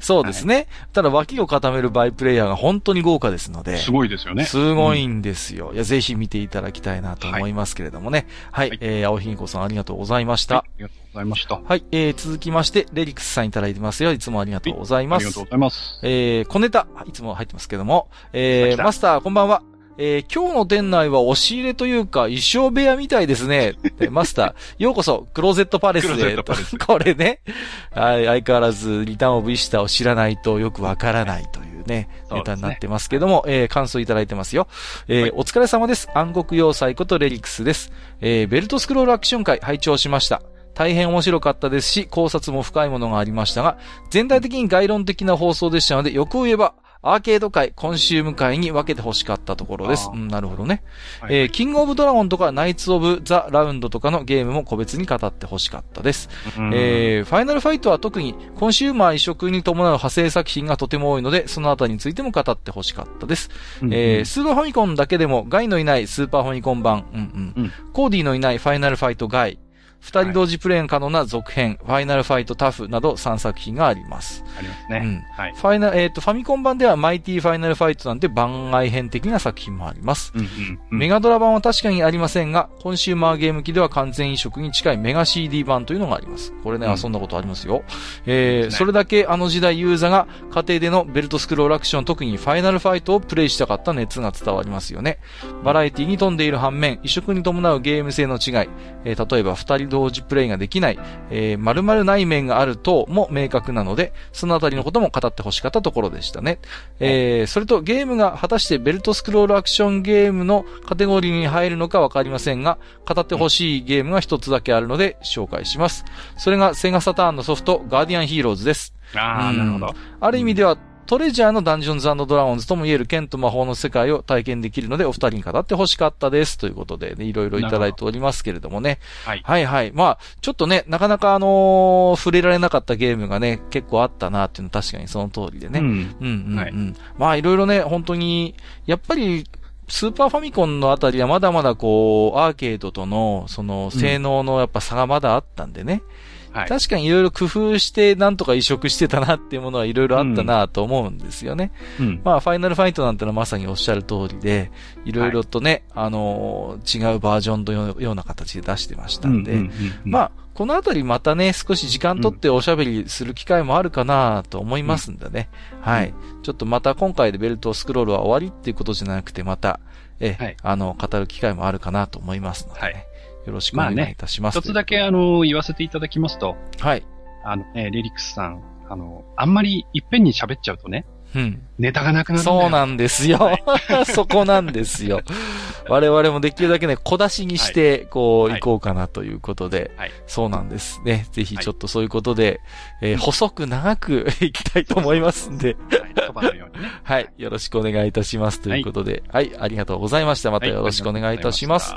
そうですね。はい、ただ、脇を固めるバイプレイヤーが本当に豪華ですので。すごいですよね。すごいんですよ。うん、いや、ぜひ見ていただきたいなと思いますけれどもね。はい。はい、えー、青ひげこさんありがとうございました。はい、ありがとうございました。はい。えー、続きまして、レリクスさんいただいてますよ。いつもありがとうございます。ありがとうございます。えー、小ネタ、いつも入ってますけども。えー、マスター、こんばんは。えー、今日の店内は押し入れというか、衣装部屋みたいですね。マスター、ようこそ、クローゼットパレスで。これね。はい、相変わらず、リターンオブイスターを知らないとよくわからないというね、ネタになってますけども、ね、えー、感想いただいてますよ。えーはい、お疲れ様です。暗黒要塞ことレリクスです。えー、ベルトスクロールアクション会拝聴しました。大変面白かったですし、考察も深いものがありましたが、全体的に概論的な放送でしたので、欲を言えば、アーケード界、コンシューム界に分けて欲しかったところです。うん、なるほどね。はい、えー、キングオブドラゴンとかナイツオブザラウンドとかのゲームも個別に語って欲しかったです。えー、ファイナルファイトは特にコンシューマー移植に伴う派生作品がとても多いので、そのあたりについても語って欲しかったです。えー、スーパーファミコンだけでも、ガイのいないスーパーファミコン版、うんうん。うん、コーディのいないファイナルファイトガイ、二人同時プレイ可能な続編、ファイナルファイトタフなど3作品があります。ありますね。うん。はい。ファイナえっ、ー、と、ファミコン版ではマイティファイナルファイトなんて番外編的な作品もあります。うんうんうん、メガドラ版は確かにありませんが、コンシューマーゲーム機では完全移植に近いメガ CD 版というのがあります。これね、うん、遊んだことありますよ。えー、ね、それだけあの時代ユーザーが家庭でのベルトスクロールアクション、特にファイナルファイトをプレイしたかった熱が伝わりますよね。バラエティに富んでいる反面、移植に伴うゲーム性の違い、えー、例えば二人同時プレイができきない、えー、〇〇内面があるとも明確なので、そのあたりのことも語ってほしかったところでしたね。えー、それとゲームが果たしてベルトスクロールアクションゲームのカテゴリーに入るのかわかりませんが、語ってほしいゲームが一つだけあるので紹介します。それがセガサターンのソフト、ガーディアンヒーローズです。ああ、なるほど。ある意味では、トレジャーのダンジョンズドラゴンズとも言える剣と魔法の世界を体験できるので、お二人に語って欲しかったです。ということで、ね、いろいろいただいておりますけれどもね。はい。はいはい。まあ、ちょっとね、なかなかあのー、触れられなかったゲームがね、結構あったなっていうのは確かにその通りでね。うん。うんうんうん。はい、まあ、いろいろね、本当に、やっぱり、スーパーファミコンのあたりはまだまだこう、アーケードとの、その、性能のやっぱ差がまだあったんでね。うんはい、確かにいろいろ工夫してなんとか移植してたなっていうものはいろいろあったなと思うんですよね。うん、まあ、ファイナルファイトなんてのはまさにおっしゃる通りで、いろいろとね、はい、あのー、違うバージョンのような形で出してましたんで、まあ、このあたりまたね、少し時間とっておしゃべりする機会もあるかなと思いますんでね。うん、はい。ちょっとまた今回でベルトスクロールは終わりっていうことじゃなくて、また、え、はい、あの、語る機会もあるかなと思いますので、ね、はいよろしくお願いいたします。まあね、一つだけあの、言わせていただきますと。はい。あのね、レリクスさん、あの、あんまりいっぺんに喋っちゃうとね、うん。ネタがなくなるそうなんですよ。はい、そこなんですよ。我々もできるだけね、小出しにして、こう、はい、行こうかなということで、はい、そうなんですね。ぜひちょっとそういうことで、えー、細く長く いきたいと思いますんで、はい、ね、はい、よろしくお願いいたしますということで、はい、ありがとうございました。またよろしくお願いいたします。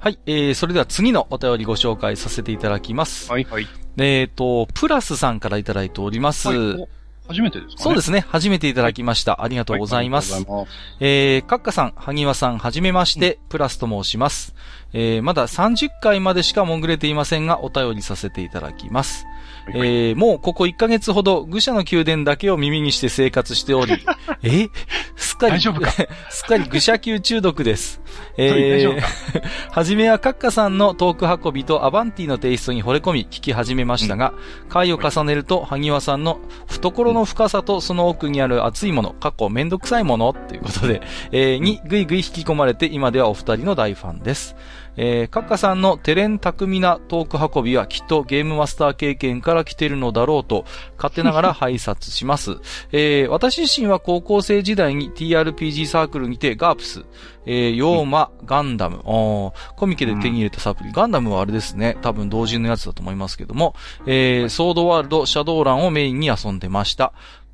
はい、えー、それでは次のお便りご紹介させていただきます。はい、はい。えっ、ー、と、プラスさんからいただいております。はい初めてですかねそうですね。初めていただきました。ありがとうございます。はいありがとうございえー、カッカさん、萩和さん、はじめまして、プラスと申します。えー、まだ30回までしか潜れていませんが、お便りさせていただきます。えー、もうここ1ヶ月ほど、愚者の宮殿だけを耳にして生活しており、えすっかり、大丈夫か？すっかり愚者級中毒です。え大丈夫ー、はじめはカッカさんのトーク運びとアバンティのテイストに惚れ込み聞き始めましたが、回を重ねると、萩和さんの懐の深さとその奥にある熱いもの、過去めんどくさいものっていうことで、えーにぐいぐい引き込まれて今ではお二人の大ファンです。えー、カッカさんのテレン巧みなトーク運びはきっとゲームマスター経験から来てるのだろうと勝手ながら拝察します。えー、私自身は高校生時代に TRPG サークルにてガープス、えー、ヨーマ、ガンダム、おコミケで手に入れたサプリ、ガンダムはあれですね、多分同人のやつだと思いますけども、えー、ソードワールド、シャドーランをメインに遊んでました。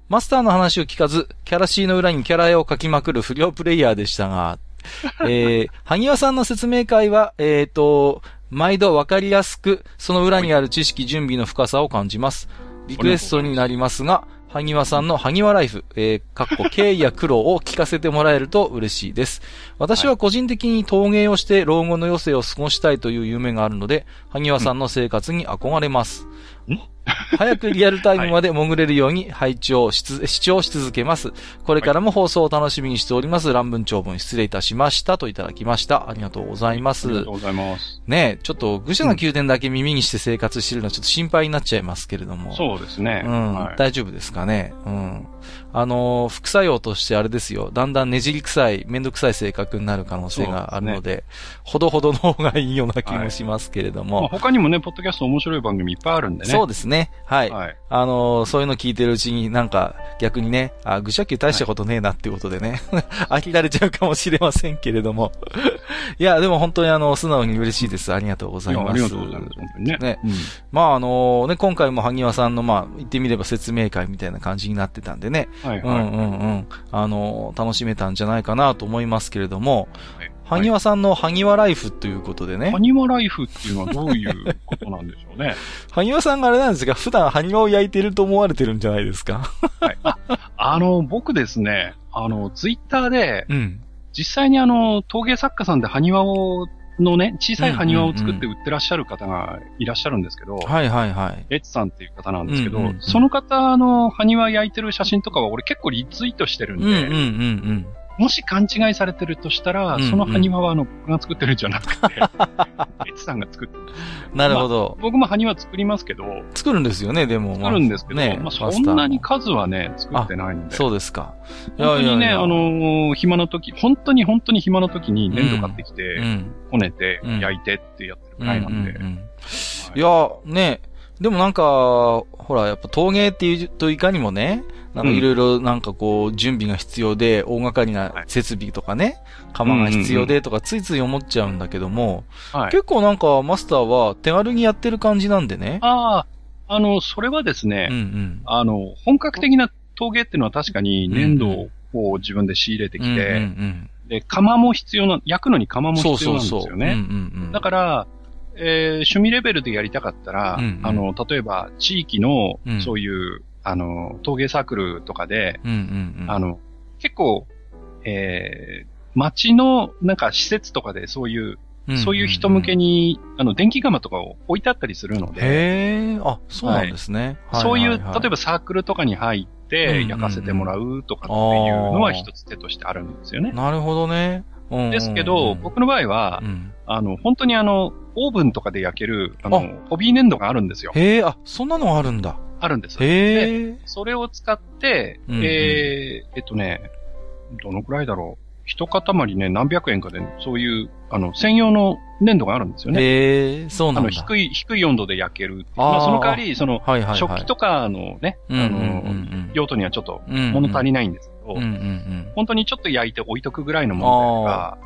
マスターの話を聞かず、キャラ C の裏にキャラ絵を描きまくる不良プレイヤーでしたが、えー、萩和さんの説明会は、えっ、と、毎度わかりやすく、その裏にある知識、準備の深さを感じます。リクエストになりますが、萩和さんの萩和ライフ、えー、かっこ経緯や苦労を聞かせてもらえると嬉しいです。私は個人的に陶芸をして老後の余生を過ごしたいという夢があるので、萩和さんの生活に憧れます。ん？早くリアルタイムまで潜れるように配聴しつ、視聴し続けます。これからも放送を楽しみにしております。乱文長文失礼いたしましたといただきました。ありがとうございます。ありがとうございます。ねえ、ちょっと愚者の宮殿だけ耳にして生活してるのはちょっと心配になっちゃいますけれども。そうですね。うん、はい大丈夫ですかね？うん。あのー副作用としてあれですよ。だんだんねじり臭い、めんどくさい性格になる可能性があるので、ほどほどの方がいいような気もしますけれども。まあ、他にもね、ポッドキャスト面白い番組いっぱいあるんでね。そうですね。はい。はい。あのーそういうの聞いてるうちになんか逆にね、あ、愚者級大したことねえなっていうことでね、飽きられちゃうかもしれませんけれども。いや、でも本当にあの、素直に嬉しいです。ありがとうございます。ありがとうございます。本当にね。ねうんまああのね、今回も萩和さんのまあ、言ってみれば説明会みたいな感じになってたんでね、はいはい。うんうんうん、あの楽しめたんじゃないかなと思いますけれども、はい萩和さんの萩和ライフということでね、ハニワライフっていうのはどういうことなんでしょうね。萩和さんがあれなんですが、普段萩和を焼いてると思われてるんじゃないですか？はい。あ、あの、僕ですね、あの、ツイッターで、うん。実際にあの、陶芸作家さんで埴輪を、のね、小さい埴輪を作って売ってらっしゃる方がいらっしゃるんですけど、はいはいはい。エッツさんっていう方なんですけど、うんうんうんその方の埴輪焼いてる写真とかは俺結構リツイートしてるんで、うんうんうんうん。もし勘違いされてるとしたら、うんうんその埴輪はあの、僕が作ってるんじゃなくて、エッツさんが作ってる。なるほど。僕も埴輪作りますけど、作るんですよね、でも。作るんですけど、ねまあ、そマスターもんなに数はね、作ってないんで。そうですか。本当にね、いやいやいやあのー暇な時、本当に本当に暇な時に粘土買ってきて、うん。こねて、うん焼いてってやってるくうんらいなんで。うんうんはいいや、ね、でもなんか、ほら、やっぱ陶芸っていうといかにもね、なんかいろいろなんかこう、準備が必要で、大掛かりな設備とかね、釜が必要でとかついつい思っちゃうんだけども、はい。結構なんかマスターは手軽にやってる感じなんでね。ああ、あの、それはですね、うんうん。あの、本格的な陶芸っていうのは確かに粘土を自分で仕入れてきて、で、窯も必要な、焼くのに窯うん、も必要。なんですよね。だから、えー趣味レベルでやりたかったら、うんうん。あの、例えば地域のうん、そういう、あの、陶芸サークルとかで、うんうんうん、あの、結構、えー、町のなんか施設とかでそういう、そういう人向けに。に、あの、電気窯とかを置いてあったりするので、へえ、あ、そうなんですね。そういう、ははは例えばサークルとかに入っうんうんてうん。焼かせてもらうとかっていうのは一つ手としてあるんですよね。なるほどね。うんうんうん。ですけど、僕の場合はう、ん、あの、本当にあの、オーブンとかで焼ける、ああの、ホビー粘土があるんですよ。へえ、あ、そんなのあるんだ。あるんです。へえ。それを使って、うんうんえー、えっとね、どのくらいだろう。一塊ね、何百円かで、そういう、あの、専用の粘土があるんですよね。へえ、そうあの、なんだ。低い、低い温度で焼ける。あーまあ、その代わり、その、はいはいはい。食器とかのね、うんうんあの、うん用途にはちょっとうん、物足りないんですけど、うんうんうん。本当にちょっと焼いて置いとくぐらいのものであ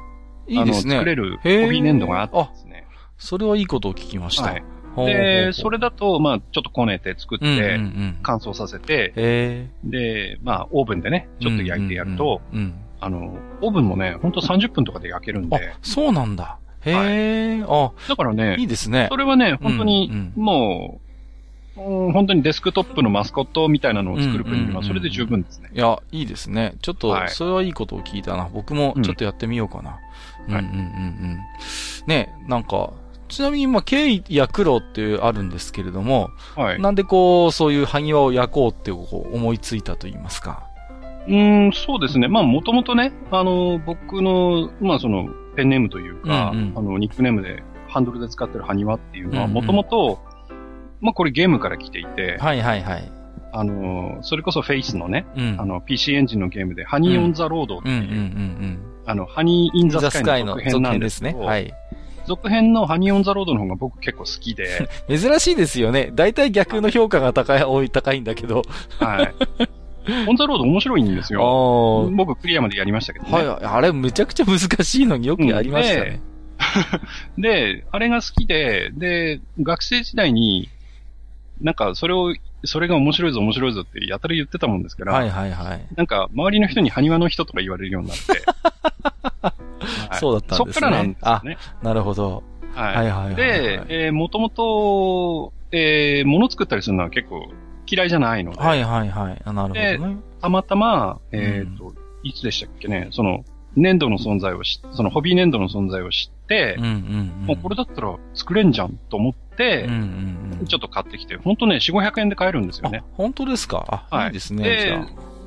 れば、いいですね。あの、作れるホビー粘土があってですね。それはいいことを聞きました。はい。で、それだと、まあ、ちょっとこねて作って、うんうんうん。乾燥させて、へで、まあ、オーブンでね、え。ちょっと焼いてやると、うんうんうんあの、オーブンもね、ほんと30分とかで焼けるんで、、そうなんだ。へえ、あ、だからねい、いですねそ。れはね、本当にうん、もう、うん本当にデスクトップのマスコットみたいなのを作る分には、それで十分ですね。いや、いいですね。ちょっとは、いそれはいいことを聞いたな。僕もちょっとやってみようかな。うん、うん、うんうん。ね、なんか、ちなみに、まあ、経緯や苦労ってあるんですけれども、はい。なんでこう、そういう埴輪を焼こうってこう思いついたと言いますか？うーん、そうですね。まあ、もともとね、あの、僕の、まあ、その、ペンネームというか、うんうんあの、ニックネームで、ハンドルで使ってるハニワっていうのは、もともと、まあ、これゲームから来ていて、はいはいはい。あの、それこそフェイスのね、うん。あの、PC エンジンのゲームで、ハニー・オン・ザ・ロードっていう、あの、ハニー・イン・うん。ザ・ザ・スカイの続編なんですね。はい。続編のハニー・オン・ザ・ロードの方が僕結構好きで、珍しいですよね。大体逆の評価が高い、多い、高いんだけど。はい。オン・ザ・ロード面白いんですあよ。ー僕クリアまでやりましたけどね。はい、あれめちゃくちゃ難しいのによくやりましたね。で、あれが好きで、で、学生時代に、なんかそれを、それが面白いぞ面白いぞってやたら言ってたもんですから、はいはいはい。なんか周りの人にハニワの人とか言われるようになって。はいそうだったんですねそっからなんですよね。なるほど。はい。はいはいはいはい。で、えー、もともと、えー、物作ったりするのは結構嫌いじゃないので、はいはいはい。あなるほどね。たまたま、えっ、と、いつでしたっけね、その、粘土の存在を知そのホビー粘土の存在を知って、うんうんうん。もうこれだったら作れんじゃんと思って、うんうんうん。ちょっと買ってきて、ほんとね、4、500円で買えるんですよね。あ、本当ですか？あ、はいいいですね。で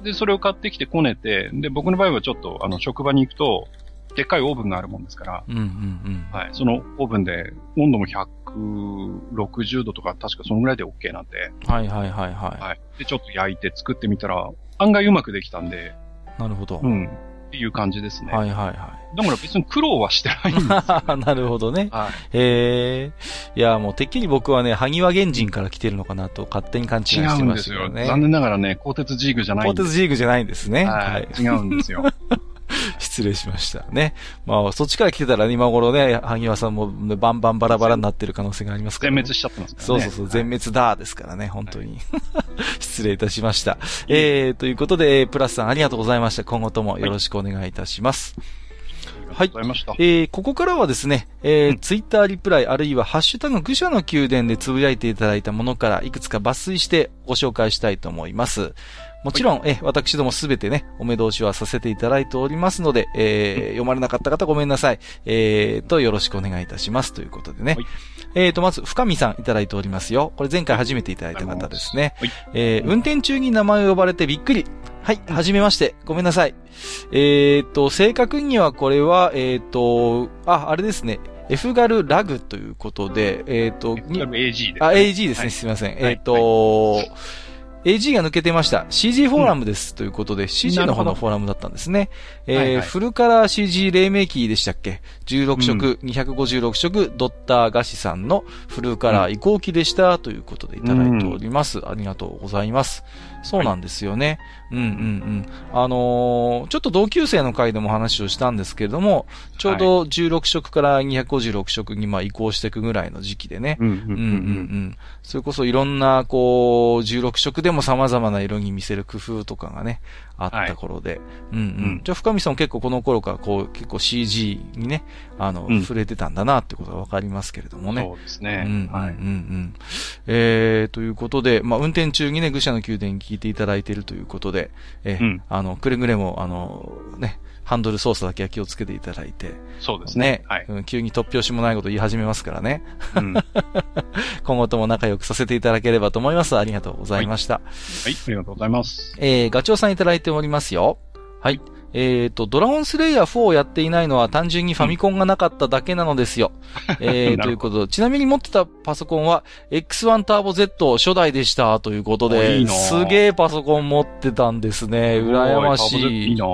で、それを買ってきてこねて、で、僕の場合はちょっと、あの、職場に行くと、でっかいオーブンがあるもんですから、あ。うんうんうん。はい、そのオーブンで、温度も160度とか、確かそのぐらいで OK なんで、はいはいはいははい。で、ちょっと焼いて作ってみたら、案外うまくできたんで、い。なるほど。うん。っていう感じですね。はいはいはだから別に苦労はしてないんですよ。い。なるほどね。はい。へえ。いや、もうてっきり僕はね、萩和原人から来てるのかなと勝手に勘違いし違てうんですよ。ましたけどね。残念ながらね、鋼鉄ジーグじゃない鋼んです。鉄ジーグじゃないんですね。ははいい。。違うんですよ。失礼しました。ね。まあ、そっちから来てたら今頃ね、萩和さんもねバンバンバラバラになってる可能性がありますから、ね。全滅しちゃってますからね。そうそうそう、全滅だですからね、本当に。失礼いたしました。えー、ということで、えープラスさんありがとうございました。今後ともよろしくお願いいたします。ありがとうございました。えー、ここからはですね、えーうんツイッターリプライ、あるいはハッシュタグ愚者の宮殿でつぶやいていただいたものから、いくつか抜粋してご紹介したいと思います。もちろん、えー私どもすべてね、お目通しはさせていただいておりますので、えー読まれなかった方ごめんなさい。えー、と、よろしくお願いいたします。ということでね。はいえーと、まず、深見さんいただいておりますよ。これ前回初めていただいた方ですね。はい。えー運転中に名前を呼ばれてびっくり。はい、はじめまして。ごめんなさい。えっ、と、正確にはこれは、えっ、と、あ、あれですね。F ガルラグということで、えっ、と、に AG です。あ、AG ですね。はいすみません。いえっ、と、AG が抜けてました。CG フォーラムです。ということで、CG の方のフォーラムだったんですね。えーはいはいフルカラー CG 黎明期でしたっけ ?16 色、256色、ドッターガシさんのフルカラー移行期でした。ということでいただいております。ありがとうございます。そうなんですよね。うんうんうん。あのーちょっと同級生の回でも話をしたんですけれども、ちょうど16色から256色にまあ移行していくぐらいの時期でね。うんうんうん。それこそいろんな、こう、16色でも様々な色に見せる工夫とかがね、あった頃で。うんうん。うんじゃあ、深見さんも結構この頃から、こう、結構 CG にね、あの、うん触れてたんだなってことがわかりますけれどもね。そうですうんうんね。うんうはい。ん。えー、ということで、まあ、運転中にね、愚者の宮殿聞いていただいているということで、えーうんあの、くれぐれも、あの、ね、ハンドル操作だけは気をつけていただいて、そうですね。はい。うん急に突拍子もないこと言い始めますからね。うんはい。今後とも仲良くさせていただければと思います。ありがとうございました。ありがとうございます。えー、ガチョウさんいただいておりますよ。はい。えーと、ドラゴンスレイヤー4をやっていないのは単純にファミコンがなかっただけなのですよ。えー、なるほどということで、ちなみに持ってたパソコンは X1 ターボ Z 初代でしたということおで、いいなすげえパソコン持ってたんですね。羨ましい。いいな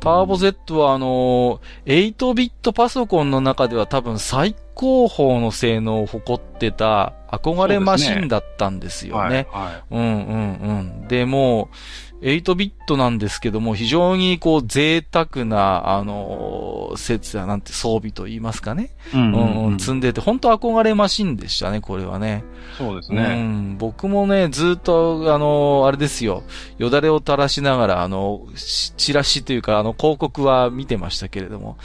ターボ Z はあのー、8ビットパソコンの中では多分最高峰の性能を誇ってた憧れマシンだったんですよね。はい。はうんうんうん。で、もう、8ビットなんですけども、非常にこう贅沢な、あのー、設やなんて装備と言いますかね。い。ううんうん、積んでて、本当憧れマシンでしたね、これはね。うそうですね。ん、僕もね、ずっと、あのーあれですよ、よだれを垂らしながら、あの、しチラシというか、あの、広告は見てましたけれども、はい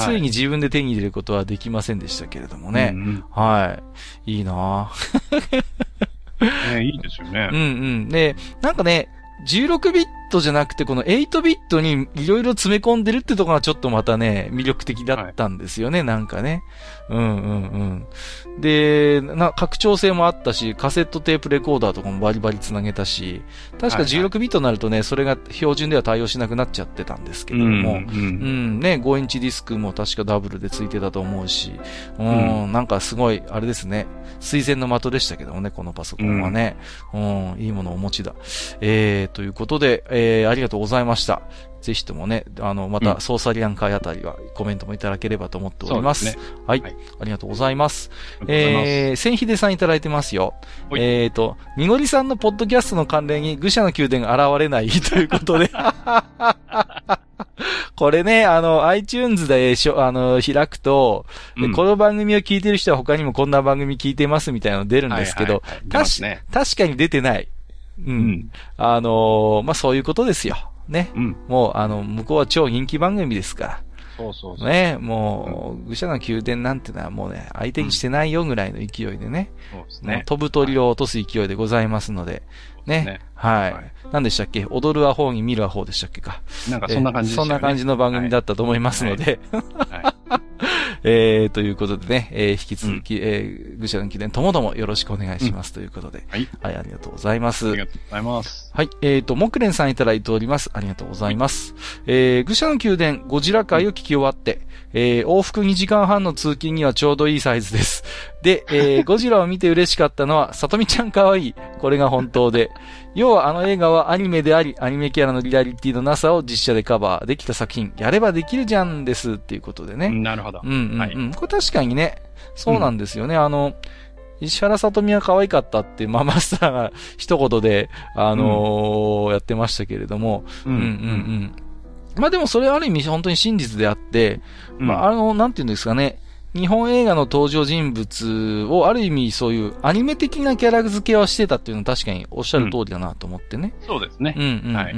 ついに自分で手に入れることはできませんでしたけれどもね。うんうんはい。いいなぁ ねいいですよね。うんうん。で、なんかね、16ビットじゃなくて、この8ビットにいろいろ詰め込んでるってところがちょっとまたね、魅力的だったんですよね、なんかね。うんうんうん。で、な、拡張性もあったし、カセットテープレコーダーとかもバリバリ繋げたし、確かはいはい。16ビットになるとね、それが標準では対応しなくなっちゃってたんですけれども、ううんん、ね、5インチディスクも確かダブルで付いてたと思うし、うん、うなんかすごい、あれですね、水前の的でしたけどもね、このパソコンはね、うん、いいものをお持ちだ。えー、ということで、えー、ありがとうございました。ぜひともね、あの、また、うんソーサリアン会あたりはコメントもいただければと思っております。そうではい、はいありがとうございます。えー、千秀さんいただいてますよ。はいえーと、にごりさんのポッドキャストの関連に愚者の宮殿が現れないということで。これね、あの、iTunes でしょ、あの、開くと、でうんこの番組を聞いてる人は他にもこんな番組聞いてますみたいなの出るんですけど、はいはいはい出ますね。確かに出てない。う。うんん。あのーまあ、そういうことですよ。ね。うん。もう、あの、向こうは超人気番組ですかそうそうそう。ら。ね。もう、愚者の宮殿なんてのはもうね、相手にしてないよぐらいの勢いでね。そうですね。飛ぶ鳥を落とす勢いでございますので。ね。ねはい。はい何でしたっけ？踊るアホに見るアホでしたっけか。なんかそんな感じね。えーそんな感じの番組だったと思いますので。はい。えー、ということでね、えー、引き続き、えー、愚者の宮殿ともどもよろしくお願いします、ということで。はい。はい、ありがとうございます。ありがとうございます。はい。えっ、と、木蓮さんいただいております。ありがとうございます。えー、愚者の宮殿、ゴジラ会を聞き終わって、えー、往復2時間半の通勤にはちょうどいいサイズです。で、えー、ゴジラを見て嬉しかったのは、さとみちゃん可愛い。これが本当で。要はあの映画はアニメであり、アニメキャラのリアリティのなさを実写でカバーできた作品。やればできるじゃんです。っていうことでね。なるほどう。んうんうん。はいこれ確かにね、そうなんですよね。あの、石原さとみは可愛かったって、ママスターが一言で、あのーやってましたけれども、ううんうんうん。まあでもそれはある意味本当に真実であって、まああの、なんていうんですかね、日本映画の登場人物をある意味そういうアニメ的なキャラ付けはしてたっていうのは確かにおっしゃる通りだなと思ってね。そうですねうん。うんうんうん。はい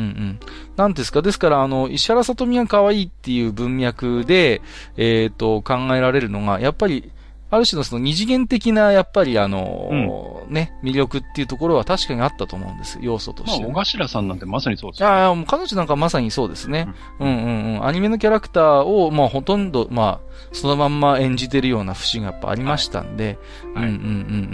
なんですか？ですから、あの、石原さとみは可愛いっていう文脈で、えっ、と、考えられるのが、やっぱり、ある種のその二次元的な、やっぱりあの、ね、魅力っていうところは確かにあったと思うんです。要素とまあ、して、小頭さんなんてまさにそうですね。やいやもう彼女なんかまさにそうですね。うんうんうん。アニメのキャラクターを、まあほとんど、まあ、そのまんま演じてるような節がやっぱありましたんで、はいうんうんう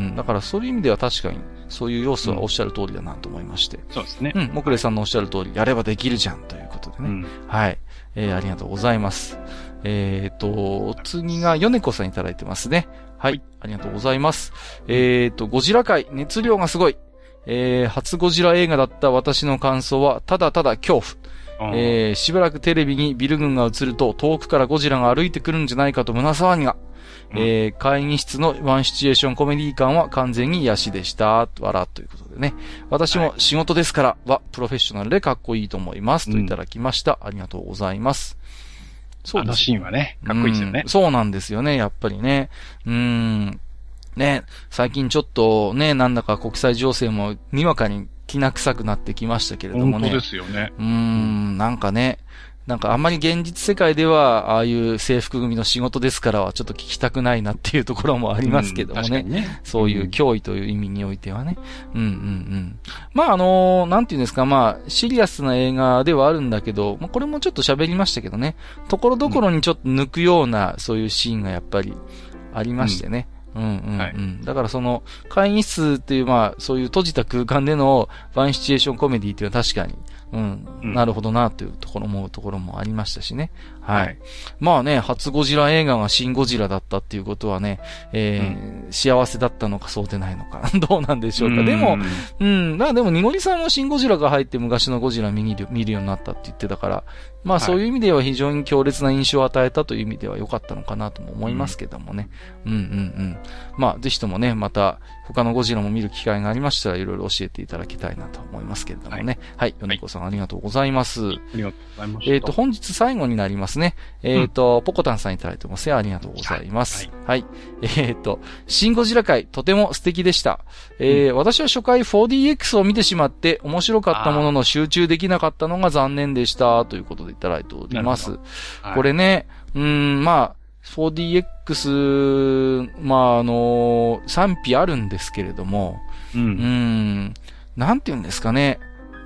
んうん。だからそういう意味では確かに、そういう要素はおっしゃる通りだなと思いまして。そうですねう。ん、木礼さんのおっしゃる通り、やればできるじゃんということでね。うん。はい。えー、ありがとうございます。えーと、次が、ヨネコさんいただいてますね。はい。ありがとうございます。えーと、ゴジラ界、熱量がすごい。えー、初ゴジラ映画だった私の感想は、ただただ恐怖。えー、しばらくテレビにビル群が映ると、遠くからゴジラが歩いてくるんじゃないかと胸騒ぎが。うんえー、会議室のワンシチュエーションコメディ感は完全に癒しでした。笑ということでね。私も仕事ですからは、プロフェッショナルでかっこいいと思います。といただきました。ありがとうございます。そあのシーンはね、かっこいいですよねうん。そうなんですよね、やっぱりね。うーん。ね、最近ちょっとね、なんだか国際情勢もにわかにきな臭くなってきましたけれどもね。本当ですよね。うーん、なんかね、なんかあんまり現実世界では、ああいう制服組の仕事ですからはちょっと聞きたくないなっていうところもありますけどもね。うんね。そういう脅威という意味においてはね。うんうんうん。まああのなんていうんですか、まあ、シリアスな映画ではあるんだけど、まあこれもちょっと喋りましたけどね、ところどころにちょっと抜くような、そういうシーンがやっぱりありましてね。うんうんうん。はいだからその、会議室っていう、まあ、そういう閉じた空間でのワンシチュエーションコメディっていうのは確かに、うん、うんなるほどなというところ思うところもありましたしね。はい。はいまあね、初ゴジラ映画がシンゴジラだったっていうことはね、えー幸せだったのかそうでないのか、どうなんでしょうか。でも、うん、まあでも、ニゴリさんもシンゴジラが入って昔のゴジラ見る見るようになったって言ってたから、まあはいそういう意味では非常に強烈な印象を与えたという意味では良かったのかなとも思いますけどもね。うん、うん、うんまあぜひともね、また他のゴジラも見る機会がありましたらいろいろ教えていただきたいなと思いますけれどもね。はい。米子さんありがとうございます。ありがとうございました。えっ、と、本日最後になりますね。えっ、と、ポコタンさんいただいてますよ。ありがとうございます。はい。えっ、と、シンゴジラ会、とても素敵でした。えー私は初回 4DX を見てしまって、面白かったものの集中できなかったのが残念でした。ということでいただいております。はいこれね、うーん、まあ、4DX、まあ、あの、賛否あるんですけれども、う。うんん、なんて言うんですかね。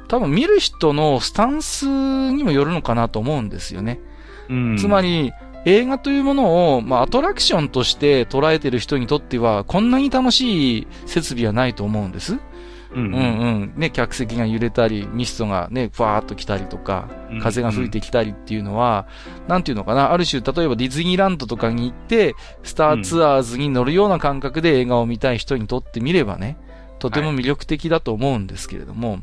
多分見る人のスタンスにもよるのかなと思うんですよね。うん。つまり、映画というものを、まあ、アトラクションとして捉えてる人にとっては、こんなに楽しい設備はないと思うんです。ううんん。うん。ね、客席が揺れたり、ミストがね、ふわーっと来たりとか、うん風が吹いてきたりっていうのは、なんていうのかな、ある種、例えばディズニーランドとかに行って、スターツアーズに乗るような感覚で映画を見たい人にとってみればね、とても魅力的だと思うんですけれども、うん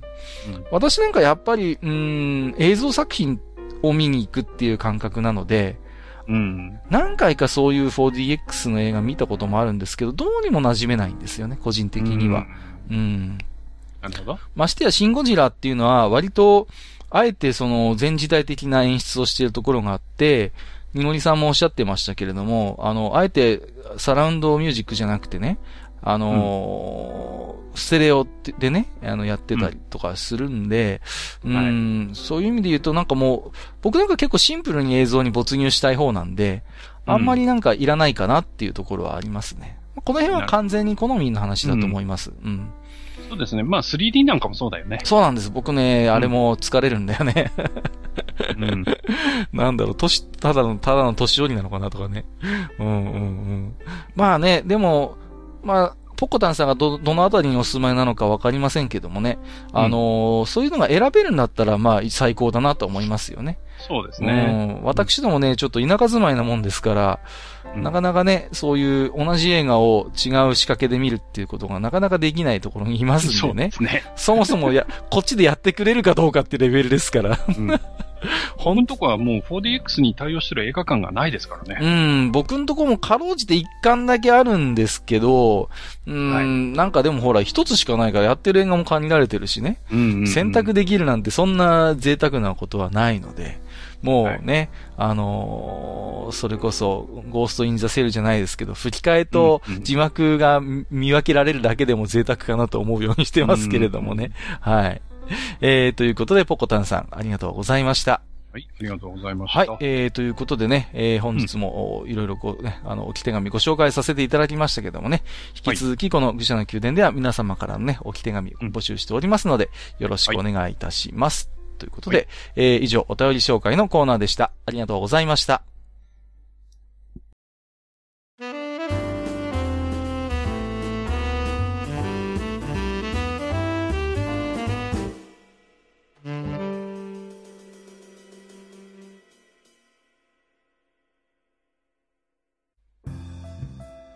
私なんかやっぱり、うーん、映像作品を見に行くっていう感覚なので、うん。何回かそういう 4DX の映画見たこともあるんですけど、どうにも馴染めないんですよね、個人的には。うん。うんなるほど。ましてやシンゴジラっていうのは割と、あえてその前時代的な演出をしているところがあって、ニノリさんもおっしゃってましたけれども、あの、あえてサラウンドミュージックじゃなくてね、あのーステレオでね、あの、やってたりとかするんで、うん、そういう意味で言うとなんかもう、僕なんか結構シンプルに映像に没入したい方なんで、あんまりなんかいらないかなっていうところはありますね。この辺は完全に好みの話だと思います。うんそうですね。まあ 3D なんかもそうだよね。そうなんです。僕ね、あれも疲れるんだよね。うん。なんだろう、年、ただの、ただの年寄りなのかなとかね。うんうんうん。まあね、でも、まあ、ポコタンさんがど、どのあたりにお住まいなのかわかりませんけどもね。あのーそういうのが選べるんだったら、まあ、最高だなと思いますよね。そうですね。うん。私どもね、ちょっと田舎住まいなもんですから、うんなかなかね、そういう同じ映画を違う仕掛けで見るっていうことがなかなかできないところにいますんそうでねで。すね。そもそもや、こっちでやってくれるかどうかってレベルですから。うん。このとこはもう 4DX に対応してる映画館がないですからうね。ん、僕んとこもかろうじて一巻だけあるんですけど、うん、はいなんかでもほら一つしかないからやってる映画も限られてるしね。うんうんうん選択できるなんてそんな贅沢なことはないので、もうね、あのーそれこそ、ゴーストインザセルじゃないですけど、吹き替えと字幕が見見分けられるだけでも贅沢かなと思うようにしてますけれどもね。はい。えー、ということで、ポコタンさん、ありがとうございました。はい、ありがとうございました。はい、えー、ということでね、えー、本日も、おいろいろこうね、あの、置き手紙ご紹介させていただきましたけどもね、引き続きこの愚者の宮殿では皆様からのね、置き手紙うん募集しておりますので、よろしくお願いいたします。ということで、はいえー、以上、お便り紹介のコーナーでした。ありがとうございました。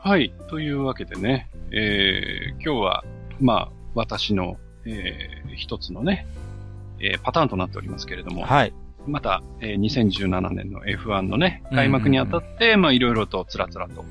はい。というわけでね、えー、今日は、まあ、私の、えー、一つのね、えー、パターンとなっておりますけれども、はい。また、えー、2017年の F1 のね、開幕にあたって、まあ、いろいろとつらつらと、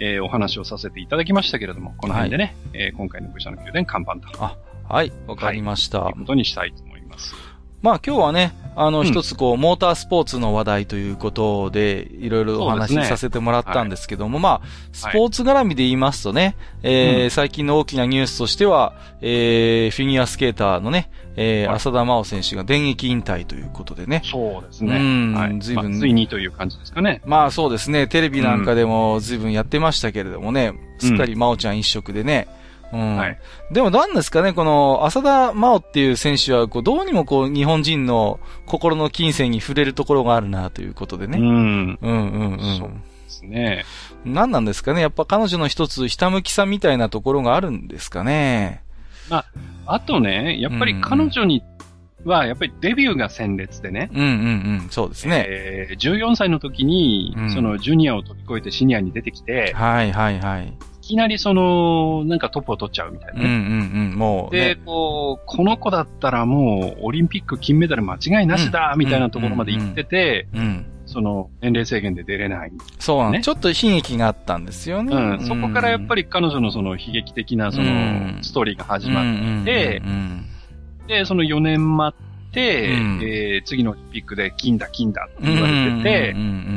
えー、お話をさせていただきましたけれども、この辺でね、えー、今回の武者の宮殿看板と、はい、わかりました。いうことにしたいと思います。まあ今日はね、あのうん一つこう、モータースポーツの話題ということで、いろいろお話しさせてもらったんですけども、まあ、スポーツ絡みで言いますとね、え最近の大きなニュースとしては、えーフィギュアスケーターのね、え浅田真央選手が電撃引退ということでね。そうですね。うんはい。随分まあついにという感じですかね。まあそうですね、テレビなんかでも随分やってましたけれどもね、すっかり真央ちゃん一色でね、うん。はいでも何ですかね、この浅田真央っていう選手は、こう、どうにもこう、日本人の心の金銭に触れるところがあるなということでね。うん。うんうんそうですね。うん。何なんですかねやっぱ彼女の一つ、ひたむきさみたいなところがあるんですかねあとね、やっぱり彼女には、やっぱりデビューが鮮烈でね。うんうんうん。そうですね。えー、14歳の時に、うんそのジュニアを飛び越えてシニアに出てきて、はいはいはい。いきなりその、なんかトップを取っちゃうみたいなうんうんね。うん。もうで、ね。こう、この子だったらもう、オリンピック金メダル間違いなしだ、みたいなところまで行ってて、うん。その、年齢制限で出れない。そうなん、ねちょっと悲劇があったんですよね。うん。そこからやっぱりり彼女のその悲劇的なそうんの、ストーリーが始始まって、うんで、その4年待って、うんえー次のオリンピックで金だ金だって言われてて、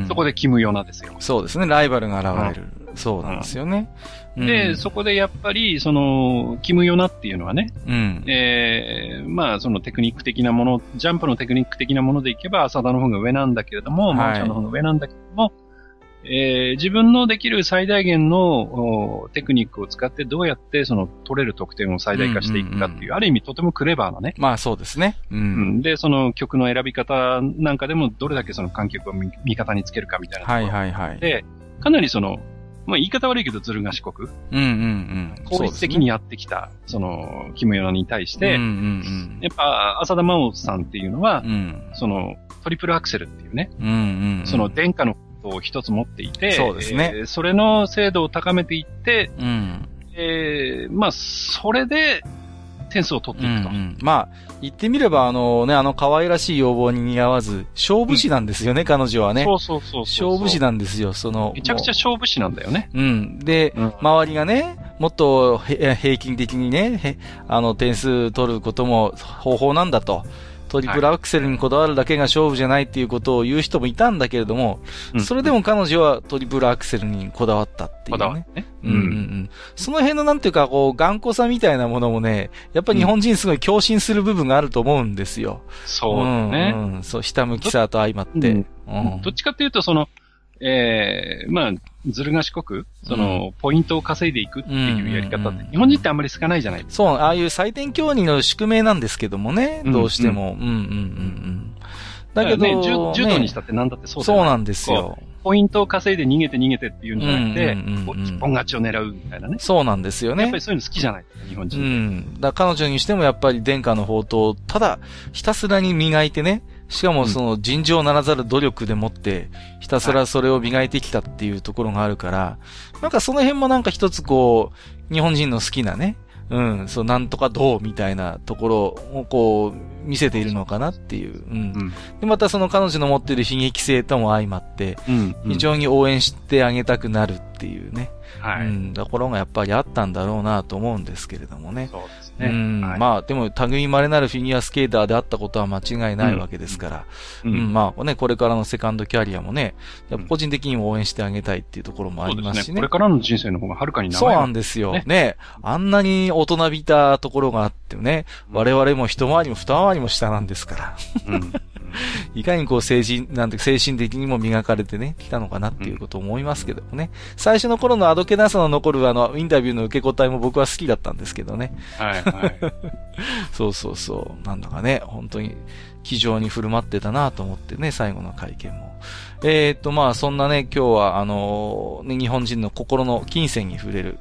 そこで。でキムヨナですよ。そうですね、ライバルが現れる。そうなんですよね。で、うんそこでやっぱり、その、キムヨナっていうのはね、うん。えー、まあ、そのテクニック的なもの、ジャンプのテクニック的なものでいけば、浅田の方が上なんだけれども、はいマーチャンの方が上なんだけれども、えー自分のできる最大限のおテクニックを使ってどうやってその取れる得点を最大化していくかっていう、うんうんうんある意味とてもクレバーなね。まあそうですね。う。うんん、で、その曲の選び方なんかでもどれだけその観客を味味方につけるかみたいなところはいはいはい。で、かなりその、まあ言い方悪いけどずる賢く、うんうんうん。効率的にやってきた、その、キムヨナに対して、うんうんやっぱ、浅田真央さんっていうのはうん。う、ん。その、トリプルアクセルっていうね、うんうんうん。その殿下のことを一つ持っていて、そうですねえーそれの精度を高めていって、うん。えーまあ、それで、点数を取っていくと。うんうんまあ、言ってみれば、あのね、あの可愛らしい要望に似合わず、勝負師なんですよね、彼女はね。そうそうそう。勝負師なんですよ、その。めちゃくちゃ勝負師なんだよね。うん。で、うん周りがね、もっとへ平均的にね、へあの、点数取ることも方法なんだと。トリプルアクセルにこだわるだけが勝負じゃないっていうことを言う人もいたんだけれども、うんそれでも彼女はトリプルアクセルにこだわったっていうねこだわね。うんうんうん。その辺のなんていうか、こう、頑固さみたいなものもね、やっぱり日本人すごい共振する部分があると思うんですよ。そうだね。んうん。そう、ひたむきさと相まって。うんうんどっちかっていうと、その、ええまあ、ずる賢く、その、ポイントを稼いでいくっていうやり方って、うんうんうん日本人ってあんまり好かないじゃないですか。そう、ああいう採点競技の宿命なんですけどもね、うんどうしても。うん、うん、うん、うん。だけど、ね、柔柔道にしねたって何だってそうだよねそうなんですよ。ポイントを稼いで逃げて逃げてっていうんじゃなくて一本勝ちを狙うみたいなね。そうなんですよねやっぱり。そういうの好きじゃない日本う人。ん。だから彼女にしてもやっぱり殿下の宝刀をただひたすらに磨いてね、しかもその尋常ならざる努力でもって、ひたすらそれを磨いてきたっていうところがあるから、なんかその辺もなんか一つこう、日本人の好きなね、うん、そう、なんとかどうみたいなところをこう、見せているのかなっていう。うん。うん。で、またその彼女の持っている悲劇性とも相まって、うん。非常に応援してあげたくなるっていうね。はい。うん、ところがやっぱりあったんだろうなと思うんですけれどもね。そうですね。うん、はいまあ、でも、類稀なるフィギュアスケーターであったことは間違いないわけですから、ううん、まあね、これからのセカンドキャリアもね、やっぱ個人的にも応援してあげたいっていうところもあ。りますしね。これからの人生の方がはるかに長いそうわなんですよ。ねねあんなに大人びたところがあってね、うん我々も一回りも二回りも下なんですから、うん。いかにこう精神、なんて精神的にも磨かれてね、来たのかなっていうことを思いますけどもね。最初の頃のあどけなさの残るあの、インタビューの受け答えも僕は好きだったんですけどね。はい、はい。そうそうそう。なんだかね、本当に、気丈に振る舞ってたなと思ってね、最後の会見も。えーっと、まあ、そんなね、今日は、あのね、日本人の心の金銭に触れる、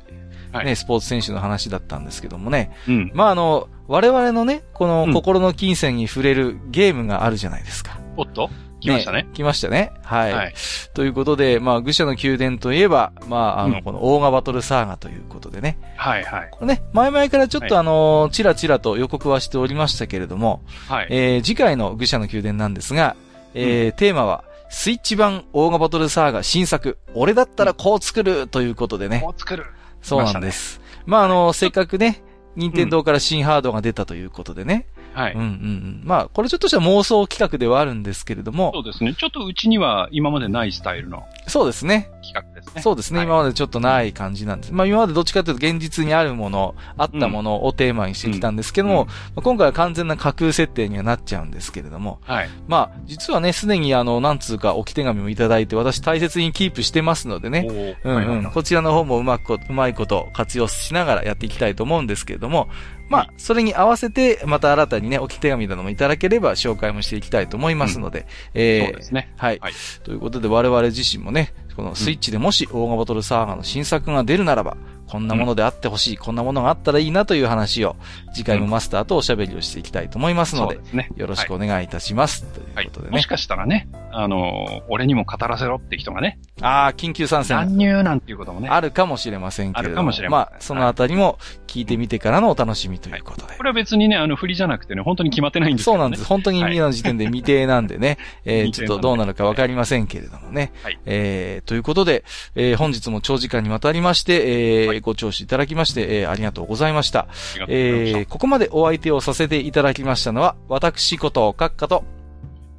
はいね、スポーツ選手の話だったんですけどもね。うん。まあ、あの、我々のね、このうん心の金銭に触れるゲームがあるじゃないですか。おっと？来ましたね。来ましたね。はい。はい。ということで、まあ、愚者の宮殿といえば、まあ、あの、うんこのオーガバトルサーガということでね。はい、はい。これね、前々からちょっとはあの、ちらちらと予告はしておりましたけれども、はい。えー次回の愚者の宮殿なんですが、えーテーマは、スイッチ版オーガバトルサーガ新作、俺だったらこう作るということでね。こう作る。そうなんです。まあ、あの、せっかくね、任天堂から新ハードが出たということでね。はいうん。うんうん。まあ、これちょっとした妄想企画ではあるんですけれどもそ、うですね。ちょっとうちには今までないスタイルのそうですね。企画ですね。そうですね、はい今までちょっとない感じなんです。まあ今までどっちかというと現実にあるもの、あったものをテーマにしてきたんですけども、うんまあ今回は完全な架空設定にはなっちゃうんですけれども、はい。まあ実はね、すでにあの、なんつうか置き手紙もいただいて私大切にキープしてますのでね、うんうん。こちらの方もうまくこ、うまいこと活用しながらやっていきたいと思うんですけれども、まあ、それに合わせて、また新たにね、置き手紙などもいただければ紹介もしていきたいと思いますので、えーそうですね。はい。はいということで我々自身もね、このスイッチでもしオーガバトルサーガの新作が出るならば、こんなものであってほしい、こんなものがあったらいいなという話を、次回もマスターとおしゃべりをしていきたいと思いますので、そうですね。よろしくはお願いいたします。というはいことでねもし。かしたらね、あのー、俺にも語らせろって人がね、ああ、緊急参戦。乱入なんていうこともね、あるかもしれませんけれどあるかもしれませんまあ、そのあたりも聞いてみてからのお楽しみということで。これは別にね、あの、振りじゃなくてね、本当に決まってないんですけどね。そうなんです。本当に今の時点で未定なんでね、えー、ちょっとどうなるかわかりませんけれどもね。はいえー、ということで、えー、本日も長時間にわたりまして、えーはいご聴取いただきまして、えー、ありがとうございました。えー、ここまでお相手をさせていただきましたのは、私こと、閣下と、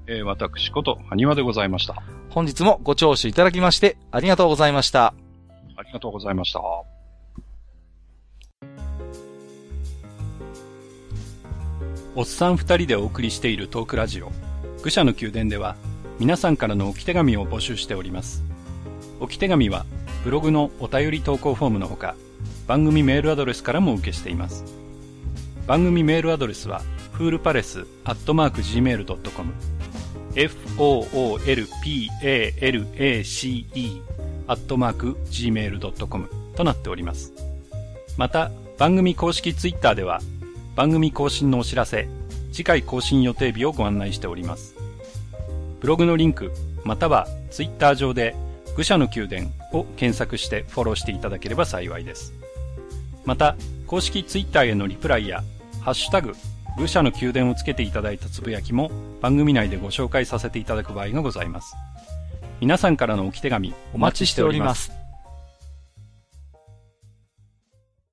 えー私こと、はにわでございました。本日もご聴取いただきまして、ありがとうございました。ありがとうございました。おっさん二人でお送りしているトークラジオ、愚者の宮殿では、皆さんからの置き手紙を募集しております。置き手紙はブログのお便り投稿フォームのほか、番組メールアドレスからも受けしています。番組メールアドレスは、フールパレスアットマーク Gmail.com、foolpalace アットマーク Gmail.com となっております。また、番組公式ツイッターでは、番組更新のお知らせ、次回更新予定日をご案内しております。ブログのリンク、またはツイッター上で、愚者の宮殿を検索してフォローしていただければ幸いです。また、公式ツイッターへのリプライや、ハッシュタグ、愚者の宮殿をつけていただいたつぶやきも番組内でご紹介させていただく場合がございます。皆さんからの置き手紙お待ちしております。